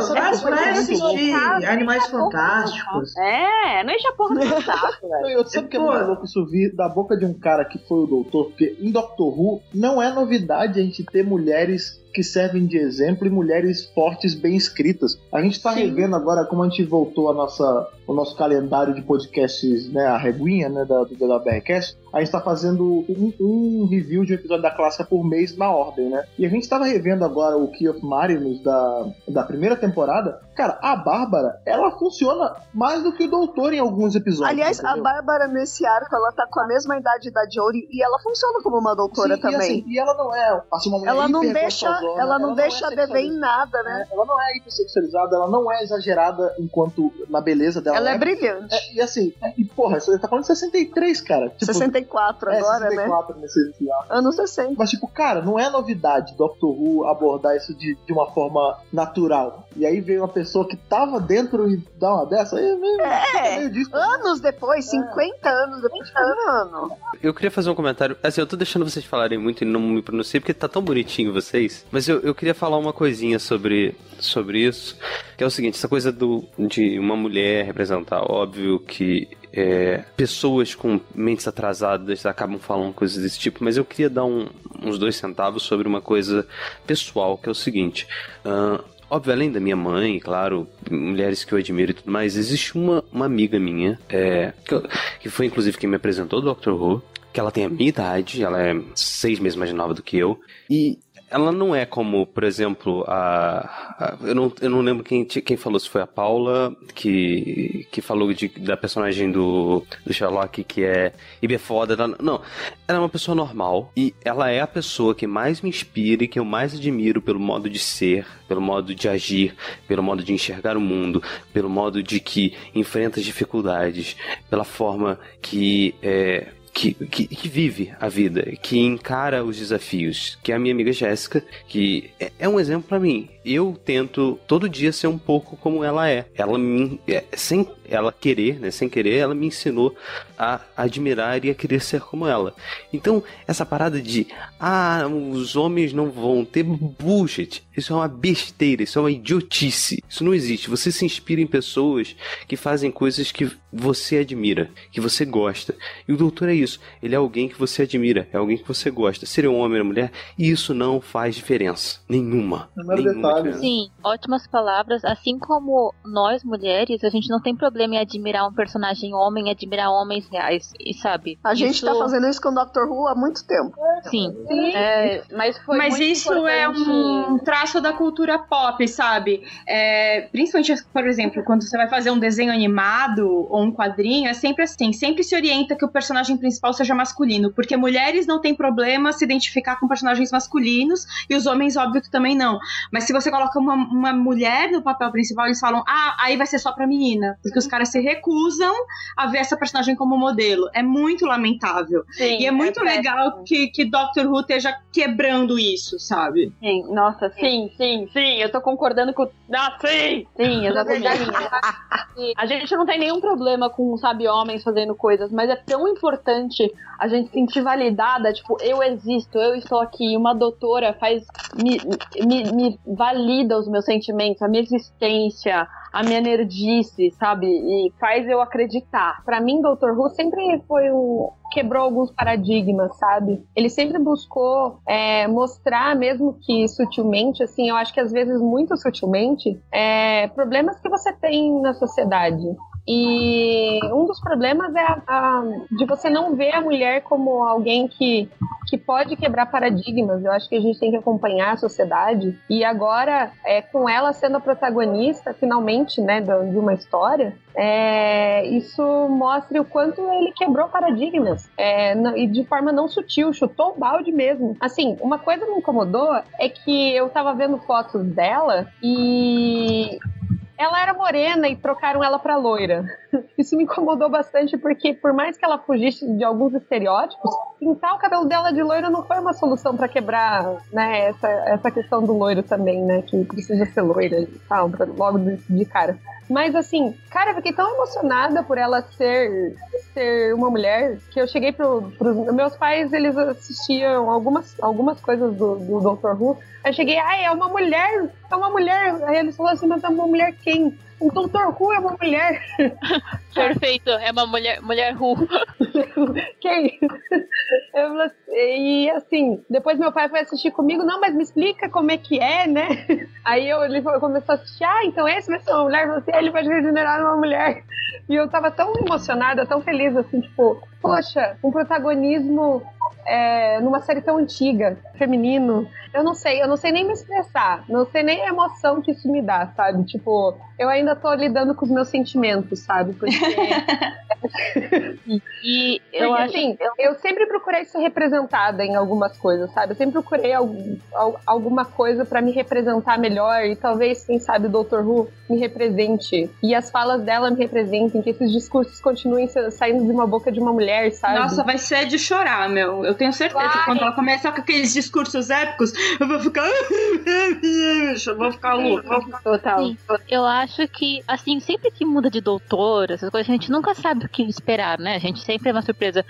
muito louco. assistir Animais Fantásticos. É, não enche a porra do saco, velho. Eu sabe que é muito louco isso vir da boca de um cara que foi o doutor, porque em Doctor Who não é novidade a gente ter mulheres que servem de exemplo e mulheres fortes, bem escritas. A gente tá revendo agora como a gente voltou a nossa, o nosso calendário de podcasts, né, a reguinha, né, da, do da BRCast. A gente tá fazendo um, um review de um episódio da clássica por mês na ordem, né? E a gente tava revendo agora o Key of Marinus da, da primeira temporada. Cara, a Bárbara, ela funciona mais do que o Doutor em alguns episódios. Aliás, a entendeu? Bárbara nesse arco, ela tá com a mesma idade da Jory e ela funciona como uma doutora Sim, também. E, assim, e ela não é assim, uma mulher ela não deixa, gostosona, ela não deixa é beber em nada, né? É, ela não é hipersexualizada, ela não é exagerada enquanto na beleza dela. Ela é né? brilhante. É, e assim, e porra, você tá falando de 63, cara. Tipo, 64 é, agora, 64 né? nesse nesse arco. Anos 60. Mas, tipo, cara, não é novidade Doctor Who abordar isso de, de uma forma natural. E aí veio uma pessoa que tava dentro e dá uma dessa, aí é meio, É, meio disso. anos depois, 50 anos, 20 anos. Eu queria fazer um comentário. Assim, eu tô deixando vocês falarem muito e não me pronunciei porque tá tão bonitinho vocês. Mas eu, eu queria falar uma coisinha sobre, sobre isso. Que é o seguinte: essa coisa do, de uma mulher representar. Óbvio que é, pessoas com mentes atrasadas acabam falando coisas desse tipo, mas eu queria dar um- uns dois centavos sobre uma coisa pessoal, que é o seguinte. ahn, Óbvio, além da minha mãe, claro, mulheres que eu admiro e tudo mais, existe uma, uma amiga minha, é, que, eu- que foi inclusive quem me apresentou Doctor Who, que ela tem a minha idade, ela é seis meses mais nova do que eu, e ela não é como, por exemplo, a. a- eu, não, eu não lembro quem, quem falou, se foi a Paula, que, que falou de, da personagem do, do Sherlock, que é Ibe foda. ela- Não, ela é uma pessoa normal e ela é a pessoa que mais me inspira e que eu mais admiro pelo modo de ser, pelo modo de agir, pelo modo de enxergar o mundo, pelo modo de que enfrenta as dificuldades, pela forma que. É, que, que, que vive a vida, que encara os desafios, que é a minha amiga Jéssica, que é, é um exemplo pra mim. Eu tento todo dia ser um pouco como ela é. Ela me, é, sem ela querer, né, sem querer, ela me ensinou a admirar e a querer ser como ela. Então, essa parada de ah, os homens não vão ter bullshit, isso é uma besteira, isso é uma idiotice. Isso não existe. Você se inspira em pessoas que fazem coisas que você admira, que você gosta. E o doutor é isso. Ele é alguém que você admira, é alguém que você gosta. Ser um homem ou mulher, e isso não faz diferença. Nenhuma. Não é Nenhuma detalhe. Sim, ótimas palavras. Assim como nós, mulheres, a gente não tem problema em admirar um personagem homem, admirar homens reais, e sabe? A gente Isso- tá fazendo isso com o Doctor Who há muito tempo. Sim. É, mas foi Mas muito isso é importante. um traço da cultura pop, sabe? É, principalmente, por exemplo, quando você vai fazer um desenho animado ou um quadrinho, é sempre assim, sempre se orienta que o personagem principal seja masculino, porque mulheres não têm problema se identificar com personagens masculinos e os homens, óbvio que também não. Mas se você coloca uma, uma mulher no papel principal, eles falam, ah, aí vai ser só pra menina, porque os caras se recusam a ver essa personagem como modelo. É muito lamentável. Sim, E é muito péssimo. legal que, que Doctor Who esteja quebrando isso, sabe? Sim, nossa, sim, sim, sim, eu tô concordando com. Ah, sim! Sim, exatamente. a gente não tem nenhum problema com, sabe, homens fazendo coisas, mas é tão importante a gente sentir validada, tipo, eu existo, eu estou aqui, uma doutora faz. me, me, me valida os meus sentimentos, a minha existência, a minha energice, sabe? E faz eu acreditar. Pra mim, Dr. Who sempre foi um. quebrou alguns paradigmas, sabe? Ele sempre buscou é, mostrar, mesmo que sutilmente, assim, eu acho que às vezes muito sutilmente, é, problemas que você tem na sociedade. E um dos problemas é a, a- de você não ver a mulher como alguém que, que pode quebrar paradigmas. Eu acho que a gente tem que acompanhar a sociedade. E agora, é, com ela sendo a protagonista, finalmente, né, de uma história, é, isso mostra o quanto ele quebrou paradigmas. é, não- e de forma não sutil, chutou o balde mesmo. Assim, uma coisa me incomodou é que eu tava vendo fotos dela e ela era morena e trocaram ela pra loira. Isso me incomodou bastante porque, por mais que ela fugisse de alguns estereótipos, pintar o cabelo dela de loiro não foi uma solução pra quebrar né, essa, essa questão do loiro também, né? Que precisa ser loira e tal, logo de cara. Mas assim, cara, eu fiquei tão emocionada por ela ser, ser uma mulher que eu cheguei pro, pros meus pais, eles assistiam algumas, algumas coisas do, do Dr. Who. Eu cheguei, ai, é uma mulher, é uma mulher. Aí eles falaram assim, mas é uma mulher quem? O Dr. Who é uma mulher. Perfeito, é uma mulher, mulher Who. Falei assim, e assim, depois meu pai foi assistir comigo, não, mas me explica como é que é, né? Aí eu, ele começou a assistir, ah, então esse vai ser uma mulher, você, ele vai regenerar uma mulher. E eu tava tão emocionada, tão feliz, assim, tipo, poxa, um protagonismo é, numa série tão antiga, feminino. Eu não sei, eu não sei nem me expressar, não sei nem a emoção que isso me dá, sabe? Tipo, eu ainda tô lidando com os meus sentimentos, sabe? Porque E eu Porque, acho. assim, eu sempre procurei ser representada em algumas coisas, sabe? Eu sempre procurei algum- al- alguma coisa pra me representar melhor e talvez, quem sabe, o Dr. Who me represente e as falas dela me representem, que esses discursos continuem sa- saindo de uma boca de uma mulher, sabe? Nossa, vai ser de chorar, meu. Eu tenho certeza. Vai. Quando ela começar com aqueles discursos épicos, eu vou ficar. eu vou ficar louca. Total. Sim, eu acho que, assim, sempre que muda de doutor, essas coisas, a gente nunca sabe o que esperar, né? A gente sempre é uma surpresa.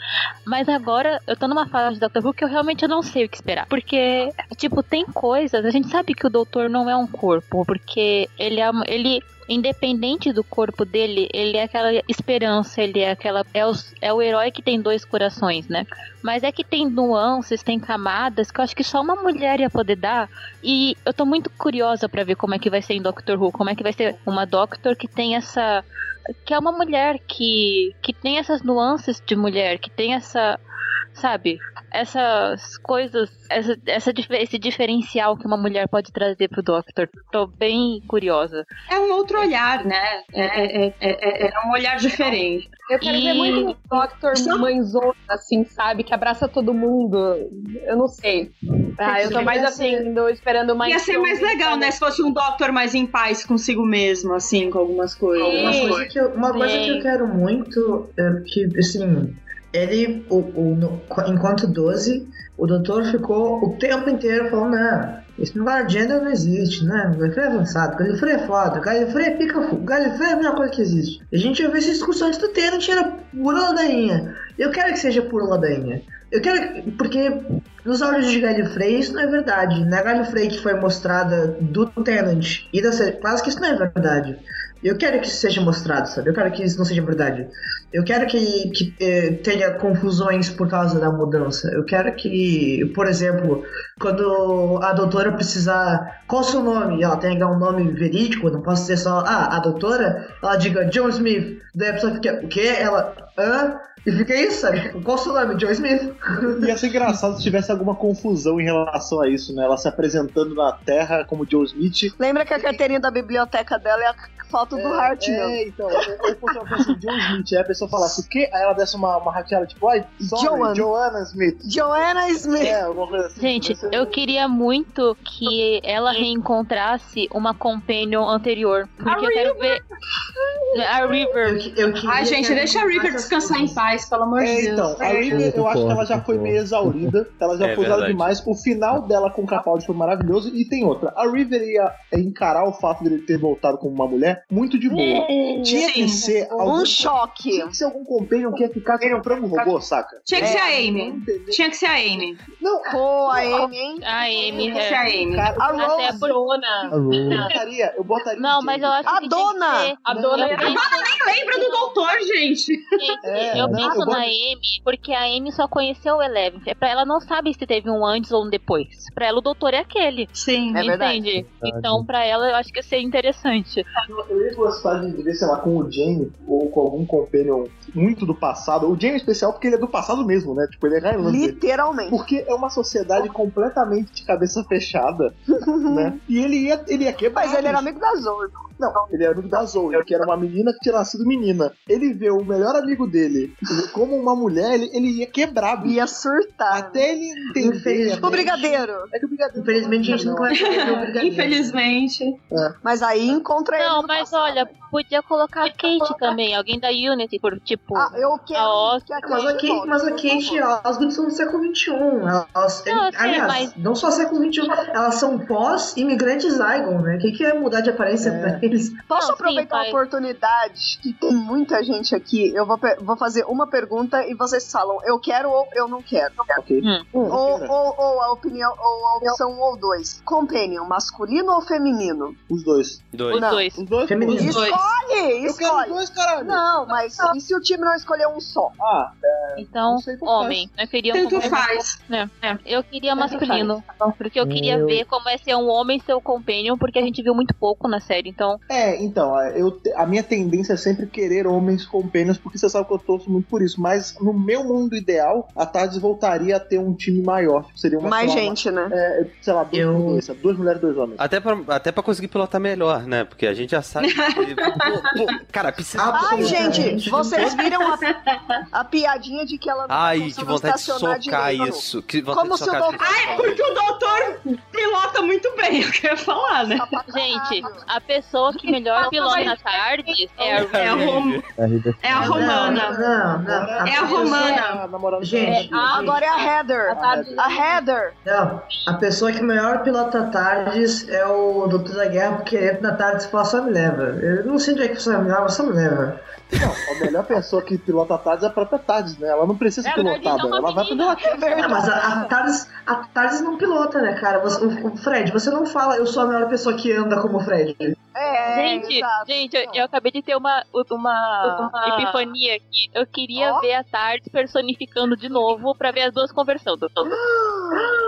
Mas agora, eu tô numa fase de Doctor Who que eu realmente não sei o que esperar. Porque, tipo, tem coisas, a gente sabe que o doutor não é um corpo, porque ele é. Ele, independente do corpo dele, ele é aquela esperança, ele é aquela. É, os- é o herói que tem dois corações, né? Mas é que tem nuances, tem camadas que eu acho que só uma mulher ia poder dar. E eu tô muito curiosa pra ver como é que vai ser em Doctor Who, como é que vai ser uma Doctor que tem essa que é uma mulher que que tem essas nuances de mulher, que tem essa sabe, essas coisas, essa, essa esse diferencial que uma mulher pode trazer pro Doctor. Tô bem curiosa. É um outro olhar, né? É, é, é, é, é um olhar diferente. Eu quero ver E- muito um Doctor mãezona, assim, sabe? Que abraça todo mundo. Eu não sei. Ah, eu tô mais assim, tô esperando mais. Ia ser mais legal, né? Se fosse um Doctor mais em paz consigo mesmo, assim, com algumas coisas. Uma Sim. coisa, que eu, uma coisa que eu quero muito é que, assim, ele, o, o, no- enquanto 12, o doutor ficou o tempo inteiro falando, não, esse negócio de gênero não existe, né? Galifrey é avançado, Galifrey é foda, Galifrey é pica fu- Galifrey é a melhor coisa que existe. A gente já viu essa discussão antes do Tenant, era pura ladainha. Eu quero que seja pura ladainha. Eu quero, porque nos áudios de Gallifrey isso não é verdade. Na Gallifrey que foi mostrada do Tenant e da série clássica, isso não é verdade. Eu quero que isso seja mostrado, sabe? Eu quero que isso não seja verdade. Eu quero que, que eh, tenha confusões por causa da mudança. Eu quero que, por exemplo, quando a doutora precisar. Qual o seu nome? Ela tenha um nome verídico, não posso dizer só, ah, a doutora, ela diga John Smith. Daí a pessoa fica, o quê? Ela, hã? E fica isso, sabe? Tipo, Qual o seu nome? John Smith. Ia ser engraçado se tivesse alguma confusão em relação a isso, né? Ela se apresentando na Terra como Joe Smith. Lembra que a carteirinha da biblioteca dela é a foto do Hart, meu. É, então, eu fosse uma Joe Smith, aí a pessoa falasse o quê? Aí ela desse uma, uma rateada, tipo, ai, sorry, Joanna. Joanna Smith. Joanna Smith. É, alguma coisa assim. Gente, eu queria muito que ela reencontrasse uma companion anterior. Porque eu quero ver. A River. Eu, eu Ai, gente, deixa a River descansar em paz, pelo amor de É, Deus. então, a River, eu acho que ela já foi meio exaurida, ela já É foi usada demais. O final dela com o Capaldi foi maravilhoso. E tem outra, a River ia encarar o fato dele ter voltado como uma mulher muito de boa. Tinha que ser algum, Um choque. tinha que ser algum companion que ia ficar com um frango robô, saca? Tinha que É. ser a Amy. Tinha que ser a Amy. Não, Pô, a Amy, hein? A Amy. É. a Amy. A Até. A Rose. eu botaria, eu botaria. Não, mas eu acho A que dona! A dona era penso- Nem lembra do doutor, gente. Gente, É, eu vou- na Amy porque a Amy só conheceu o Eleven. É Pra ela não sabe se teve um antes ou um depois. Pra ela o doutor é aquele. Sim. É verdade. entende? Então pra ela eu acho que ia ser interessante. Eu ia gostar de ver, sei lá, com o Jamie ou com algum companion muito do passado. O Jamie é especial porque ele é do passado mesmo, né? Tipo, ele é Highlander. Literalmente. Porque é uma sociedade completamente de cabeça fechada, né? E ele ia, ele ia quebrar. Mas ele era amigo da Zoe. Não, ele era amigo da Zoe, que era uma menina que tinha nascido menina. Ele vê o melhor amigo dele como uma mulher, ele, ele ia quebrar, bicho. Ia surtar. Até ele entender. Infelizmente. O brigadeiro. É que o brigadeiro. Infelizmente a gente não pode ver o brigadeiro. Infelizmente. Mas aí encontra ele. Não, mas passado. olha, podia colocar a Kate também, alguém da Unity, por tipo. Ah, eu quero a Oz- que a Mas a Kate mas a Kate favor. e a Osgood são do século XXI. Elas, Não, eu sei, aliás, mas- não só século XXI, elas são pós-imigrantes Zygon, né? O que, que é mudar de aparência É. pra eles? Posso Não, sim, aproveitar vai. a oportunidade que tem muita gente aqui? Eu vou, vou fazer uma pergunta e vocês falam eu quero ou eu não quero. Ok. Hum. Ou, ou, ou a opinião, ou a opção um ou dois. Companion, masculino ou feminino? Os dois. Dois. Os dois. Os dois. Feminino. Dois. Escolhe! time Eu quero escolhe. dois, caralho. Não, mas e se o time não escolher um só? Ah, Então, sei por homem. Eu queria um Tanto faz. É, é. Eu queria Tanto masculino. Porque eu queria Eu- ver como é ser um homem ser o companion, porque a gente viu muito pouco na série. Então, É, então, é, eu, a minha tendência é sempre querer homens companions, porque você sabe que eu torço muito por isso. Mas no meu mundo ideal, a Tardes voltaria a ter um time maior. Tipo, seria uma Mais gente, né? é, sei lá, dois, Eu- dois, duas mulheres, dois homens. Até pra, até pra conseguir pilotar melhor, né? Porque a gente já sabe que. pô, pô, cara, precisa. Ai, gente, vocês viram a, a piadinha de que ela não Ai, que vontade de socar direito? isso. Que vontade Como de se o socar doutor- Ai, porque o doutor pilota muito bem, eu queria falar, né? gente, a pessoa que melhor pilota na tarde é a É a, Rom- é a romana. Não, não. É a romana. A Gente, Ah, agora é a Heather. Heather. A Heather. Não, a pessoa que melhor pilota tardes é o Doutor da Guerra, porque ele na tarde fala só me leva. Eu não sei onde é que você me leva, só me leva. Não, a melhor pessoa que pilota a Tardes é a própria Tardes, né? Ela não precisa ser É, a Tardes pilotada, é uma ela vai fazer uma Ah, mas a, a Tardes, a Tardes não pilota, né, cara? Você- o, o Fred, você não fala, eu sou a melhor pessoa que anda como o Fred. É, Gente, exato. gente, eu, eu acabei de ter uma, uma, Uma- epifania aqui. Eu queria Ó. ver a Tarde personificando de novo pra ver as duas conversando.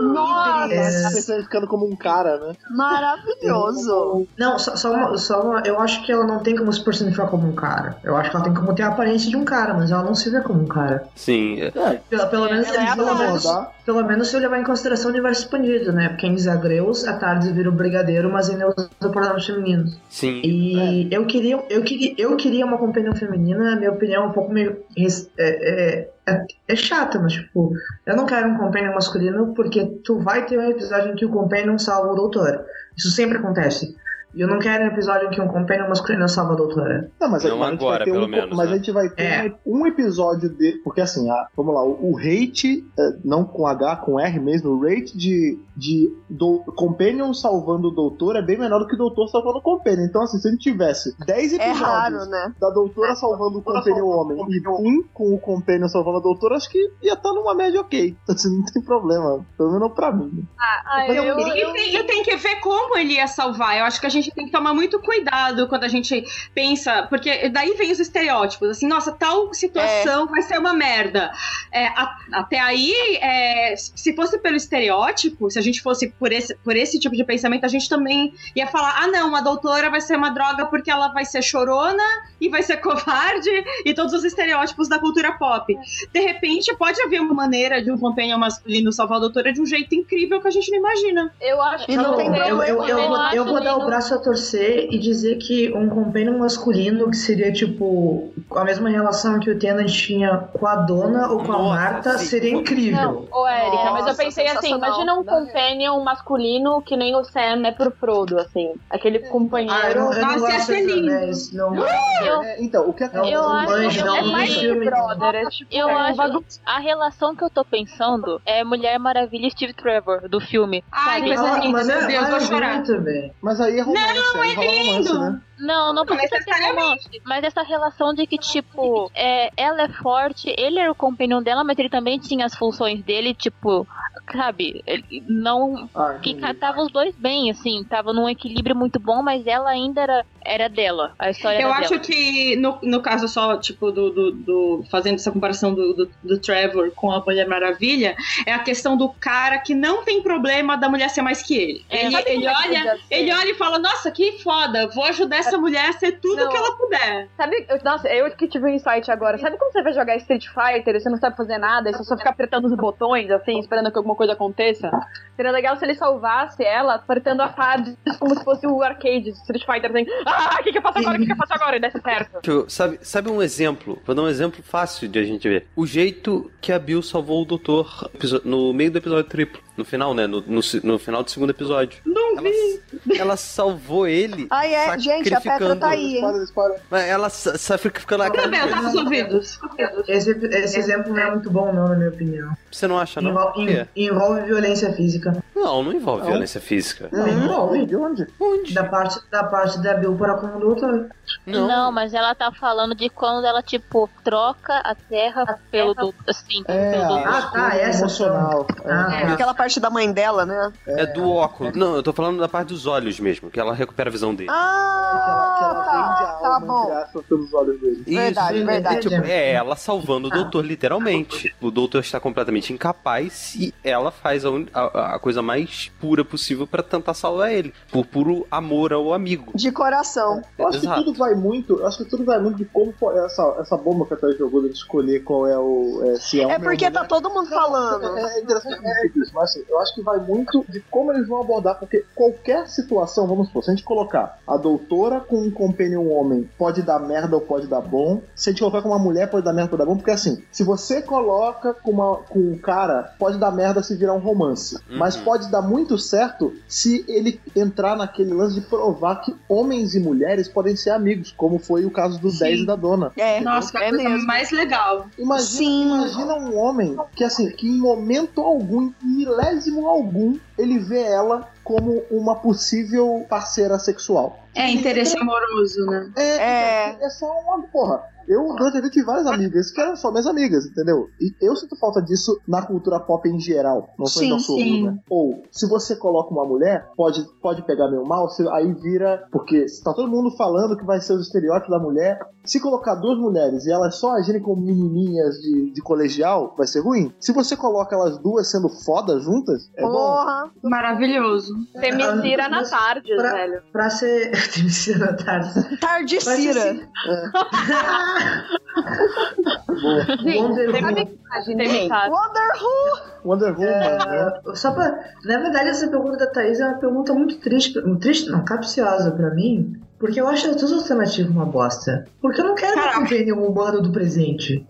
Nossa, É. Você ficando como um cara, né? maravilhoso. Não, só, só, uma, só uma. Eu acho que ela não tem como se personificar como um cara. Eu acho que ela tem como ter a aparência de um cara, mas ela não se vê como um cara. Sim. é. Pelo, pelo menos, é a pelo, menos, pelo menos se eu levar em consideração o universo expandido, né? Porque em Zagreus, a Tardes vira o brigadeiro, mas ainda usa pronomes femininos. Sim. E eu queria, eu queria, eu queria uma companhia feminina, minha opinião é um pouco meio res- é, é, é, chata, mas tipo, eu não quero um companion masculino porque tu vai ter um episódio em que o companion salva o doutor. Isso sempre acontece. E eu não quero um episódio em que um companion masculino salva a doutora. Não, mas, Não mas a gente agora, vai ter pelo um, menos, Mas né? a gente vai ter É. um episódio de. Porque assim, a- vamos lá, o, o rate, é, não com H, com R mesmo, o rate de, de do, Companion salvando o doutor é bem menor do que o doutor salvando o Companion. Então, assim, se a gente tivesse 10 É episódios raro, né? da doutora salvando o Companion homem e um com o Companion salvando a doutora, acho que ia estar numa média ok. Assim, não tem problema. Pelo menos pra mim. Ah, Mas eu, eu- E tem, e tem que ver como ele ia salvar. Eu acho que a gente tem que tomar muito cuidado quando a gente pensa, porque daí vem os estereótipos, assim, nossa, tal situação vai ser uma merda. É, a- até aí, é, se fosse pelo estereótipo, se a gente fosse por esse, por esse tipo de pensamento, a gente também ia falar: ah, não, a doutora vai ser uma droga porque ela vai ser chorona e vai ser covarde e todos os estereótipos da cultura pop. De repente, pode haver uma maneira de um companion masculino salvar a doutora de um jeito incrível que a gente não imagina. eu acho E não tem eu, problema, eu, eu, eu vou, acho eu vou dar o lindo. Braço a torcer e dizer que um companion masculino que seria tipo a mesma relação que o Tennant tinha com a dona ou com a Nossa, Marta sim. seria incrível. Não, ô Erika, mas eu pensei assim, imagina um companion masculino que nem o Sam é pro Frodo, assim. Aquele Ah, eu companheiro. não, eu não Nossa, gosto ser de lindo. anéis, não Eu, É, então, o que Não, Eu acho- manjo, não é mais filme. brother, é tipo, eu é um acho bagulho. a relação que eu tô pensando é Mulher Maravilha e Steve Trevor, do filme. Ai, sabe? Ah, mas é, Deus, vou mas é também. Mas aí é romance, Não, aí é romance, né? Não, não precisa ter romance. Mas essa relação de que, tipo, é, ela é forte, ele era o companion dela, mas ele também tinha as funções dele, tipo, sabe? Ele não. Ah, Que tava os dois bem, assim, tava num equilíbrio muito bom, mas ela ainda era, era dela. A história Eu era acho dela. que, no, no caso só, tipo, do, do, do- fazendo essa comparação do, do, do Trevor com a Mulher Maravilha, é a questão do cara que não tem problema da mulher ser mais que ele. É, ele, ele é que olha, ele olha e fala, nossa, que foda, vou ajudar essa mulher a ser tudo Não. que ela puder. Sabe, eu- nossa, eu que tive um insight agora. Sabe quando você vai jogar Street Fighter e você não sabe fazer nada e você só fica apertando os botões, assim, esperando que alguma coisa aconteça? Seria legal se ele salvasse ela apertando a tarde como se fosse o arcade de Street Fighter, assim, ah, o que que eu faço agora, o que que eu faço agora? E desse certo. Sabe, sabe um exemplo? Vou dar um exemplo fácil de a gente ver. O jeito que a Bill salvou o doutor no meio do episódio triplo. No final, né? No, no, no final do segundo episódio. Não Ela, ela salvou ele. Ai, é, gente, a Petra sacrificando- tá aí? Spoiler, spoiler. Ela sa- sacrificando a cara nos ouvidos. Esse, esse exemplo não é muito bom, não, na minha opinião. Você não acha, não? Envol- Por quê? en- envolve violência física. Não, não envolve Não. violência física. Não, envolve. De onde? Onde? Da parte, da parte da Bill para com o doutor. Não. mas ela tá falando de quando ela, tipo, troca a terra pelo do, assim, É, pelo a. Ah, tá, escolha essa emocional. Ah, É. tá. Aquela parte da mãe dela, né? É do óculos. Não, eu tô falando da parte dos olhos mesmo, que ela recupera a visão dele. Ah, que ela vende a tá alma, bom. entre aspas, pelos olhos dele. Verdade, Isso, verdade. É, tipo, é ela salvando o doutor, literalmente. O doutor está completamente incapaz e ela faz a, un- a- a coisa mais pura possível pra tentar salvar ele. Por puro amor ao amigo. De coração. Eu acho Exato. que tudo vai muito. Eu acho que tudo vai muito de como foi essa, essa bomba que a Thaís jogou de escolher qual é o. É, se é, É porque tá mulher. todo mundo falando. É, é interessante é mas assim, eu acho que vai muito de como eles vão abordar, porque qualquer situação, vamos supor, se a gente colocar a doutora com um companion homem, pode dar merda ou pode dar bom. Se a gente colocar com uma mulher, pode dar merda ou pode dar bom, porque assim, se você coloca com, uma, com um cara, pode dar merda se virar um romance. Uhum. Mas pode dar muito certo se ele entrar naquele lance de provar que homens e mulheres podem ser amigos, como foi o caso dos 10 e da dona. É, Nossa, é mesmo. mais legal. Imagina, Sim. imagina um homem que assim, que em momento algum, em milésimo algum, ele vê ela como uma possível parceira sexual. É interesse amoroso, né? É, É. é só uma porra. Eu, durante a vida, tive várias amigas que eram só minhas amigas, entendeu? E eu sinto falta disso na cultura pop em geral. Não sou Sim, ainda sou sim. né? Ou, se você coloca uma mulher, pode, pode pegar meio mal, aí vira. Porque tá todo mundo falando que vai ser os estereótipos da mulher. Se colocar duas mulheres e elas só agirem como menininhas de, de colegial, vai ser ruim. Se você coloca elas duas sendo foda juntas, é bom. Porra. Maravilhoso. Femicira na Mas tarde, pra- velho. Pra ser. Femicida na tarde. Tardicira. Wonder Sabe Woman. Yeah. o? Feminicida. Wonder Who. Wonder Woman, né? Só pra. Na verdade, essa pergunta da Thaís é uma pergunta muito triste. Triste, não, capciosa pra mim. Porque eu acho todas as alternativas uma bosta. Porque eu não quero Caraca. que compre um humano do presente.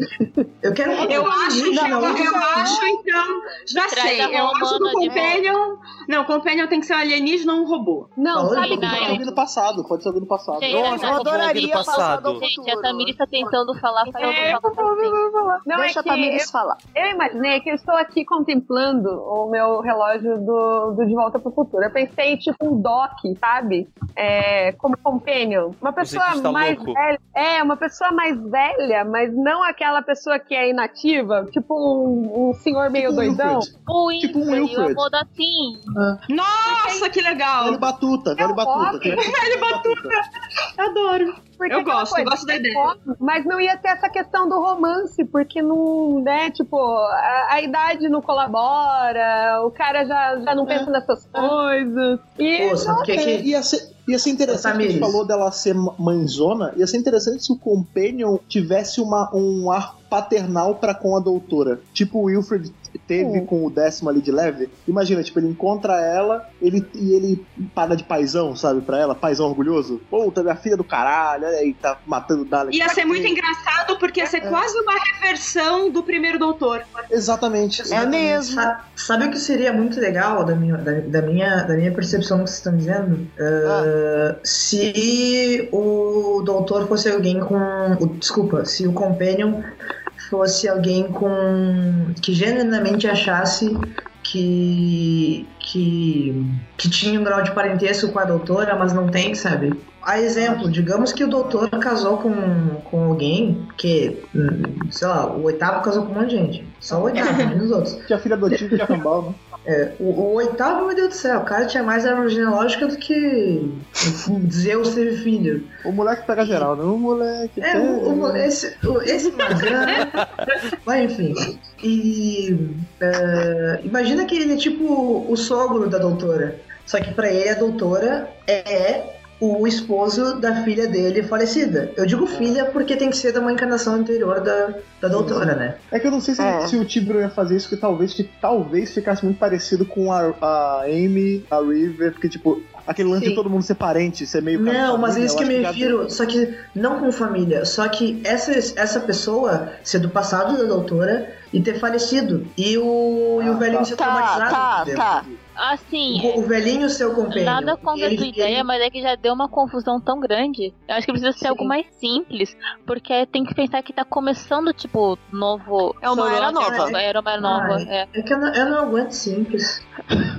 Eu quero uma Eu acho, alienígena, eu, eu acho, então. Já Traz sei. Eu acho que o Companion. Não, o Companion tem que ser um alienígena ou um robô. Não, Falou sabe Pode ser alguém do passado, pode ser alguém do passado. Gente, Nossa, eu do adoraria passado passado. Gente, a Tamiri tá tentando falar, faz É, eu não Deixa é a Tamiris falar. eu imaginei que eu estou aqui contemplando o meu relógio do, do De Volta pro Futuro. Eu pensei, tipo, um Doc, sabe? É, como companion. Uma pessoa cientista mais louco. velha. É, uma pessoa mais velha, mas não aquela pessoa que é inativa. Tipo um, um senhor meio Tipo um doidão. Wilfred. O Tipo um Wilfred, o da Tim. Nossa, que legal! Velho Batuta, velho Batuta. Velho Batuta. Adoro. Porque Eu gosto, eu coisa, gosto da ideia. Mas não ia ter essa questão do romance, porque não, né, tipo, a, a idade não colabora, o cara já, já não pensa nessas coisas. E Pô, sabe o que, É, que ia, ser, ia ser interessante, a gente falou dela ser mãezona, ia ser interessante se o Companion tivesse uma, um ar paternal pra com a doutora. Tipo o Wilfred teve Hum. com o décimo ali de leve. Imagina, tipo, ele encontra ela ele, e ele paga de paizão, sabe, pra ela, paizão orgulhoso. Pô, tá minha filha do caralho, olha aí, tá matando Dalek. Ia ser muito engraçado porque ia ser quase uma reversão do primeiro doutor. Exatamente. É mesmo. Sa- Sabe o que seria muito legal da minha, da, da minha, da minha percepção do que vocês estão dizendo? Uh, Se o doutor fosse alguém com. o- desculpa, se o Companion fosse alguém com. que genuinamente achasse que. que. que tinha um grau de parentesco com a doutora, mas não tem, sabe? A exemplo, digamos que o doutor casou com, com alguém que, hum, sei lá, o oitavo casou com um monte de gente. Só o oitavo, menos os outros. Tinha filha adotiva de Arrambal, né? É, o, o oitavo, meu Deus do céu, o cara tinha mais árvore genealógica do que Zeus teve filho. O moleque pega geral, né? O moleque. É, o, o- esse, o, esse. Mas enfim. E. é, imagina que ele é tipo o sogro da doutora. Só que pra ele a doutora é o esposo da filha dele falecida. Eu digo filha porque tem que ser de uma encarnação anterior da, da doutora, né? É que eu não sei se, É. se o Tiburon ia fazer isso, que talvez, que talvez ficasse muito parecido com a, a Amy, a River, porque, tipo, aquele lance Sim. de todo mundo ser parente, ser meio Não, mas é família, isso que eu me refiro. Só que não com família. Só que essa, essa pessoa ser do passado da doutora e ter falecido. E o, e o Ah, velhinho tá. ser Tá, traumatizado. tá, tá. Assim, O, o velhinho ser o companion. Nada contra a ele- tua ele- ideia, mas é que já deu uma confusão tão grande. Eu acho que precisa ser Sim. algo mais simples. Porque tem que pensar que tá começando, tipo, novo. É uma era nova. né? Era uma era nova. É. É que eu não, eu não aguento simples.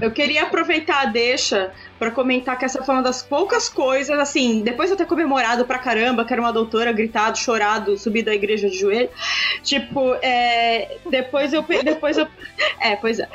Eu queria aproveitar a deixa pra comentar que essa foi uma das poucas coisas, assim, depois de eu ter comemorado pra caramba, que era uma doutora, gritado, chorado, subido à igreja de joelho, tipo, é, Depois eu. Depois eu. É, pois é.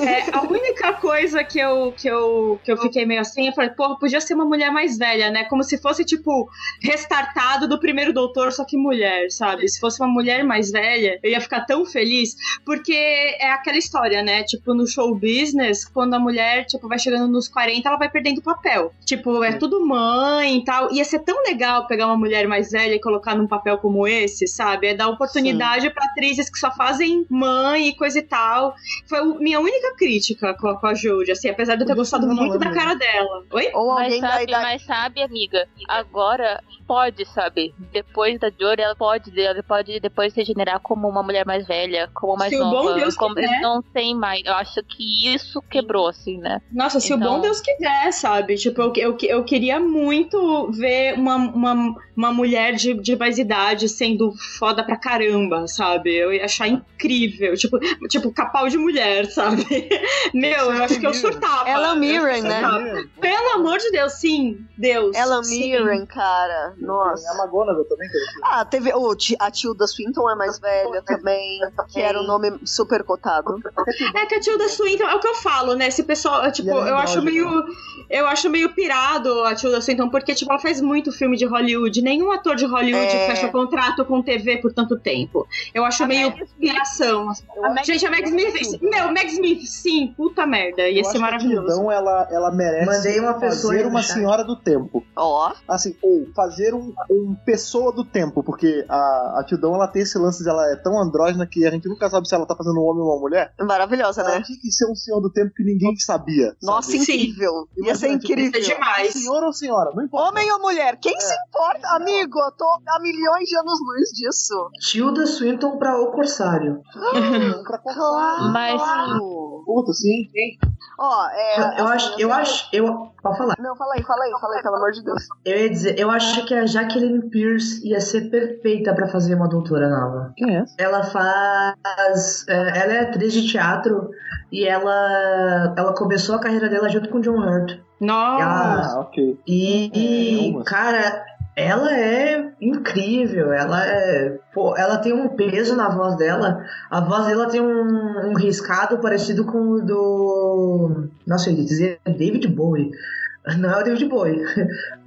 É, A única coisa que eu, que, eu, que eu fiquei meio assim, eu falei, porra, podia ser uma mulher mais velha, né? Como se fosse, tipo, restartado do primeiro doutor, só que mulher, sabe? Se fosse uma mulher mais velha, eu ia ficar tão feliz. Porque é aquela história, né? Tipo, no show business, quando a mulher, tipo, vai chegando nos 40, ela vai perdendo papel. Tipo, é tudo mãe e tal. Ia ser tão legal pegar uma mulher mais velha e colocar num papel como esse, sabe? É dar oportunidade pra atrizes que só fazem mãe e coisa e tal. Foi o- minha única crítica com a, com a Jodie, assim, apesar de eu ter gostado muito da cara dela. Oi? Ou Mas da sabe, idade. mas sabe, amiga, agora pode, sabe? Depois da Jory, ela pode, ela pode depois se regenerar como uma mulher mais velha, como mais Se o bom nova. Deus como, quiser. não tem mais. Eu acho que isso quebrou, assim, né? Nossa, se o Então- bom Deus quiser, sabe? Tipo, eu, eu, eu queria muito ver uma, uma, uma mulher de, de mais idade sendo foda pra caramba, sabe? Eu ia achar incrível. Tipo, tipo capau de mulher, sabe? Meu, eu acho que eu surtava. Ellen Eu Mirren, né? surtava. Pelo amor de Deus, sim. Deus. Ellen sim. Mirren, cara. Nossa. A McGonagall também, que Ah, teve. Oh, Ti- a Tilda Swinton é mais velha também, que era um nome super cotado. É que a Tilda Swinton, é o que eu falo, né? Esse pessoal, é, tipo, é eu acho meio. Eu acho meio pirado a Tilda Swinton, porque, tipo, ela faz muito filme de Hollywood. Nenhum ator de Hollywood É. fecha contrato com TV por tanto tempo. Eu acho meio piração. Gente, a Meg Smith. Meu, Meg Smith, sim, puta merda. Ia Eu ser a maravilhoso. Tildão, ela, ela merece Mandei uma pessoa fazer uma senhora do tempo. Ó, Assim, ou fazer um, um pessoa do tempo, porque a, a Tildão, ela tem esse lance de ela é tão andrógena que a gente nunca sabe se ela tá fazendo um homem ou uma mulher. maravilhosa, Ela né? tinha que ser um senhor do tempo que ninguém sabia. Nossa, sabe? incrível. Ia ser Imagina, tipo, incrível. É demais. Senhor ou senhora, não importa. Homem ou mulher? Quem se importa? Amigo, eu tô há milhões de anos luz disso. Tilda Swinton pra O Corsário. Pra cortar. Claro. Mas- Puta, sim. Ó, é. Eu assim, acho, eu sei- acho, eu. Pode falar. Não, fala aí, fala aí, fala aí, pelo amor de Deus. Eu ia dizer, eu acho que a Jacqueline Pierce ia ser perfeita pra fazer uma doutora nova. Quem é? Ela faz. é, ela é atriz de teatro e ela, ela começou a carreira dela junto com John Hurt. Nossa. Ah, ok. E, É, cara, ela é incrível. Ela é. Pô, ela tem um peso na voz dela. A voz dela tem um, um riscado parecido com o do. Nossa, eu ia dizer David Bowie. Não é o David Bowie.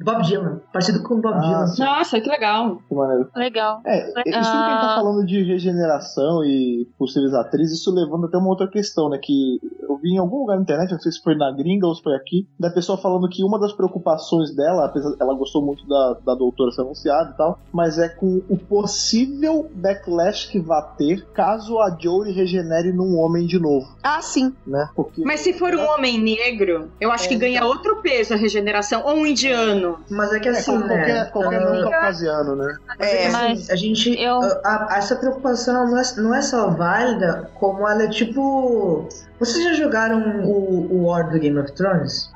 Bob Dylan. Parecido com o Bob Ah, Dylan. sim. Nossa, que legal. Que maneiro. Legal. É, isso tudo que a gente tá Ah. falando de regeneração e possíveis atrizes, isso levando até uma outra questão, né? Que eu vi em algum lugar na internet, não sei se foi na gringa ou se foi aqui, da pessoa falando que uma das preocupações dela, apesar ela gostou muito da, da doutora ser anunciada e tal, mas é com o possível backlash que vai ter caso a Jory regenere num homem de novo, Ah, sim. né? Porque Mas se for um homem negro, eu acho que ganha outro peso a regeneração. Ou um indiano. Mas é que é, assim, qualquer, né? qualquer ah, não caucasiano, né? É que, assim, Mas a gente. eu- a- a- essa preocupação não é, não é só válida, como ela é tipo. Vocês já jogaram o, o War do Game of Thrones?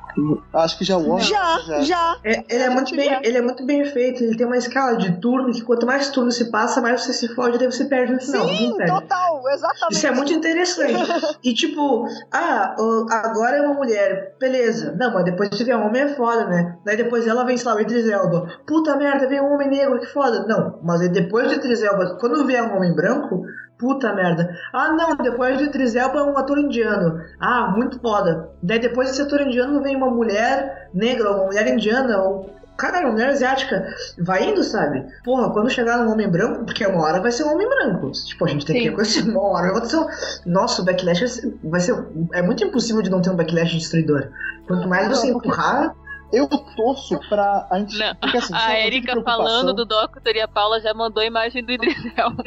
Acho que já o homem. Já, já. É, ele, é muito bem, já. ele é muito bem feito, ele tem uma escala de turno que quanto mais turno se passa, mais você se fode, daí você perde no final. Sim, total, exatamente. Isso é muito interessante. E tipo, ah, agora é uma mulher, beleza. Não, mas depois se vier um homem é foda, né? Daí depois ela vem, sei lá, o Idris Elba. Puta merda, veio um homem negro, que foda. Não, mas aí depois do Idris Elba, quando vier um homem branco, puta merda. Ah, não, depois do Idris Elba é um ator indiano. Ah, muito foda. Daí depois desse ator indiano vem uma mulher negra, ou uma mulher indiana, ou Cara, uma mulher asiática. Vai indo, sabe? Porra, quando chegar um homem branco, porque uma hora vai ser um homem branco. Tipo, a gente tem que Sim. reconhecer. Uma hora vai. Nossa, o backlash vai ser, vai ser. É muito impossível de não ter um backlash destruidor. Quanto mais você Não, porque- empurrar. Eu torço pra a gente. Não, Porque, assim, se a Erika falando do Doctor e a Paula já mandou a imagem do Idris Elba.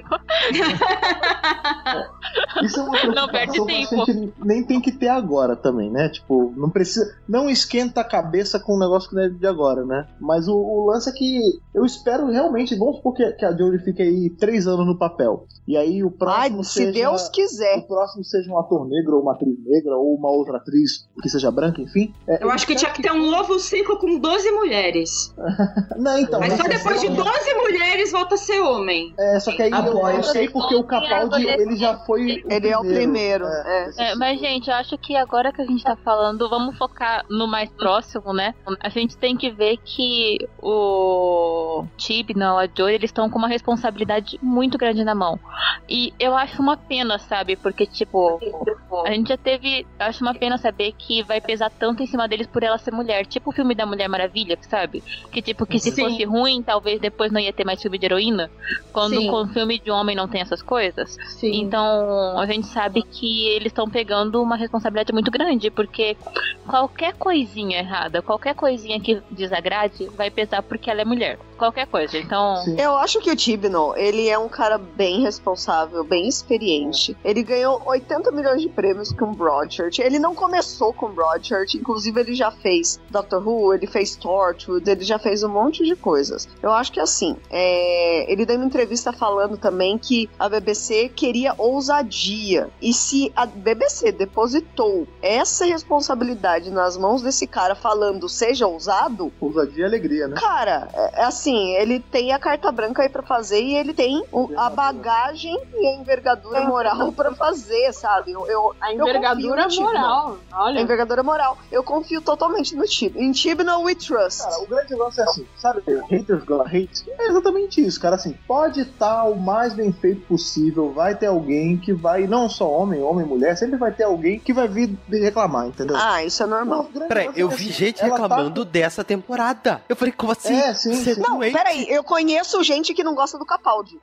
Isso é uma preocupação Não perde tempo. que a gente nem tem que ter agora também, né? Tipo, não precisa. Não esquenta a cabeça com um negócio que não é de agora, né? Mas o, o lance é que eu espero realmente, vamos supor que, que a Jory fique aí três anos no papel. E aí o próximo Ai, se seja. Deus quiser. O próximo seja um ator negro, ou uma atriz negra, ou uma outra atriz que seja branca, enfim. É, Eu acho que tinha que ter um novo ciclo com 12 mulheres. Não, então. Mas só depois de 12 mulheres volta a ser homem. É, só que aí eu, Apoio. eu sei porque o Capaldi, ele já foi. Ele é o primeiro. É. é. É, mas, gente, eu acho que agora que a gente tá falando, vamos focar no mais próximo, né? A gente tem que ver que o Tibnall, a Joy, eles estão com uma responsabilidade muito grande na mão. E eu acho uma pena, sabe? Porque, tipo, a gente já teve. Eu acho uma pena saber que vai pesar tanto em cima deles por ela ser mulher. Tipo o filme da Mulher Maravilha, sabe? Que, tipo, que se Sim. fosse ruim, talvez depois não ia ter mais filme de heroína. Quando Sim. com filme de homem não tem essas coisas. Sim. Então, a gente sabe que eles estão pegando uma responsabilidade muito grande, porque qualquer coisinha errada, qualquer coisinha que desagrade, vai pesar porque ela é mulher. Qualquer coisa. Então, Sim. Eu acho que o Tibno, ele é um cara bem responsável, bem experiente. Ele ganhou 80 milhões de prêmios com Broadchurch. Ele não começou com Broadchurch, inclusive ele já fez Doctor Who, ele fez Torchwood, ele já fez um monte de coisas. Eu acho que assim, é, ele deu uma entrevista falando também que a BBC queria ousadia. E se a BBC depositou essa responsabilidade nas mãos desse cara falando seja ousado, Ousadia e alegria, né? Cara, é é assim, ele tem a carta branca aí pra fazer e ele tem o- a bagagem e a envergadura moral pra fazer, sabe? Eu, eu- A eu envergadura Tibnall. moral. A Olha. envergadura moral. Eu confio totalmente no. Em Tibnall we trust. Cara, o grande lance é assim, sabe? Haters gonna hate. É exatamente isso, cara. Assim, pode estar o mais bem feito possível. Vai ter alguém que vai, não só homem, homem, mulher, sempre vai ter alguém que vai vir reclamar, entendeu? Ah, isso é normal. Peraí, lance é eu assim, vi gente ela tá reclamando dessa temporada. Eu falei, como assim? É, sim, Você sim. Não, doente? peraí, eu conheço gente que não gosta do Capaldi.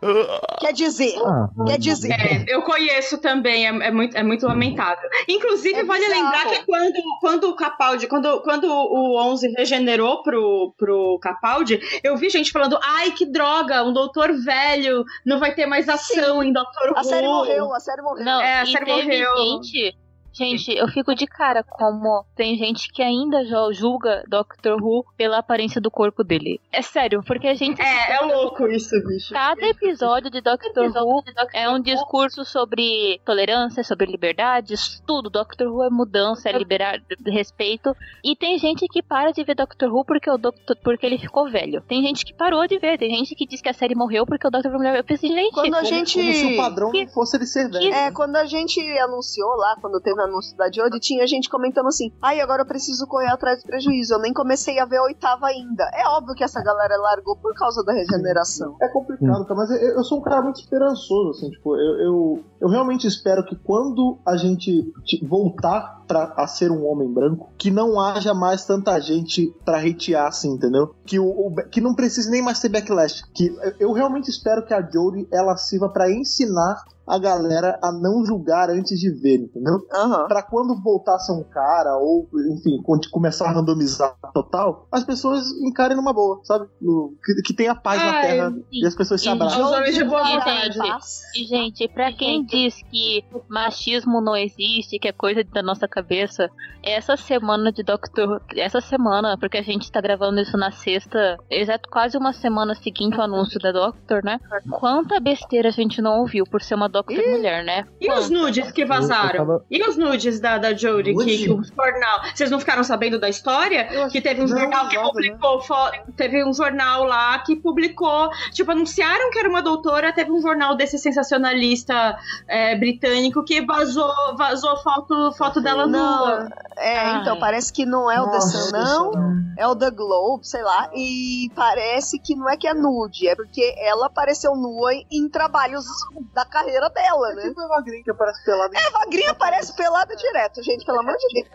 Quer dizer, Ah, quer dizer. É, eu conheço também, é, é muito, é muito lamentável. Inclusive, É vale bizarro. lembrar que quando, quando o Capaldi, quando, quando o 11 regenerou pro, pro Capaldi, eu vi gente falando, ai, que droga, um doutor velho, não vai ter mais ação em Doutor A Who. série morreu, a série morreu. não, É, a e série teve morreu. gente. Gente, eu fico de cara como tem gente que ainda já julga Doctor Who pela aparência do corpo dele. É sério, porque a gente É, é louco isso, bicho. Cada episódio de Doctor Who é um discurso sobre tolerância, sobre liberdades, tudo. Doctor Who é mudança, é liberar respeito. E tem gente que para de ver Doctor Who porque, o Doctor, porque ele ficou velho. Tem gente que parou de ver. Tem gente que diz que a série morreu porque o Doctor Who morreu. Eu pensei, gente, Quando a gente. Como se o padrão Que- fosse ele ser velho. É, quando a gente anunciou lá, quando teve o anúncio da Jodie, tinha gente comentando assim: ai, agora eu preciso correr atrás do prejuízo. Eu nem comecei a ver a oitava ainda. É óbvio que essa galera largou por causa da regeneração. É complicado, cara, mas eu, sou um cara muito esperançoso, assim, tipo, eu, eu, eu realmente espero que quando a gente te- voltar pra, a ser um homem branco, que não haja mais tanta gente pra hatear, assim, entendeu? Que, o, o- que não precise nem mais ter backlash. Que eu- realmente espero que a Jodie, ela sirva pra ensinar a galera a não julgar antes de ver, entendeu? Aham. Pra quando voltar a ser um cara, ou, enfim, quando começar a randomizar total, as pessoas encarem numa boa, sabe? No- que, que tenha paz na Ai, terra sim. e as pessoas se E abracem. Os homens de boa E, vontade. gente, E, gente, pra quem diz que machismo não existe, que é coisa da nossa cabeça, essa semana de Doctor. Essa semana, porque a gente tá gravando isso na sexta, exato quase uma semana seguinte ao anúncio da Doctor, né? Quanta besteira a gente não ouviu por ser uma Doctor mulher, né? E os nudes que vazaram? Eu- eu tava- E os nudes da, da Jodie? Que, que o jornal. Vocês não ficaram sabendo da história? Eu Que teve um não, jornal que né? publicou. fo- Teve um jornal lá que publicou. Tipo, anunciaram que era uma doutora. Teve um jornal desse sensacionalista é, britânico que vazou, vazou foto, foto dela Não, é, Ai. então, parece que não é o The Nossa, Sun, não. É o The Globe, sei lá. E parece que não é que é nude, é porque ela apareceu nua em, em trabalhos da carreira dela, né? Tipo a magrinha que aparece pelada É, a Magrinha aparece pelada direto, gente, pelo amor de Deus.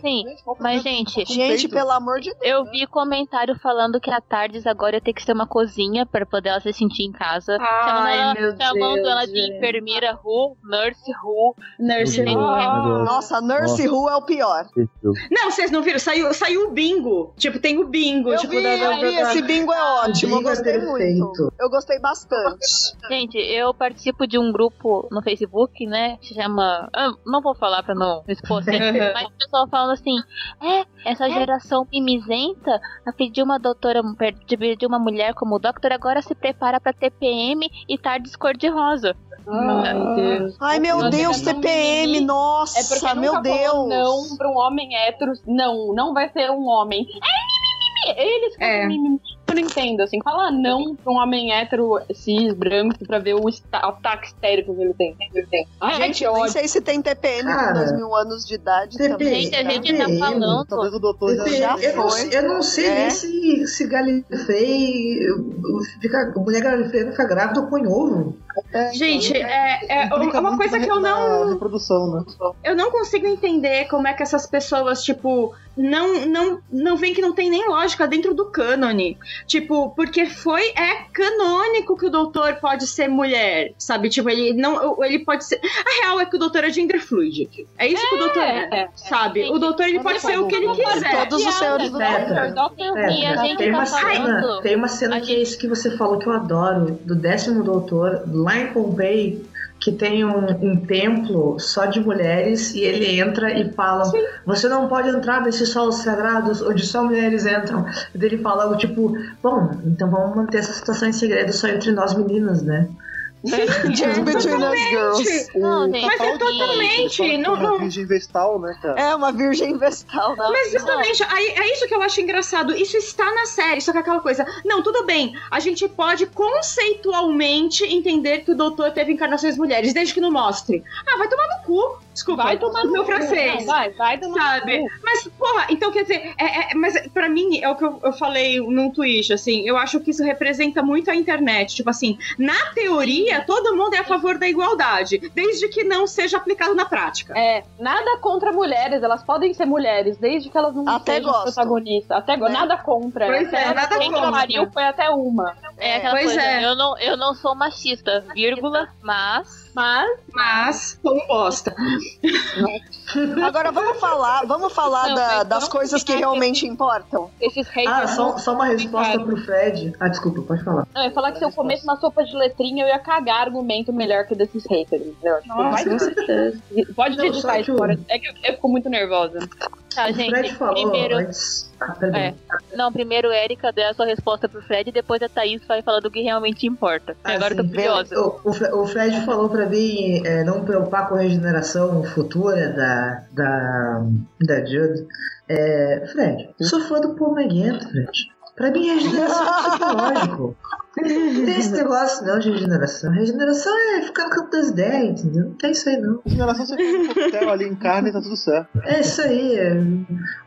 Sim, mas, gente, Gente, pelo amor de Deus. eu vi comentário falando que a Tardes agora ia ter que ser uma cozinha pra poder ela se sentir em casa. chamando Ai, ela, meu chamando Deus, ela de gente. enfermeira Who, nurse Who. Nurse Who. Negócio. Nossa, Nurse Who é o pior. Esse. Não, vocês não viram? Saiu, saiu o bingo. Tipo, tem o bingo. Eu tipo, vi, da, da- eu vi, da- esse bingo é ótimo, eu bingo é gostei muito. perfeito. Eu gostei bastante. Gente, eu participo de um grupo no Facebook, né? Que se chama. ah, não vou falar pra não expor, assim, mas o pessoal falando assim: é, essa geração mimizenta a pedir uma doutora, pedir uma mulher como doutor, agora se prepara pra TPM e tardes cor-de-rosa. Ai, Deus. Ai, meu Nossa, Deus, TPM, nossa, É meu falou Deus. não pra um homem hétero. Não, não vai ser um homem. É eles que É. me- eu não entendo, assim, fala não pra um homem hétero, cis, branco, pra ver o ataque histérico que ele tem. que ele tem. Ai, Gente, eu nem sei se tem TPM com Cara, dois mil anos de idade também. Gente, a gente tá TPM, falando. Talvez o doutor já, Depende, já eu, não, eu não sei É. nem se, se Galifrey fica, mulher Galifrey fica grávida ou põe ovo. Gente, é, é Implica uma coisa que eu não. reprodução, né? Eu não consigo entender como é que essas pessoas, tipo, não não não veem que não tem nem lógica dentro do cânone. Tipo, porque foi é canônico que o doutor pode ser mulher, sabe? Tipo, ele não ele pode ser A real é que o doutor é gender fluid. É isso que o doutor é, É, sabe? O doutor ele pode ser o que ele quiser. Todos os senhores do E a gente tem, tá uma falando- cena, tem uma cena que é isso que você falou que eu adoro, do décimo doutor, lá em Pompeii, que tem um, um templo só de mulheres e ele entra e fala: Você não pode entrar nesses solos sagrados onde só mulheres entram. E ele fala algo tipo: Bom, então vamos manter essa situação em segredo só entre nós meninas, né? Just between us girls. Não, O gente, Mas é totalmente, não- é uma não- virgem vestal, né, cara? É uma virgem vestal, né? Mas justamente, aí, é isso que eu acho engraçado. Isso está na série, só que é aquela coisa. Não, tudo bem. A gente pode conceitualmente entender que o doutor teve encarnações mulheres, desde que não mostre. Ah, vai tomar no cu. Desculpa, Vai tomar no meu francês. Não, Vai, vai tomar no Sabe? Mas, porra, então quer dizer, é, é- mas pra mim, é o que eu, eu falei num tweet, assim, eu acho que isso representa muito a internet. Tipo assim, na teoria, todo mundo é a favor da igualdade, desde que não seja aplicado na prática. É, nada contra mulheres, elas podem ser mulheres, desde que elas não Até sejam gosto. protagonistas. Até go- Né? nada contra. Pois é, ela nada quem contra. pariu foi até uma. É aquela Pois coisa, é. Eu, não, eu não sou machista, vírgula, mas. Mas Mas, como bosta. Agora vamos falar, vamos falar Não, da- das coisas que realmente importam. esses haters. Ah, só, não- só uma resposta pro Fred. Ah, desculpa, pode falar. Não, eu ia falar que se eu comesse uma sopa de letrinha, eu ia cagar argumento melhor que desses haters, entendeu? Tipo, Nossa, com certeza. Pode Não, só isso fora. É que eu, eu fico muito nervosa. Tá, o Fred gente. falou Primeiro. antes. Ah. É. Não, primeiro, Erika, dê a sua resposta pro Fred e depois a Thaís vai falando o que realmente importa. Ah, Agora eu tô sim. curiosa. O, o Fre- o Fred falou pra mim é, não preocupar com a regeneração futura da, da, da Jude. É, Fred, sou fã do Paul McGann, Fred. Pra mim, regeneração é psicológico. Não tem esse negócio não de regeneração. Regeneração é ficar no campo das ideias, entendeu? Não tem isso aí não. Regeneração você come um coquetel ali em carne e tá tudo certo. É isso aí. É...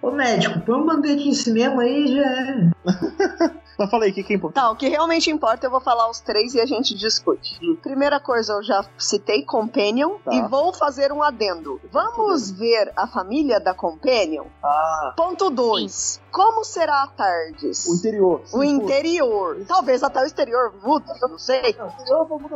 Ô médico, põe um band-aid em cinema aí e já é. Mas fala aí, o que, que é importante? Tá, o que realmente importa eu vou falar os três e a gente discute. Primeira coisa, eu já citei Companion Tá. e vou fazer um adendo. Vamos ver a família da Companion? Ah, Ponto 2. Como será a Tardes? o interior. O interior. Talvez até o exterior mude, eu não sei.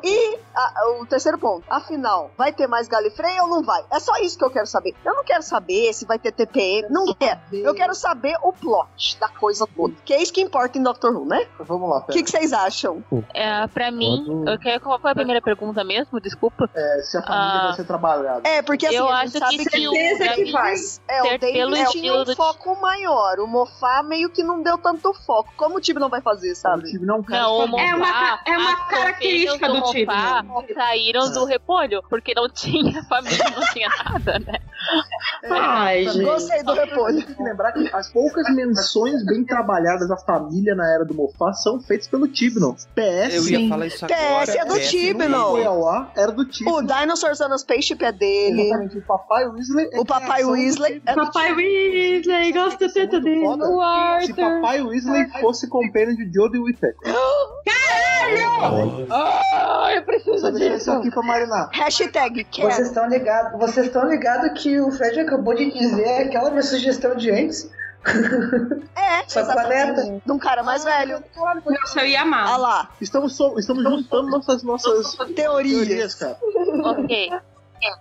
E a- o terceiro ponto. Afinal, vai ter mais Galifrey ou não vai? É só isso que eu quero saber. Eu não quero saber se vai ter TPM. Não quero. Eu quero saber o plot da coisa toda. Que é isso que importa em Doctor Who, né? Vamos lá, O que, que vocês acham? É, pra mim, Quando- eu quero, qual foi a primeira pergunta mesmo? Desculpa. É, se a família Ah. vai ser trabalhada. É, porque assim, Eu a acho gente sabe que que, que David- vai. é, o ser pelo David tinha um do- foco maior. O Mofá meio que não deu tanto foco. Como o time não vai fazer, O sabe? time não quer. Não, o É uma é uma característica do time, né? saíram do repolho, porque não tinha família, não tinha nada, né? Ai, gente. Gostei do repolho. Tem que lembrar que as poucas menções bem trabalhadas à família na era do Mofá são feitas pelo Tibnon. PS, Eu ia falar isso agora. PS é do PS Tibnon. era do Tibnon. O Dinosaurs on a Spaceship é dele. Exatamente, o Papai Weasley. é O Papai do Weasley Tibnon. é do Papai Weasley, é tanto muito dele. Foda. O Se. Papai Weasley fosse companion de Jodie Whittaker. Ah, eu preciso Só disso. isso aqui pra marinar. Hashtag Vocês quero. estão ligados vocês estão ligados que o Fred acabou de dizer aquela minha sugestão de antes? É, Só planeta. De um cara mais velho. Nossa, eu ia amar. Ah lá, Estamos, so- estamos juntando nossas, nossas teorias, teorias. cara. Ok.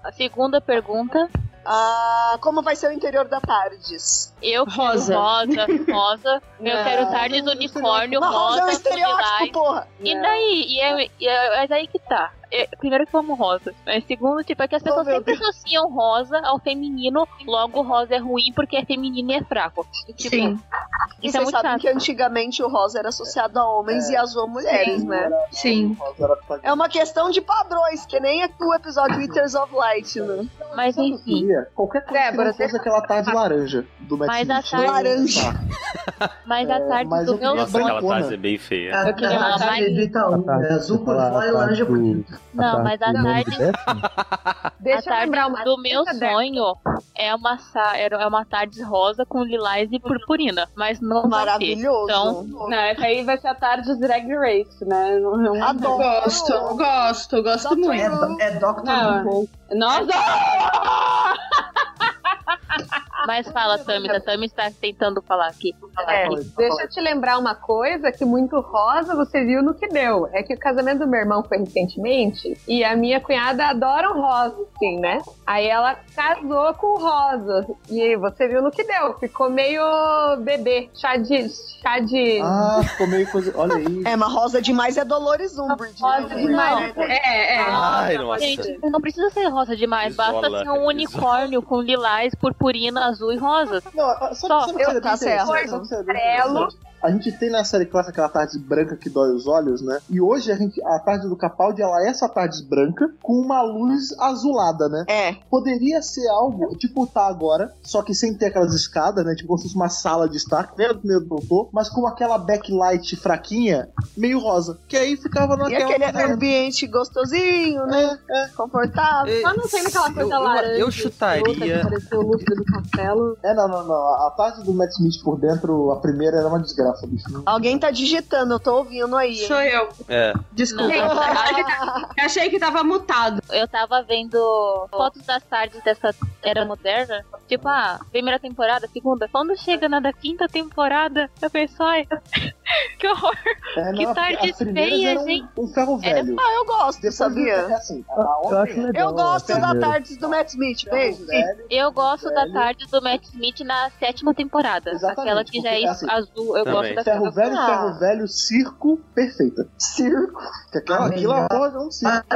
A segunda pergunta. Ah, como vai ser o interior da Tardes? Eu quero Rosa. rosa, rosa. Eu quero tardes unicórnio, Mas Rosa é um rosa, estereótipo, porra. E daí? E é, e é- mas aí que tá. É, primeiro que eu amo rosa. Mas segundo, tipo, é que as Oh, pessoas sempre associam rosa ao feminino, logo rosa é ruim porque é feminino e é fraco. Tipo, Sim. E Isso é vocês muito sabem chato. que antigamente o rosa era associado a homens e azul a mulheres, né? Sim. É uma questão de padrões, que nem o episódio Eaters of Light, né? Mas que eu enfim? Qualquer coisa que Débora, não fosse aquela tarde laranja do Matt Mas a Smith. tarde- Laranja. mas a É, tarde do eu meu Nossa, aquela brancona. tarde é bem feia. Queria uma mais- tarde- é azul por fora e laranja por dentro. Não, mas a tarde-? Deixa a eu lembrar uma do meu sonho é uma, sa- era- é uma tarde rosa com lilás e purpurina, mas não. Maravilhoso. Então, Não, essa aí vai ser a tarde de Drag Race, né? Não, não, Adoro. Gosto, gosto, gosto Dr. muito. É, é Doctor. Who. Nossa! mas fala, Tami, a Tami está tentando falar aqui. Falar É, aqui. deixa eu te lembrar uma coisa que muito rosa você viu no que deu. É que o casamento do meu irmão foi recentemente e a minha cunhada adora um rosa, assim, né? Aí ela casou com o rosa. E você viu no que deu. Ficou meio bebê, chá de. chá de. Ah, ficou meio coisa. Olha aí. É, mas rosa demais é Dolores Umbridge. rosa né? demais. É, é. Ai, nossa. Gente, não precisa ser rosa demais, basta Isola, ser um unicórnio com lilás, purpurina, azul e rosa. Não, Só, sabe o que eu- tá certo. Amarelo. A gente tem na série clássica aquela tarde branca que dói os olhos, né? E hoje a, gente, a tarde do Capaldi, ela é essa tarde branca com uma luz azulada, né? É. Poderia ser algo, tipo tá agora, só que sem ter aquelas escadas, né? Tipo como se fosse uma sala de estar, que nem a do primeiro doutor, mas com aquela backlight fraquinha, meio rosa. Que aí ficava E naquela. aquele ambiente gostosinho, né? Confortável. Só não sendo aquela coisa eu, eu, laranja. eu chutaria. Pareceu o do castelo. É, não, não, não. A tarde do Matt Smith por dentro, a primeira era uma desgraça, bicho. Alguém tá digitando, eu tô ouvindo aí. hein? Sou eu. É. Desculpa. Não. Eu achei que tava mutado. Eu tava vendo fotos das tardes dessa era moderna. Tipo, ah, primeira temporada, segunda. Quando chega na da quinta temporada, eu penso, ai, que horror. É, Que não, primeiras feias, eram hein? um, um ferro Era- velho. Ah, eu gosto, Depois sabia? É assim, a Eu acho outra legal. Eu gosto a da tarde do Matt Smith, beijo. velho. Eu gosto da Velho. tarde do Matt Smith na sétima temporada. Exatamente, Aquela que já é assim, azul. Eu Também. gosto Ferro daquela. velho, Ah. ferro velho, circo, perfeita. Circo. Que aquela, aquilo melhor. porra é um circo.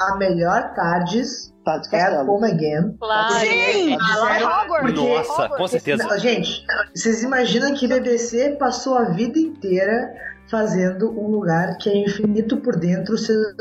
A melhor tardes Tá, de é castelo. Home Again. Claro. Sim! Hogwarts. Nossa, com certeza. Não, gente, vocês imaginam que BBC passou a vida inteira fazendo um lugar que é infinito por dentro, sendo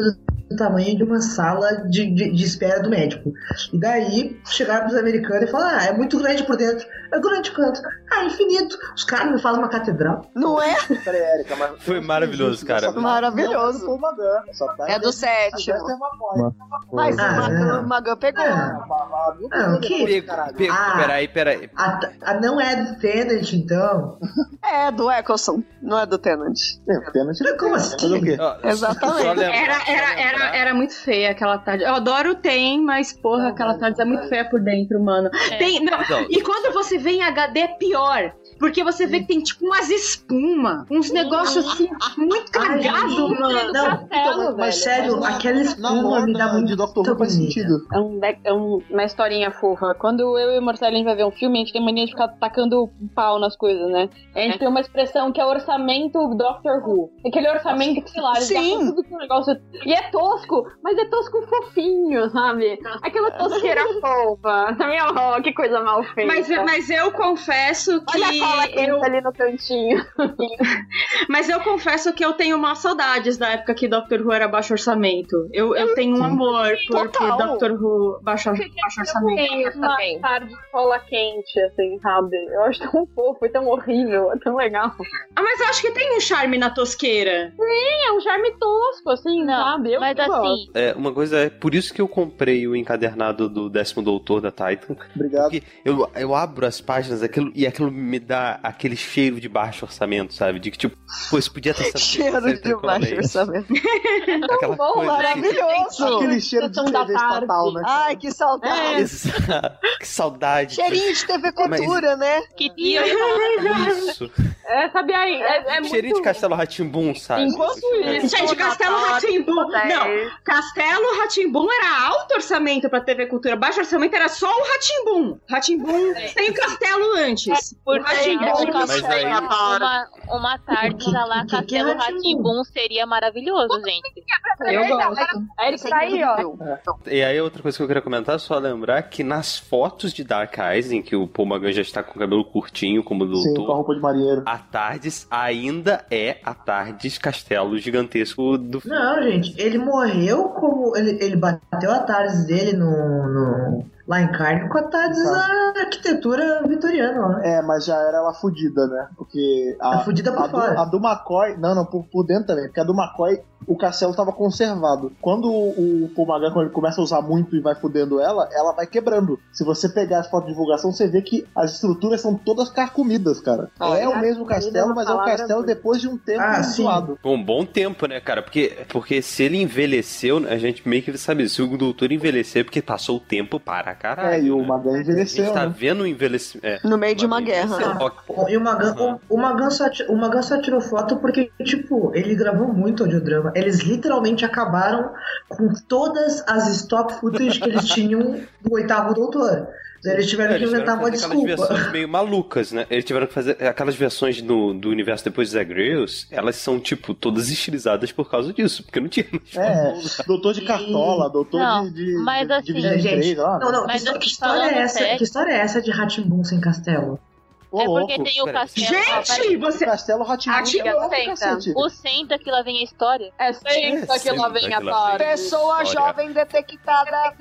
do tamanho de uma sala de, de, de espera do médico. E daí chegaram pros americanos e falaram: Ah, é muito grande por dentro. É grande quanto? Ah, infinito. Os caras me fazem uma catedral. Não é? Peraí, Érica, mas... Foi maravilhoso, cara. Só tá- Maravilhoso. Não, é Magan, só tá- É do sétimo. É boia. Mas Ah, o Magan, não. o Magan pegou. Ah, Não, Ah, que- Ah. peraí, peraí. a, a não é do Tenant, então. É, do Eccleston, não é do Tenant. É, pênalti. Como Fazer o assim? Exatamente. Era, só era, era, era muito feia aquela tarde. Eu adoro o Tem, mas porra, aquela tarde é muito feia por dentro, mano. É. Tem, não, Então, e quando você vê em HD é pior. Porque você vê que tem tipo umas espuma, uns negócios assim, muito Ai, cagado, mano. Não, Castelo, mas velho. sério, aquela espuma me dá muito de Doctor Who faz sentido. É, um, é um- uma historinha fofa. Quando eu e o Marcelo a gente vai ver um filme, a gente tem mania de ficar tacando pau nas coisas, né? A gente tem uma expressão que é orçamento Doctor Who. Aquele orçamento que, sei lá, eles Sim. tudo com o negócio. E é tosco, mas é tosco fofinho, sabe? Aquela tosqueira fofa. Também, oh, que coisa mal feita. Mas, mas eu confesso que Olha cola quente eu, ali no cantinho. mas eu confesso que eu tenho umas saudades da época que Doctor Who era baixo orçamento. Eu, eu tenho um amor por, por Total. Doctor Who baixo, baixo orçamento. Tem uma também. tarde de cola quente, assim, sabe? Eu acho tão fofo e tão horrível, é tão legal. Ah, mas eu acho que tem um charme na tosqueira. É um charme tosco, assim, Não, sabe? Eu mas gosto. assim, É, uma coisa é, por isso que eu comprei o encadernado do décimo doutor da Titan. Obrigado. Porque eu, eu abro as páginas aquilo, e aquilo me dá aquele cheiro de baixo orçamento, sabe? De que, tipo, pô, isso podia ter sido. Cheiro de baixo orçamento. Aquela bom, coisa assim. Maravilhoso. Aquele cheiro de TV estatal, né? Ai, que saudade. Exato. Que saudade. Cheirinho de TV Cultura, né? que dia Isso. É, sabe aí, é, é Cheirinho de. Castelo Ratimbum, sabe? Enquanto isso, Gente, Castelo Ratimbum. Não, Castelo Ratimbum era alto orçamento pra TV Cultura. Baixo orçamento era só o Ratimbum. Ratimbum sem o castelo antes. O Ratimbum. Mas aí- Uma, uma tarde pra lá, que- que Castelo é? Ratimbum seria maravilhoso, gente. Eu gosto. É ele que tá aí, ó. E aí, outra coisa que eu queria comentar, só lembrar que nas fotos de Dark Eyes, em que o Paul Magan já está com o cabelo curtinho, como o Sim, com a roupa de marinheiro. A Tardes ainda é a Tardes castelo gigantesco do filme. Não, gente, ele morreu como. Ele, ele bateu a Tardes dele no, no- lá em carne com a arquitetura vitoriana lá. É, mas já era ela fudida, né? Porque a, Tá fudida por a, do, fora. a do McCoy. Não, não, por, por dentro também. Porque a do McCoy, o castelo tava conservado. Quando o, o Paul Magan, quando ele começa a usar muito e vai fudendo ela, ela vai quebrando. Se você pegar as fotos de divulgação, você vê que as estruturas são todas carcomidas, cara. Olha, é o mesmo é castelo, mas é um palavra castelo depois de um tempo Ah, sim. zoado. Por um bom tempo, né, cara? Porque, porque se ele envelheceu, a gente meio que sabe, se o doutor envelhecer, é porque passou o tempo para caralho. É, e o né? Magan A envelheceu, gente tá né? vendo o envelhecimento. É, No meio de uma guerra. Ó, E o Magan, Uhum. o, o Magan só, o Magan só tirou foto porque, tipo, ele gravou muito audiodrama. Eles literalmente acabaram com todas as stock footage que eles tinham do oitavo doutor. Eles tiveram É, que inventar uma desculpa. versões meio malucas, né? Eles tiveram que fazer aquelas versões do, do universo depois de Zagreus, elas são, tipo, todas estilizadas por causa disso, porque não tinha mais É, doutor de cartola, doutor Não, de, de, mas de, assim- de 23, Gente, ó. não, não, Mas que, que história é essa? sério- Que história é essa de Ratimbun sem castelo? É porque louco. tem o castelo. Gente, você. Castelo Ratimbu. Rá-Tim-Bum, cacete. O centro que lá vem a história. É sempre que lá vem a tarde. Pessoa jovem detectada.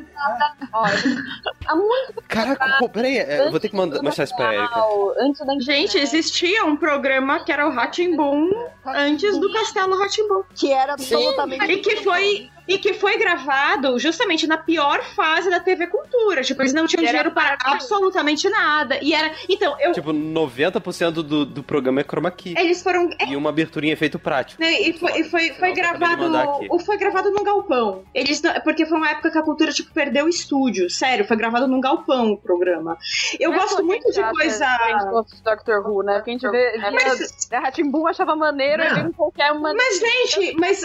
Há muito Caraca, pô, peraí, é, eu vou ter que mandar, mostrar isso pra Erika. tempo, antes da Gente, existia um programa que era o Ratimbum antes do Castelo Ratimbum. Que era absolutamente. E que foi. E que foi gravado justamente na pior fase da TV Cultura. Tipo, eles não tinham E era dinheiro para absolutamente nada. E era. Então, eu. Tipo, 90% do, do programa é chroma key. Eles foram. E uma abertura em efeito prático. né, E foi, e foi, foi Não, gravado. aqui. o- Foi gravado num galpão. Eles não- porque foi uma época que a cultura, tipo, perdeu o estúdio. Sério, foi gravado num galpão o programa. Eu Não é gosto muito de coisa. Doctor Who, né? Porque a gente vê. Mas- via Ratimbun achava maneiro e vem qualquer uma. Mas, gente, mas.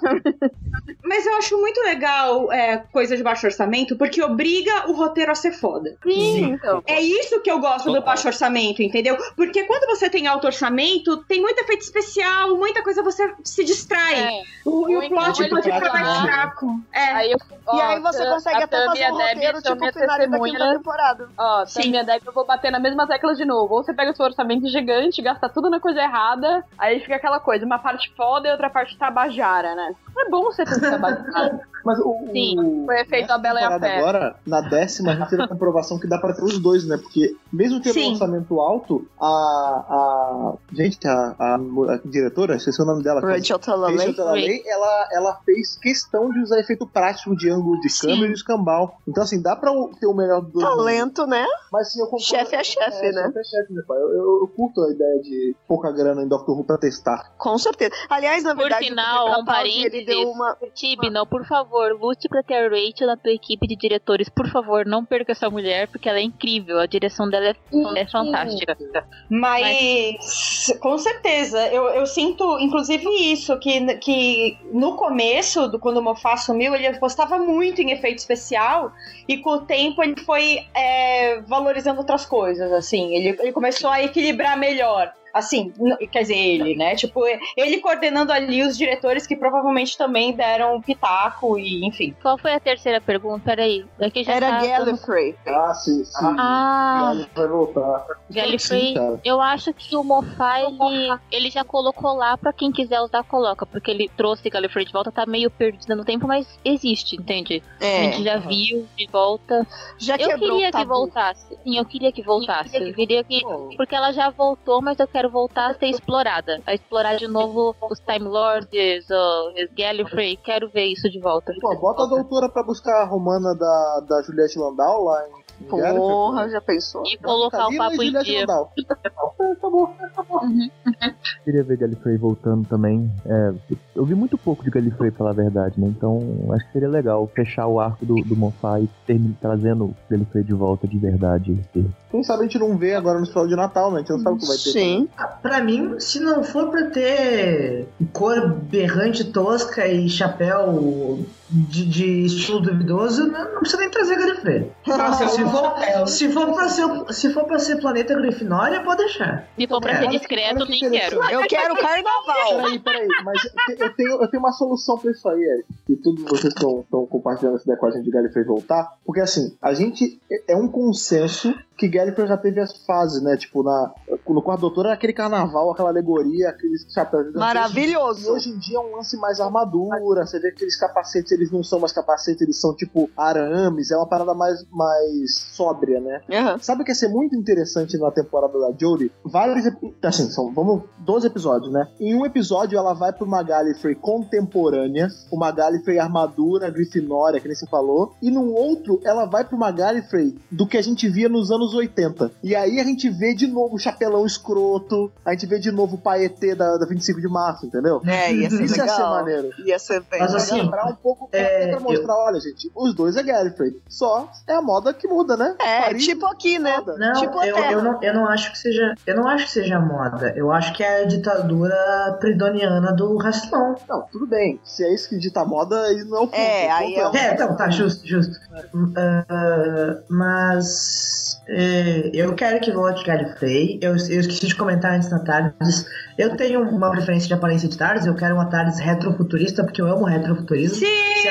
Mas eu acho muito legal é, coisa de baixo orçamento, porque obriga o roteiro a ser foda. Sim, então. É isso que eu gosto do Total. baixo orçamento, entendeu? Porque quando você tem alto orçamento, tem muito efeito especial, muita coisa você se distrai. É. O, e o plot pode ficar mais fraco. É. Aí eu, ó, E aí você consegue até fazer um roteiro tipo minhas final da temporada. Ó, Sim. Tam e a Debbie, eu vou bater na mesma tecla de novo. Ou você pega o seu orçamento gigante, gasta tudo na coisa errada, aí fica aquela coisa, uma parte foda e outra parte tabajara, né? É bom você ter tabajara. Mas o, Sim, o- foi feito a Bela e a Fera. Agora, na décima, a gente teve a comprovação que dá pra ter os dois, né? Porque mesmo tendo Sim. um orçamento alto, a. a gente, a, a, a diretora, esqueci o nome dela. Rachel Talalay. Ela, ela fez questão de usar efeito prático de ângulo de Sim. câmera e escambau. Então, assim, dá pra ter o melhor dos dois. Talento, né? Mas assim, eu concordo. Chefe é chefe, né? Chefe é chefe, né, pai? Eu, eu, eu curto a ideia de pouca grana em Doctor Who pra testar. Com certeza. Aliás, na Por verdade, sinal, o um parênteses. deu uma. Tibno, por favor, lute pra ter a Rachel na tua equipe de diretores. Por favor, não perca essa mulher, porque ela é incrível. A direção dela é, é fantástica. Mas, com certeza, eu, eu sinto, inclusive, isso, que, que no começo, do, quando o Mofá assumiu, ele apostava muito em efeito especial, e com o tempo ele foi é, valorizando outras coisas, assim, ele, ele começou a equilibrar melhor. Assim, quer dizer, ele, né? Tipo, ele coordenando ali os diretores que provavelmente também deram pitaco e, enfim. Qual foi a terceira pergunta? Peraí. Daqui já Era tá... Gallifrey. Ah, sim, sim. Ah, Ele vai voltar. Gallifrey. Sim. Eu acho que o Mofá, ele, ele já colocou lá pra quem quiser usar, coloca. Porque ele trouxe Gallifrey de volta, tá meio perdido no tempo, mas existe, entende? A gente É. já viu de volta. Já Eu queria que voltasse. Sim, eu queria que voltasse. Eu queria que. Porque ela já voltou, mas eu quero voltar a ser explorada. A explorar de novo os Time Lords, o Gallifrey. Quero ver isso de volta. Pô, bota a doutora pra buscar a romana da, da Juliette Landau lá em Porra, já pensou? E colocar o papo em dia. Queria ver Gallifrey voltando também. É, eu vi muito pouco de Gallifrey, pela verdade, né? Então acho que seria legal fechar o arco do, do Moffat e termi- trazendo o Gallifrey de volta de verdade. Quem sabe a gente não vê agora no final de Natal, né? A gente não sabe o que vai ter. Sim. Pra mim, se não for pra ter cor berrante tosca e chapéu de, de estilo duvidoso, não, não precisa nem trazer Gallifrey. Nossa, se, eu for, se, for pra ser, se for pra ser planeta Grifinória, pode deixar. Se for pra É. ser discreto, nem quero. Eu quero carnaval. Peraí, peraí, mas eu te- eu tenho, eu tenho uma solução pra isso aí, Eric. E todos vocês estão compartilhando essa ideia com a gente de Gallifrey voltar. Porque assim, a gente. É é um consenso que Gallifrey já teve as fases, né? Tipo, na, no quarto doutor era aquele carnaval, aquela alegoria, aqueles chapéus. Maravilhoso. E hoje em dia é um lance mais armadura. Você vê que aqueles capacetes, eles não são mais capacetes, eles são tipo arames. É uma parada mais, mais sóbria, né? Aham. Sabe o que ia ser muito interessante na temporada da Jodie? Vários. Assim, são, vamos, 12 episódios, né? Em um episódio ela vai pra uma Gallifrey contemporânea, uma Gallifrey armadura grifinória, que nem você falou. E num outro, ela vai pra uma Gallifrey do que a gente via nos anos 80. E aí a gente vê de novo o chapelão escroto, a gente vê de novo o paetê da, da 25 de março, entendeu? É, ia ser Isso ia ser legal. maneiro. Ia ser bem Mas assim, lembrar um pouco, pra, é, pra mostrar, olha, gente, os dois é Gallifrey. Só é a moda que muda, né? É, Paris tipo aqui, né? Não, Tipo eu, eu, não, eu não acho que seja. Eu não acho que seja moda. Eu acho que é a ditadura pridoniana do Rastlão. Não, tudo bem. Se é isso que dita moda, aí não é o ponto. É, aí ponto é É, então, tá, justo, justo. Ah, mas é, eu quero que volte Gallifrey. Eu, eu esqueci de comentar antes na Tardes. Eu tenho uma preferência de aparência de Tardes. Eu quero uma Tardes retrofuturista, porque eu amo retrofuturismo. Sim,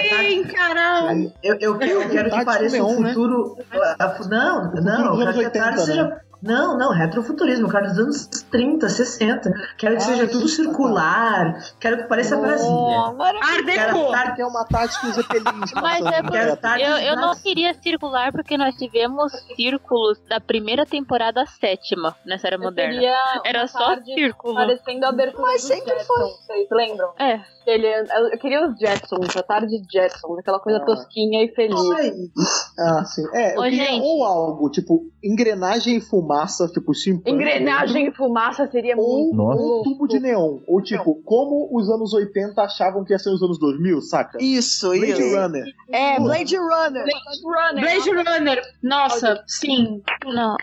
Tardes- caralho! Eu, eu, eu quero que Tardes pareça um né? futuro. a- não, não, eu quero que a 80, Tardes né? seja. Não, não, retrofuturismo, eu quero dos anos 30, 60. Quero que Ah, seja tudo tá. circular. Quero que pareça Brasília. Oh. Art Quero Tardes Que é uma tática com zeppelins Mas é Eu, eu não Brasília. queria circular porque nós tivemos círculos da primeira temporada à sétima nessa era Eu moderna. Era só círculo. Parecendo a abertura Mas sempre Jetsons, vocês lembram? É. Ele, eu queria os Jetsons, a tarde Jetsons, aquela coisa Ah. tosquinha e feliz. Isso aí. Ah, sim. É, eu Ô, queria gente. ou algo, tipo, engrenagem e fumaça, tipo, simples. Engrenagem e fumaça seria Ou, muito ou um tubo de neon. Ou tipo, como os anos 80 achavam que ia ser os anos 2000, saca? Isso, Blade isso. Runner. É, Blade Runner. Blade Runner. Blade Runner! Nossa, sim. Não.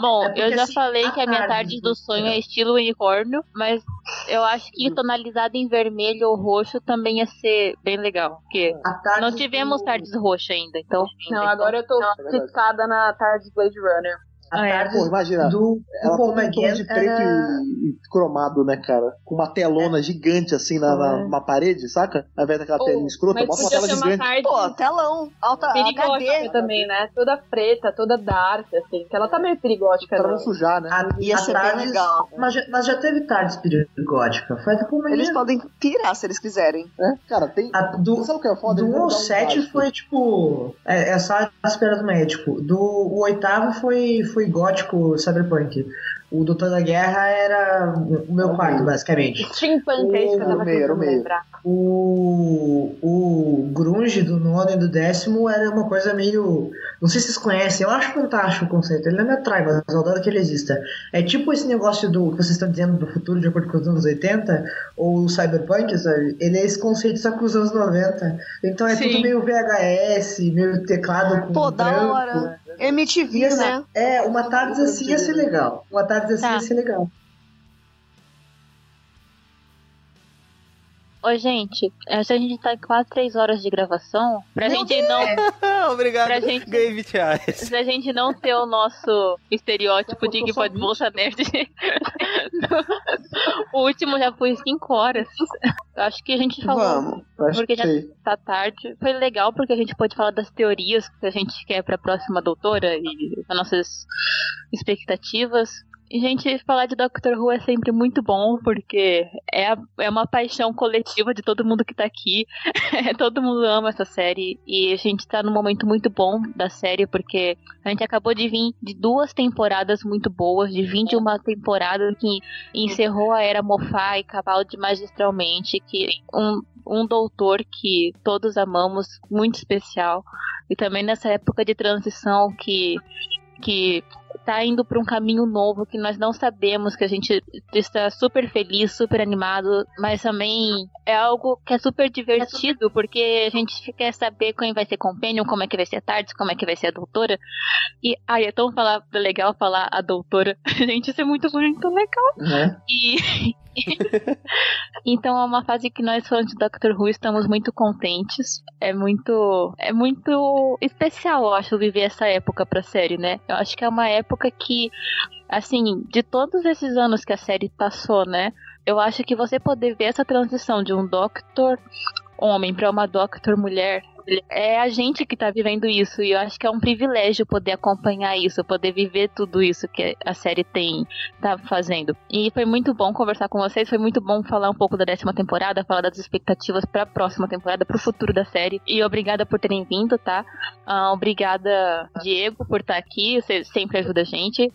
Bom, É porque, eu já assim, falei que a minha tarde do do- sonho é estilo unicórnio, mas eu acho que tonalizada em vermelho ou roxo também ia ser bem legal. Porque tarde não tivemos do- tardes roxas ainda, então. Não, agora eu tô verdade. fixada na tarde Blade Runner. A Ah, é. tarde Pô, imagina. do, do Ela um tom McGann de preto era... e, e cromado, né, cara? Com uma telona gigante assim na, na, É. uma parede, saca? Ao invés daquela telinha escrota, mas bota uma tela uma gigante. tarde Pô, telão, alta perigótica HD. também, né? Toda preta, toda dark, assim. Que ela tá meio perigótica, Pra né? não sujar, né? A, Ia a ser bem legal. Mas, já- mas já teve tardes perigótica. Foi do Paul McGann. Eles podem pirar se eles quiserem. É, cara, tem. A, do, Sabe o que é foda? do Eles 1 vão ao dar um 7 básico. foi tipo. É, é só a espera do médico. Do o oitavo foi, foi gótico cyberpunk. O Doutor da Guerra era o meu quarto, basicamente. Steampunk, é isso que eu tava O meio, o tentando meio. lembrar. O, o grunge do nono e do décimo era uma coisa meio. Não sei se vocês conhecem, eu acho fantástico o conceito. Ele não me atrai, mas eu adoro que ele exista. É tipo esse negócio do que vocês estão dizendo do futuro de acordo com os anos 80, ou o cyberpunk, sabe? Ele é esse conceito só com os anos 90. Então é Sim. tudo meio VHS, meio teclado com Pô, da branco. hora. MTV, Ia ser- né? É, uma tarde assim ia ser legal. Uma tarde assim Tá. ia ser legal. Ô, gente, essa a gente tá em quase três horas de gravação. Pra Meu gente não. Obrigado. Pra gente- Ganhei 20 reais. Se a gente não ter o nosso estereótipo de que pode bolsa nerd. o último já foi cinco horas. Acho que a gente falou. Vamos. Acho Porque que já tá tarde. Foi legal porque a gente pode falar das teorias que a gente quer pra próxima doutora e das nossas expectativas. Gente, falar de Doctor Who é sempre muito bom, porque é, é uma paixão coletiva de todo mundo que tá aqui. todo mundo ama essa série. E a gente tá num momento muito bom da série, porque a gente acabou de vir de duas temporadas muito boas, de vir de uma temporada que encerrou a era Moffat e Capaldi magistralmente, que um, um doutor que todos amamos, muito especial. E também nessa época de transição que que tá indo para um caminho novo que nós não sabemos, que a gente está super feliz, super animado, mas também é algo que é super divertido, porque a gente quer saber quem vai ser Companion, como é que vai ser a Tardes, como é que vai ser a doutora. E ai, é tão falar, legal falar a doutora. gente, isso é muito, muito legal. Né? E então é uma fase que nós fãs de Doctor Who estamos muito contentes. É muito é muito especial, eu acho, viver essa época pra série, né? Eu acho que é uma época que assim, de todos esses anos que a série passou, né? Eu acho que você poder ver essa transição de um Doctor homem para uma Doctor mulher é a gente que tá vivendo isso e eu acho que é um privilégio poder acompanhar isso, poder viver tudo isso que a série tem tá fazendo. E foi muito bom conversar com vocês, foi muito bom falar um pouco da décima temporada, falar das expectativas para a próxima temporada, para o futuro da série. E obrigada por terem vindo, tá? Uh, obrigada Diego por estar tá aqui, você sempre ajuda a gente.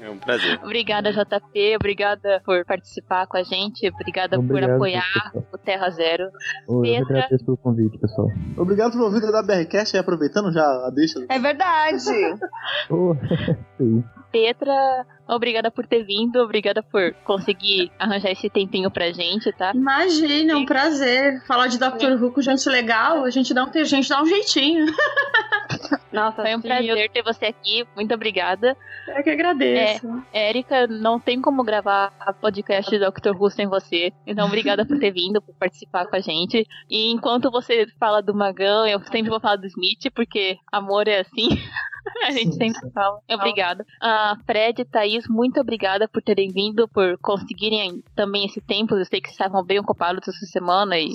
É um prazer. obrigada JP, obrigada por participar com a gente, obrigada Obrigado, por apoiar pessoal. o Terra Zero. Eu agradeço pelo convite, pessoal. Obrigado por ouvir da BRCast, aí aproveitando já a deixa. É verdade. Sim. Petra, obrigada por ter vindo, obrigada por conseguir arranjar esse tempinho pra gente, tá? Imagina, é um prazer. Falar de Doctor Who com gente legal, a gente dá um, a gente dá um jeitinho. Nossa, foi um sim, prazer ter você aqui. Muito obrigada. Eu que agradeço. É, Érica, não tem como gravar a podcast de Doctor Who sem você. Então, obrigada por ter vindo, por participar com a gente. E enquanto você fala do Magão, eu sempre vou falar do Smith, porque amor é assim. A gente sempre fala. Obrigada. A Fred e Thaís, muito obrigada por terem vindo, por conseguirem também esse tempo. Eu sei que estavam bem ocupados essa semana e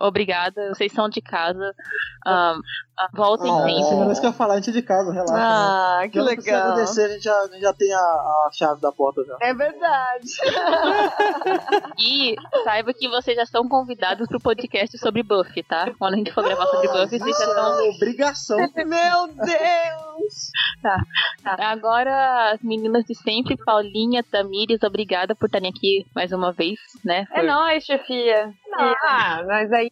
obrigada. Vocês são de casa. Ah, voltem Ah, sempre. Era isso que eu ia falar, a gente é de casa, relaxa. Ah, né? que não legal. descer, a gente já, a gente já tem a, a chave da porta já. É verdade. E saiba que vocês já são convidados pro podcast sobre Buffy, tá? Quando a gente for gravar sobre Buffy, vocês já Isso estão. é obrigação. Meu Deus. Tá, tá. Agora, as meninas de sempre, Paulinha, Tamires, obrigada por estarem aqui mais uma vez, né? É Por- nóis, chefia. Ah, mas aí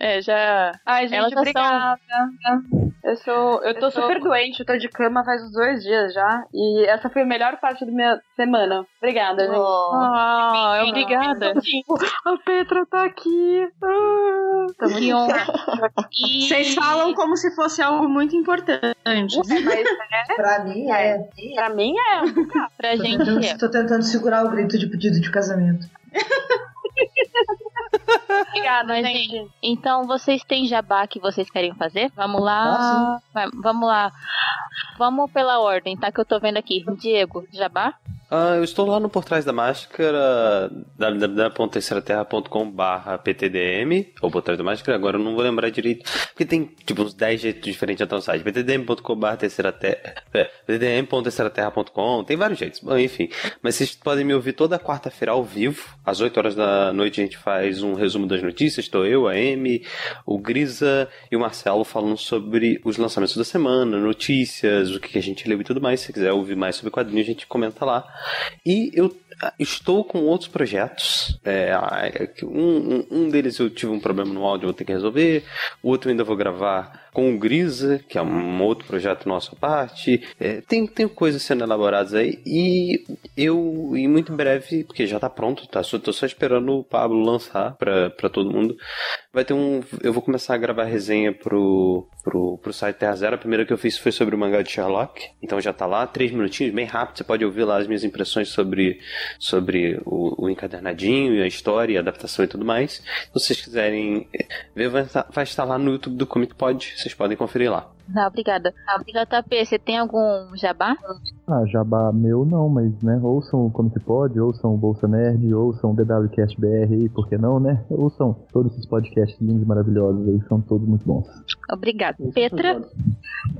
É, já. Ai, gente, Elas obrigada. Eu sou. Eu tô Eu super doente, eu tô de cama faz uns dois dias já. E essa foi a melhor parte da minha semana. Obrigada, gente. Ah, obrigada. A Petra tá aqui. Ah, tá Que honra. E- Vocês falam como se fosse algo muito importante. Mas Pra mim é. pra mim é. Pra Tô gente tentando, é. tô tentando segurar o grito de pedido de casamento. Obrigada, Mas, gente. gente, então vocês têm jabá que vocês querem fazer? Vamos lá. Vai, vamos lá. Vamos pela ordem, tá? Que eu tô vendo aqui. Diego, jabá? Ah, eu estou lá no Por Trás da Máscara, www.terceiraterra.com.br ptdm, ou Por Trás da Máscara, agora eu não vou lembrar direito, porque tem tipo uns 10 jeitos diferentes de entrar no site, ptdm.com.br terceiraterra, é, tem vários jeitos, bom, enfim, mas vocês podem me ouvir toda quarta-feira ao vivo, às 8 horas da noite a gente faz um resumo das notícias, estou eu, a Amy, o Grisa e o Marcelo falando sobre os lançamentos da semana, notícias, o que a gente leu e tudo mais, se quiser ouvir mais sobre quadrinhos a gente comenta lá. E eu ah, estou com outros projetos. É, ah, é um, um, um deles eu tive um problema no áudio, vou ter que resolver. O outro ainda vou gravar com o Grisa, que é um outro projeto nosso à parte. É, tem, tem coisas sendo elaboradas aí. E eu, e muito em breve, porque já tá pronto, tá? Só, tô só esperando o Pablo lançar pra todo mundo. Vai ter um. Eu vou começar a gravar resenha pro, pro, pro site Terra Zero. A primeira que eu fiz foi sobre o mangá de Sherlock. Então já tá lá, três minutinhos, bem rápido. Você pode ouvir lá as minhas impressões sobre, sobre o, o encadernadinho e a história, a adaptação e tudo mais. Se vocês quiserem ver, vai estar, vai estar lá no YouTube do Comic Pod. Vocês podem conferir lá. Não, obrigada. JP, você tem algum jabá? Ah, jabá meu não, mas, né, ouçam o Comic Pod, ouçam o Bolsa Nerd, ouçam o DWCast BR aí, por que não, né? Ouçam todos esses podcasts lindos e maravilhosos aí, são todos muito bons. Obrigada. Petra?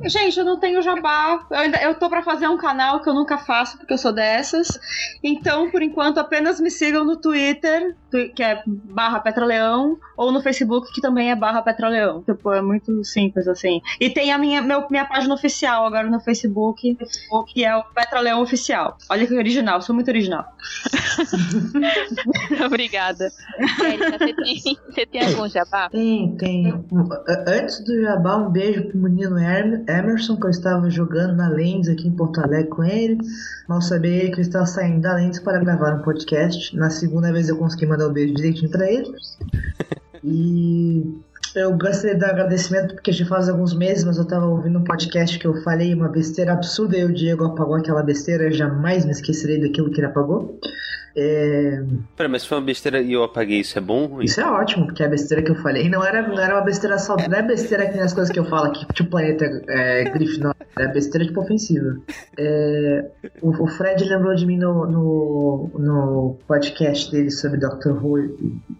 Gente, eu não tenho jabá. Eu, ainda, eu tô pra fazer um canal que eu nunca faço, porque eu sou dessas. Então, por enquanto, apenas me sigam no Twitter, twi- que é barra Petroleão, ou no Facebook, que também é barra Petroleão. Tipo, é muito simples, assim. E tem a minha, meu- minha página oficial agora no Facebook, que é o Petra Leão oficial. Olha que original, sou muito original. Obrigada. Érica, você tem, você tem algum jabá? Tem, tem. Antes do Jabá, um beijo pro menino Em- Emerson, que eu estava jogando na Lens aqui em Porto Alegre com ele. Mal sabia ele que eu estava saindo da Lens para gravar um podcast. Na segunda vez eu consegui mandar o beijo direitinho pra ele. E eu gostaria de dar agradecimento porque já faz alguns meses, mas eu tava ouvindo um podcast que eu falei uma besteira absurda e o Diego apagou aquela besteira. Eu jamais me esquecerei daquilo que ele apagou. É, Pera, mas foi uma besteira e eu apaguei, isso é bom ou ruim? Isso é ótimo, porque a besteira que eu falei não era, não era uma besteira só. Não é besteira que nem as coisas que eu falo aqui, tipo o planeta é, Grifinória. É besteira tipo ofensiva. É, o, o Fred lembrou de mim no, no, no podcast dele sobre Doctor Who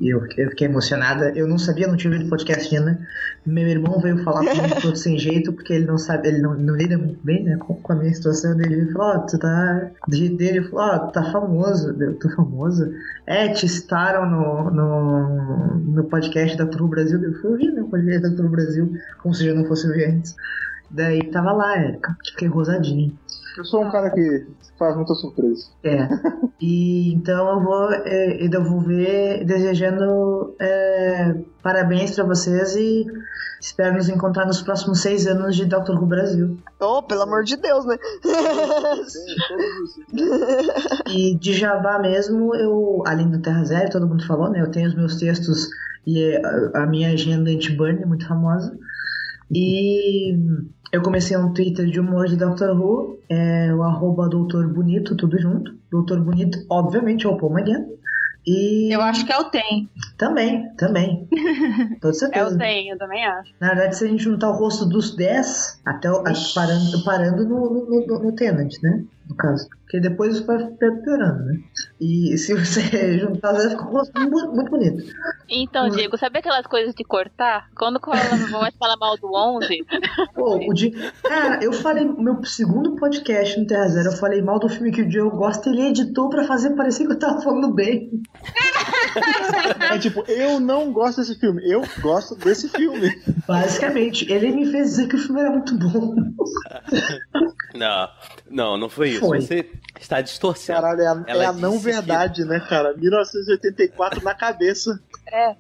e eu, eu fiquei emocionada. Eu não sabia, não tinha ouvido o podcast ainda. Meu irmão veio falar comigo todo sem jeito, porque ele não sabe, ele não, não lida muito bem né, com, com a minha situação dele. Ele falou: Ó, tu tá. Do jeito dele, ele falou: Ó, tu tá famoso. Eu tô famoso. É, te citaram no, no, no podcast da Tour Brasil. Eu fui ouvir no podcast da Tour Brasil, como se já não fosse ouvir antes. Daí tava lá, Érica. Fiquei rosadinho. Eu sou um cara que faz muita surpresa. É. E então eu vou é, eu devolver desejando é, parabéns pra vocês e espero nos encontrar nos próximos seis anos de Dr. Who Brasil. Oh, pelo amor de Deus, né? E de Jabá mesmo, eu, além do Terra Zero, todo mundo falou, né? Eu tenho os meus textos e é, a, a minha agenda anti-burn é muito famosa. E eu comecei um Twitter de humor de Dr. Who, é o arroba Doutor Bonito, tudo junto. Doutor Bonito, obviamente, é o Paul McGann. E Eu acho que é o tem. Também, também. Toda certeza. Eu tenho, eu também acho. Na verdade, se a gente juntar o rosto dos 10, até o, a- parando, parando no, no, no, no Tenant, né? No caso. Porque depois isso vai piorando, né? E se você juntar, vai ficar um rosto muito, muito bonito. Então, Diego, sabe aquelas coisas de cortar? Quando cola, vai falar mal do 11? Pô, o Di... Cara, eu falei, no meu segundo podcast no Terra Zero, eu falei mal do filme que o Diego gosta, ele editou pra fazer parecer que eu tava falando bem. É tipo, eu não gosto desse filme, eu gosto desse filme. Basicamente, ele me fez dizer que o filme era muito bom. Não, não, não foi isso. Foi. Você está distorcendo. Caralho, é a, Ela é a não que- verdade, né, cara? 1984 na cabeça. É.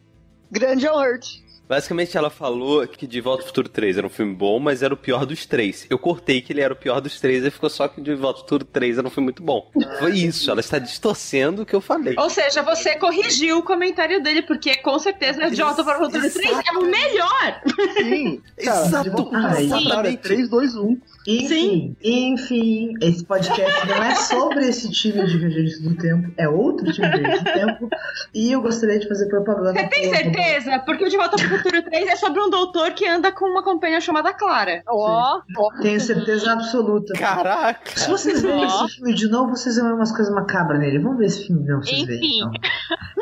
Grande Hurt. Basicamente, ela falou que De Volta ao Futuro 3 era um filme bom, mas era o pior dos três. Eu cortei que ele era o pior dos três e ficou só que De Volta ao Futuro 3 era um filme muito bom. Foi isso, ela está distorcendo o que eu falei. Ou seja, você corrigiu o comentário dele, porque com certeza o Jota para o Futuro 3 é o melhor. Sim, cara, Exato. de volta é exatamente. 3, 2, 1. Enfim, enfim, esse podcast não é sobre esse time de Viajantes do Tempo, é outro time de Viajantes do Tempo. E eu gostaria de fazer propaganda. Você tem pro- certeza? Porque o De Volta para o Futuro 3 é sobre um doutor que anda com uma companhia chamada Clara. Ó, Tenho certeza absoluta. Caraca! Se vocês verem esse filme de novo, vocês vão ver umas coisas macabras nele. Vamos ver esse filme de novo, vocês verem. Enfim. Então.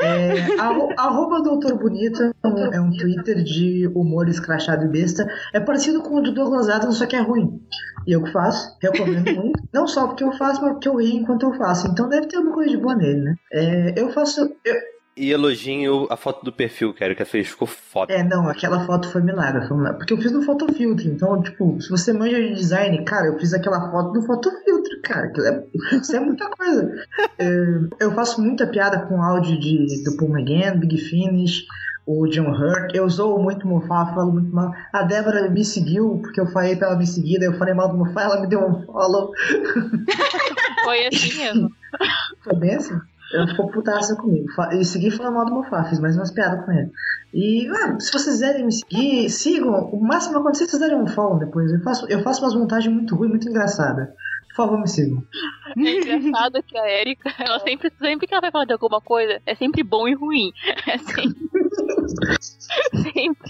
É, arro- arroba Doutor Bonita é um, é um Twitter de humor escrachado e besta. É parecido com o do Douglas Adams, só que é ruim. E eu que faço, recomendo muito. Não só porque eu faço, mas porque eu rio enquanto eu faço. Então deve ter alguma coisa de boa nele, né? É, eu faço. eu- E elogiem a foto do perfil que a fez, ficou foda. É, não, aquela foto foi milagre, foi milagre. Porque eu fiz no fotofiltro. Então, tipo, se você manja de design, cara, eu fiz aquela foto no fotofiltro, cara. É- Isso é muita coisa. É, eu faço muita piada com áudio de, do Paul McGann, Big Finish, o John Hurt. Eu sou muito Mofá, falo muito mal. A Débora me seguiu, porque eu falei pra ela me seguir, daí eu falei mal do Mofá, ela me deu um follow. Foi assim mesmo. Foi bem assim. Ela ficou putaça comigo. E segui falando mal do Mofá, fiz mais umas piadas com ele. E, ah, se vocês quiserem me seguir, sigam. O máximo que acontecer, vocês darem um follow depois. Eu faço, eu faço umas montagens muito ruins, muito engraçadas. Por favor, me sigam. É engraçado que a Erika, ela sempre, sempre que ela vai falar de alguma coisa, é sempre bom e ruim. É sempre.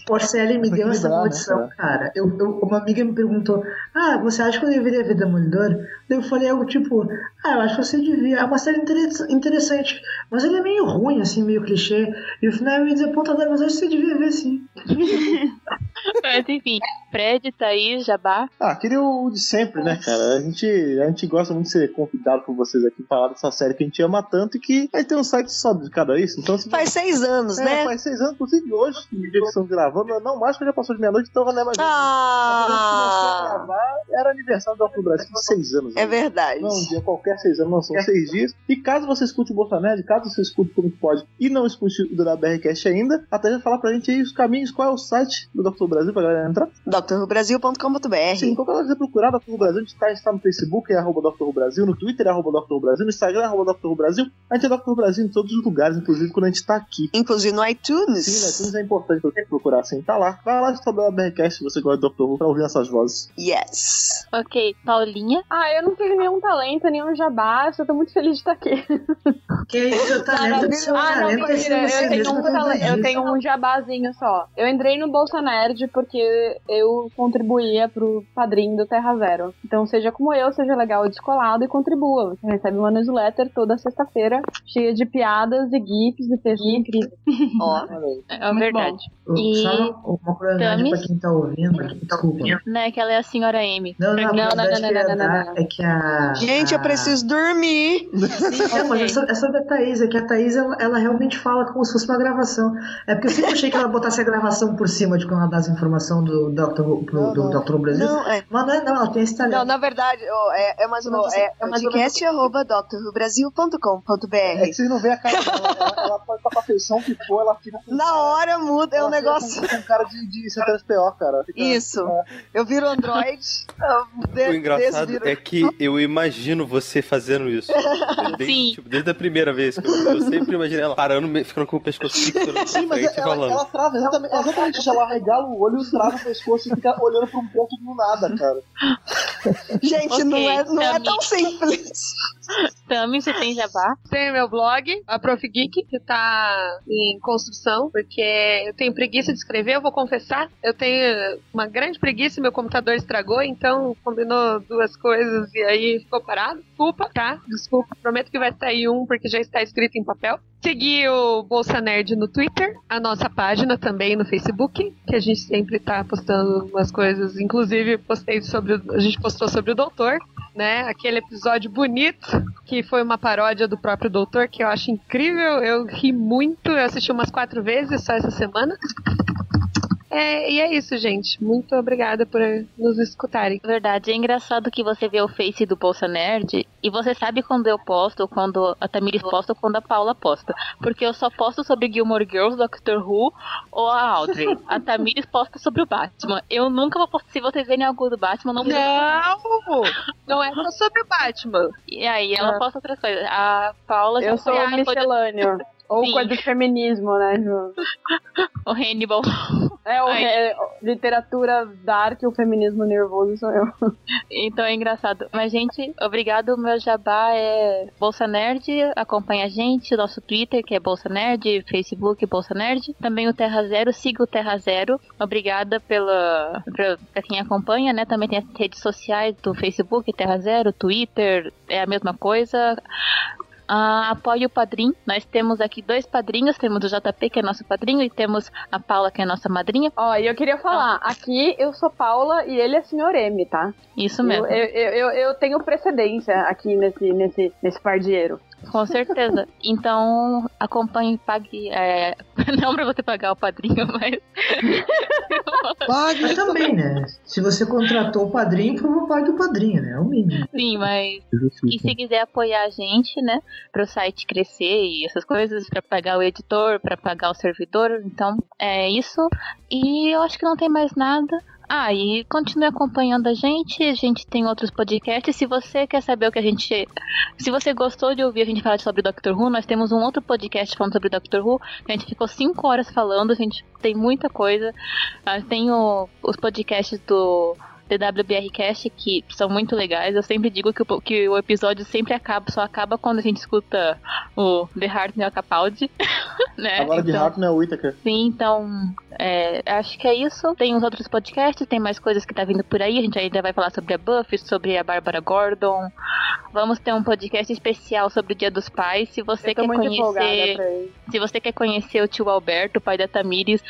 Porcelli me deu essa Equilibrar, né, maldição, cara. Eu, eu- uma amiga me perguntou: Ah, você acha que eu deveria ver Demolidor? Eu falei algo tipo: Ah, eu acho que você devia. É uma série interess- interessante, mas ele é meio ruim, assim, meio clichê. E o final me dizer: Ponta mas eu acho que você devia ver sim. Mas enfim, Fred, Thaís, Jabá. Ah, queria o de sempre, né, cara? A gente, a gente gosta muito de ser convidado por vocês aqui falar dessa série que a gente ama tanto e que a gente tem um site só dedicado a isso. Então, se Faz seis anos, é, né? Faz seis anos, inclusive hoje, no dia que estamos gravando, não mais, porque já passou de meia-noite, então não é mais. Ah! Gravar, era aniversário do Alto Brasil de seis anos. É né? verdade. Não, um dia qualquer seis anos, não são seis dias. E caso você escute o Bolsa Nerd, caso você escute como que pode e não escute o da BRCast ainda, até já falar pra gente aí os caminhos, qual é o site do Dr. Brasil pra galera entrar. drrubrasil.com.br Sim, qualquer coisa procurar Dr. Brasil, a gente tá, a gente tá no Facebook, é arroba Dr. Brasil, no Twitter é arroba Dr. Brasil, no Instagram é arroba Dr. Brasil. A gente é Dr. Brasil em todos os lugares, inclusive quando a gente tá aqui. Inclusive no iTunes. Sim, no iTunes é importante você procurar assim, tá lá. Vai lá e a BRCast se você gosta do Dr. Who pra ouvir essas vozes. Yes. Ok, Paulinha. Ah, eu não tenho nenhum talento, nenhum jabá, só tô muito feliz de estar aqui. Que isso, o talento, Ah, não, é mentira, eu tenho, um tale- eu tenho um jabazinho só. Eu entrei no Bolsa Nerd porque eu contribuía pro padrinho do Terra Zero. Então, seja como eu, seja legal e descolado e contribua. Você recebe uma newsletter toda sexta-feira, cheia de piadas e gifs e textos incríveis. Ó, É verdade. Ô, E Só uma, curiosidade Tamis? pra quem tá ouvindo aqui, desculpa. Né, que ela é a senhora M. Não, não, Não, não, não, não, não, dar não, é que a... Gente, eu preciso dormir. É, mas é sobre, é sobre a Thaís, é que a Thaís ela, ela realmente fala como se fosse uma gravação. É porque eu sempre achei que ela botasse a gravação por cima de quando ela dá as informações do Dr. Pro, do Dr. Who Brasil. Não, é. Mas não é, não, ela tem esse talento. Não, na verdade, ó, é, é mais ou menos. É, podcast arroba drrubrasil.com.br. É que vocês não veem a cara dela, ela, ela pode estar com a feição que for, ela fica com Na hora muda, é um ela negócio. Com, com cara de, de C3PO, cara. Fica- Isso. É. Eu viro Android. eu O engraçado desviro. é que eu imagino você fazendo isso. Desde, Sim. tipo, desde a primeira vez. que Eu, eu sempre imaginei ela parando, ficando com o pescoço fixo Sim, mas frente ela, falando. ela trava exatamente, exatamente isso. Ela regala o olho, trava o pescoço e fica olhando pra um ponto do nada, cara. Gente, Ok, não, é, não é tão simples. Tami, você tem Jabá? Tem meu blog, a Prof Geek, que tá em construção, porque eu tenho preguiça de escrever, eu vou confessar. Eu tenho uma grande preguiça, meu computador estragou, então combinou duas coisas e aí ficou parado. Desculpa, tá? Desculpa. Prometo que vai sair um, porque já está escrito em papel. Seguir o Bolsa Nerd no Twitter, a nossa página também no Facebook, que a gente sempre tá postando umas coisas. Inclusive, postei sobre. A gente postou sobre o Doutor, né? Aquele episódio bonito, que foi uma paródia do próprio Doutor, que eu acho incrível. Eu ri muito, eu assisti umas quatro vezes só essa semana. É, e é isso, gente. Muito obrigada por nos escutarem. Verdade, é engraçado que você vê o Face do Bolsa Nerd e você sabe quando eu posto, quando a Tamires posta ou quando a Paula posta. Porque eu só posto sobre Gilmore Girls, Doctor Who ou a Audrey. A Tamires posta sobre o Batman. Eu nunca vou postar. Se vocês verem algo do Batman, não Não! Não é só sobre o Batman. E aí ela posta outras coisas. A Paula já Eu sou o a miscelâneo. Ou Sim. coisa do feminismo, né? Ju? o Hannibal. É, o, é, literatura dark, o feminismo nervoso sou eu. Então é engraçado. Mas, gente, obrigado. Meu jabá é Bolsa Nerd. Acompanha a gente, nosso Twitter, que é Bolsa Nerd, Facebook Bolsa Nerd. Também o Terra Zero, siga o Terra Zero. Obrigada pela pra, pra quem acompanha, né? Também tem as redes sociais do Facebook, Terra Zero, Twitter, é a mesma coisa. Ah, apoie o padrinho. Nós temos aqui dois padrinhos. Temos o JP, que é nosso padrinho, e temos a Paula, que é nossa madrinha. Ó, e eu queria falar, aqui eu sou Paula e ele é Sr. M, tá? Isso Eu, mesmo. eu, eu, eu tenho precedência aqui nesse, nesse, nesse pardieiro. Com certeza. Então, acompanhe e pague. é, não pra você pagar o padrinho, mas. Mas também, né? Se você contratou o padrinho, por favor, pague o padrinho, né? É o mínimo. Sim, mas. E se quiser apoiar a gente, né? Pro site crescer e essas coisas, pra pagar o editor, pra pagar o servidor. Então, é isso. E eu acho que não tem mais nada. Ah, e continue acompanhando a gente. A gente tem outros podcasts. Se você quer saber o que a gente. Se você gostou de ouvir a gente falar sobre Doctor Who, nós temos um outro podcast falando sobre Doctor Who. A gente ficou cinco horas falando. A gente tem muita coisa. Ah, Tem o- os podcasts do TWBRcast, que são muito legais. Eu sempre digo que o, que o episódio sempre acaba, só acaba quando a gente escuta o The Hartnell Capaldi. né? Agora de Então- Hartnell é o Whittaker. Sim, então é, acho que é isso. Tem uns outros podcasts, tem mais coisas que tá vindo por aí. A gente ainda vai falar sobre a Buffy, sobre a Bárbara Gordon. Vamos ter um podcast especial sobre o Dia dos Pais. Se você Eu quer conhecer, se você quer conhecer o tio Alberto, pai da Tamires,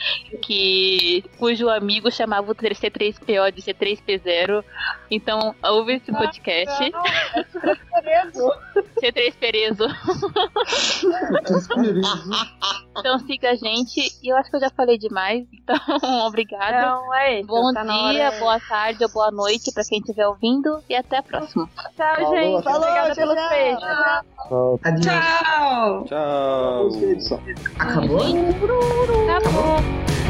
que cujo amigo chamava o C3PO de C3P0. Então, ouve esse podcast. C3 Perezo. Então siga a gente. E eu acho que eu já falei demais. Então, obrigada. Não, é isso. Bom tá dia, hora. boa tarde ou boa noite pra quem estiver ouvindo. E até a próxima. Tchau, Falou, gente. falou, Obrigada tchau, pelos tchau. Só Tchau! Tchau. Edição. Acabou? Acabou.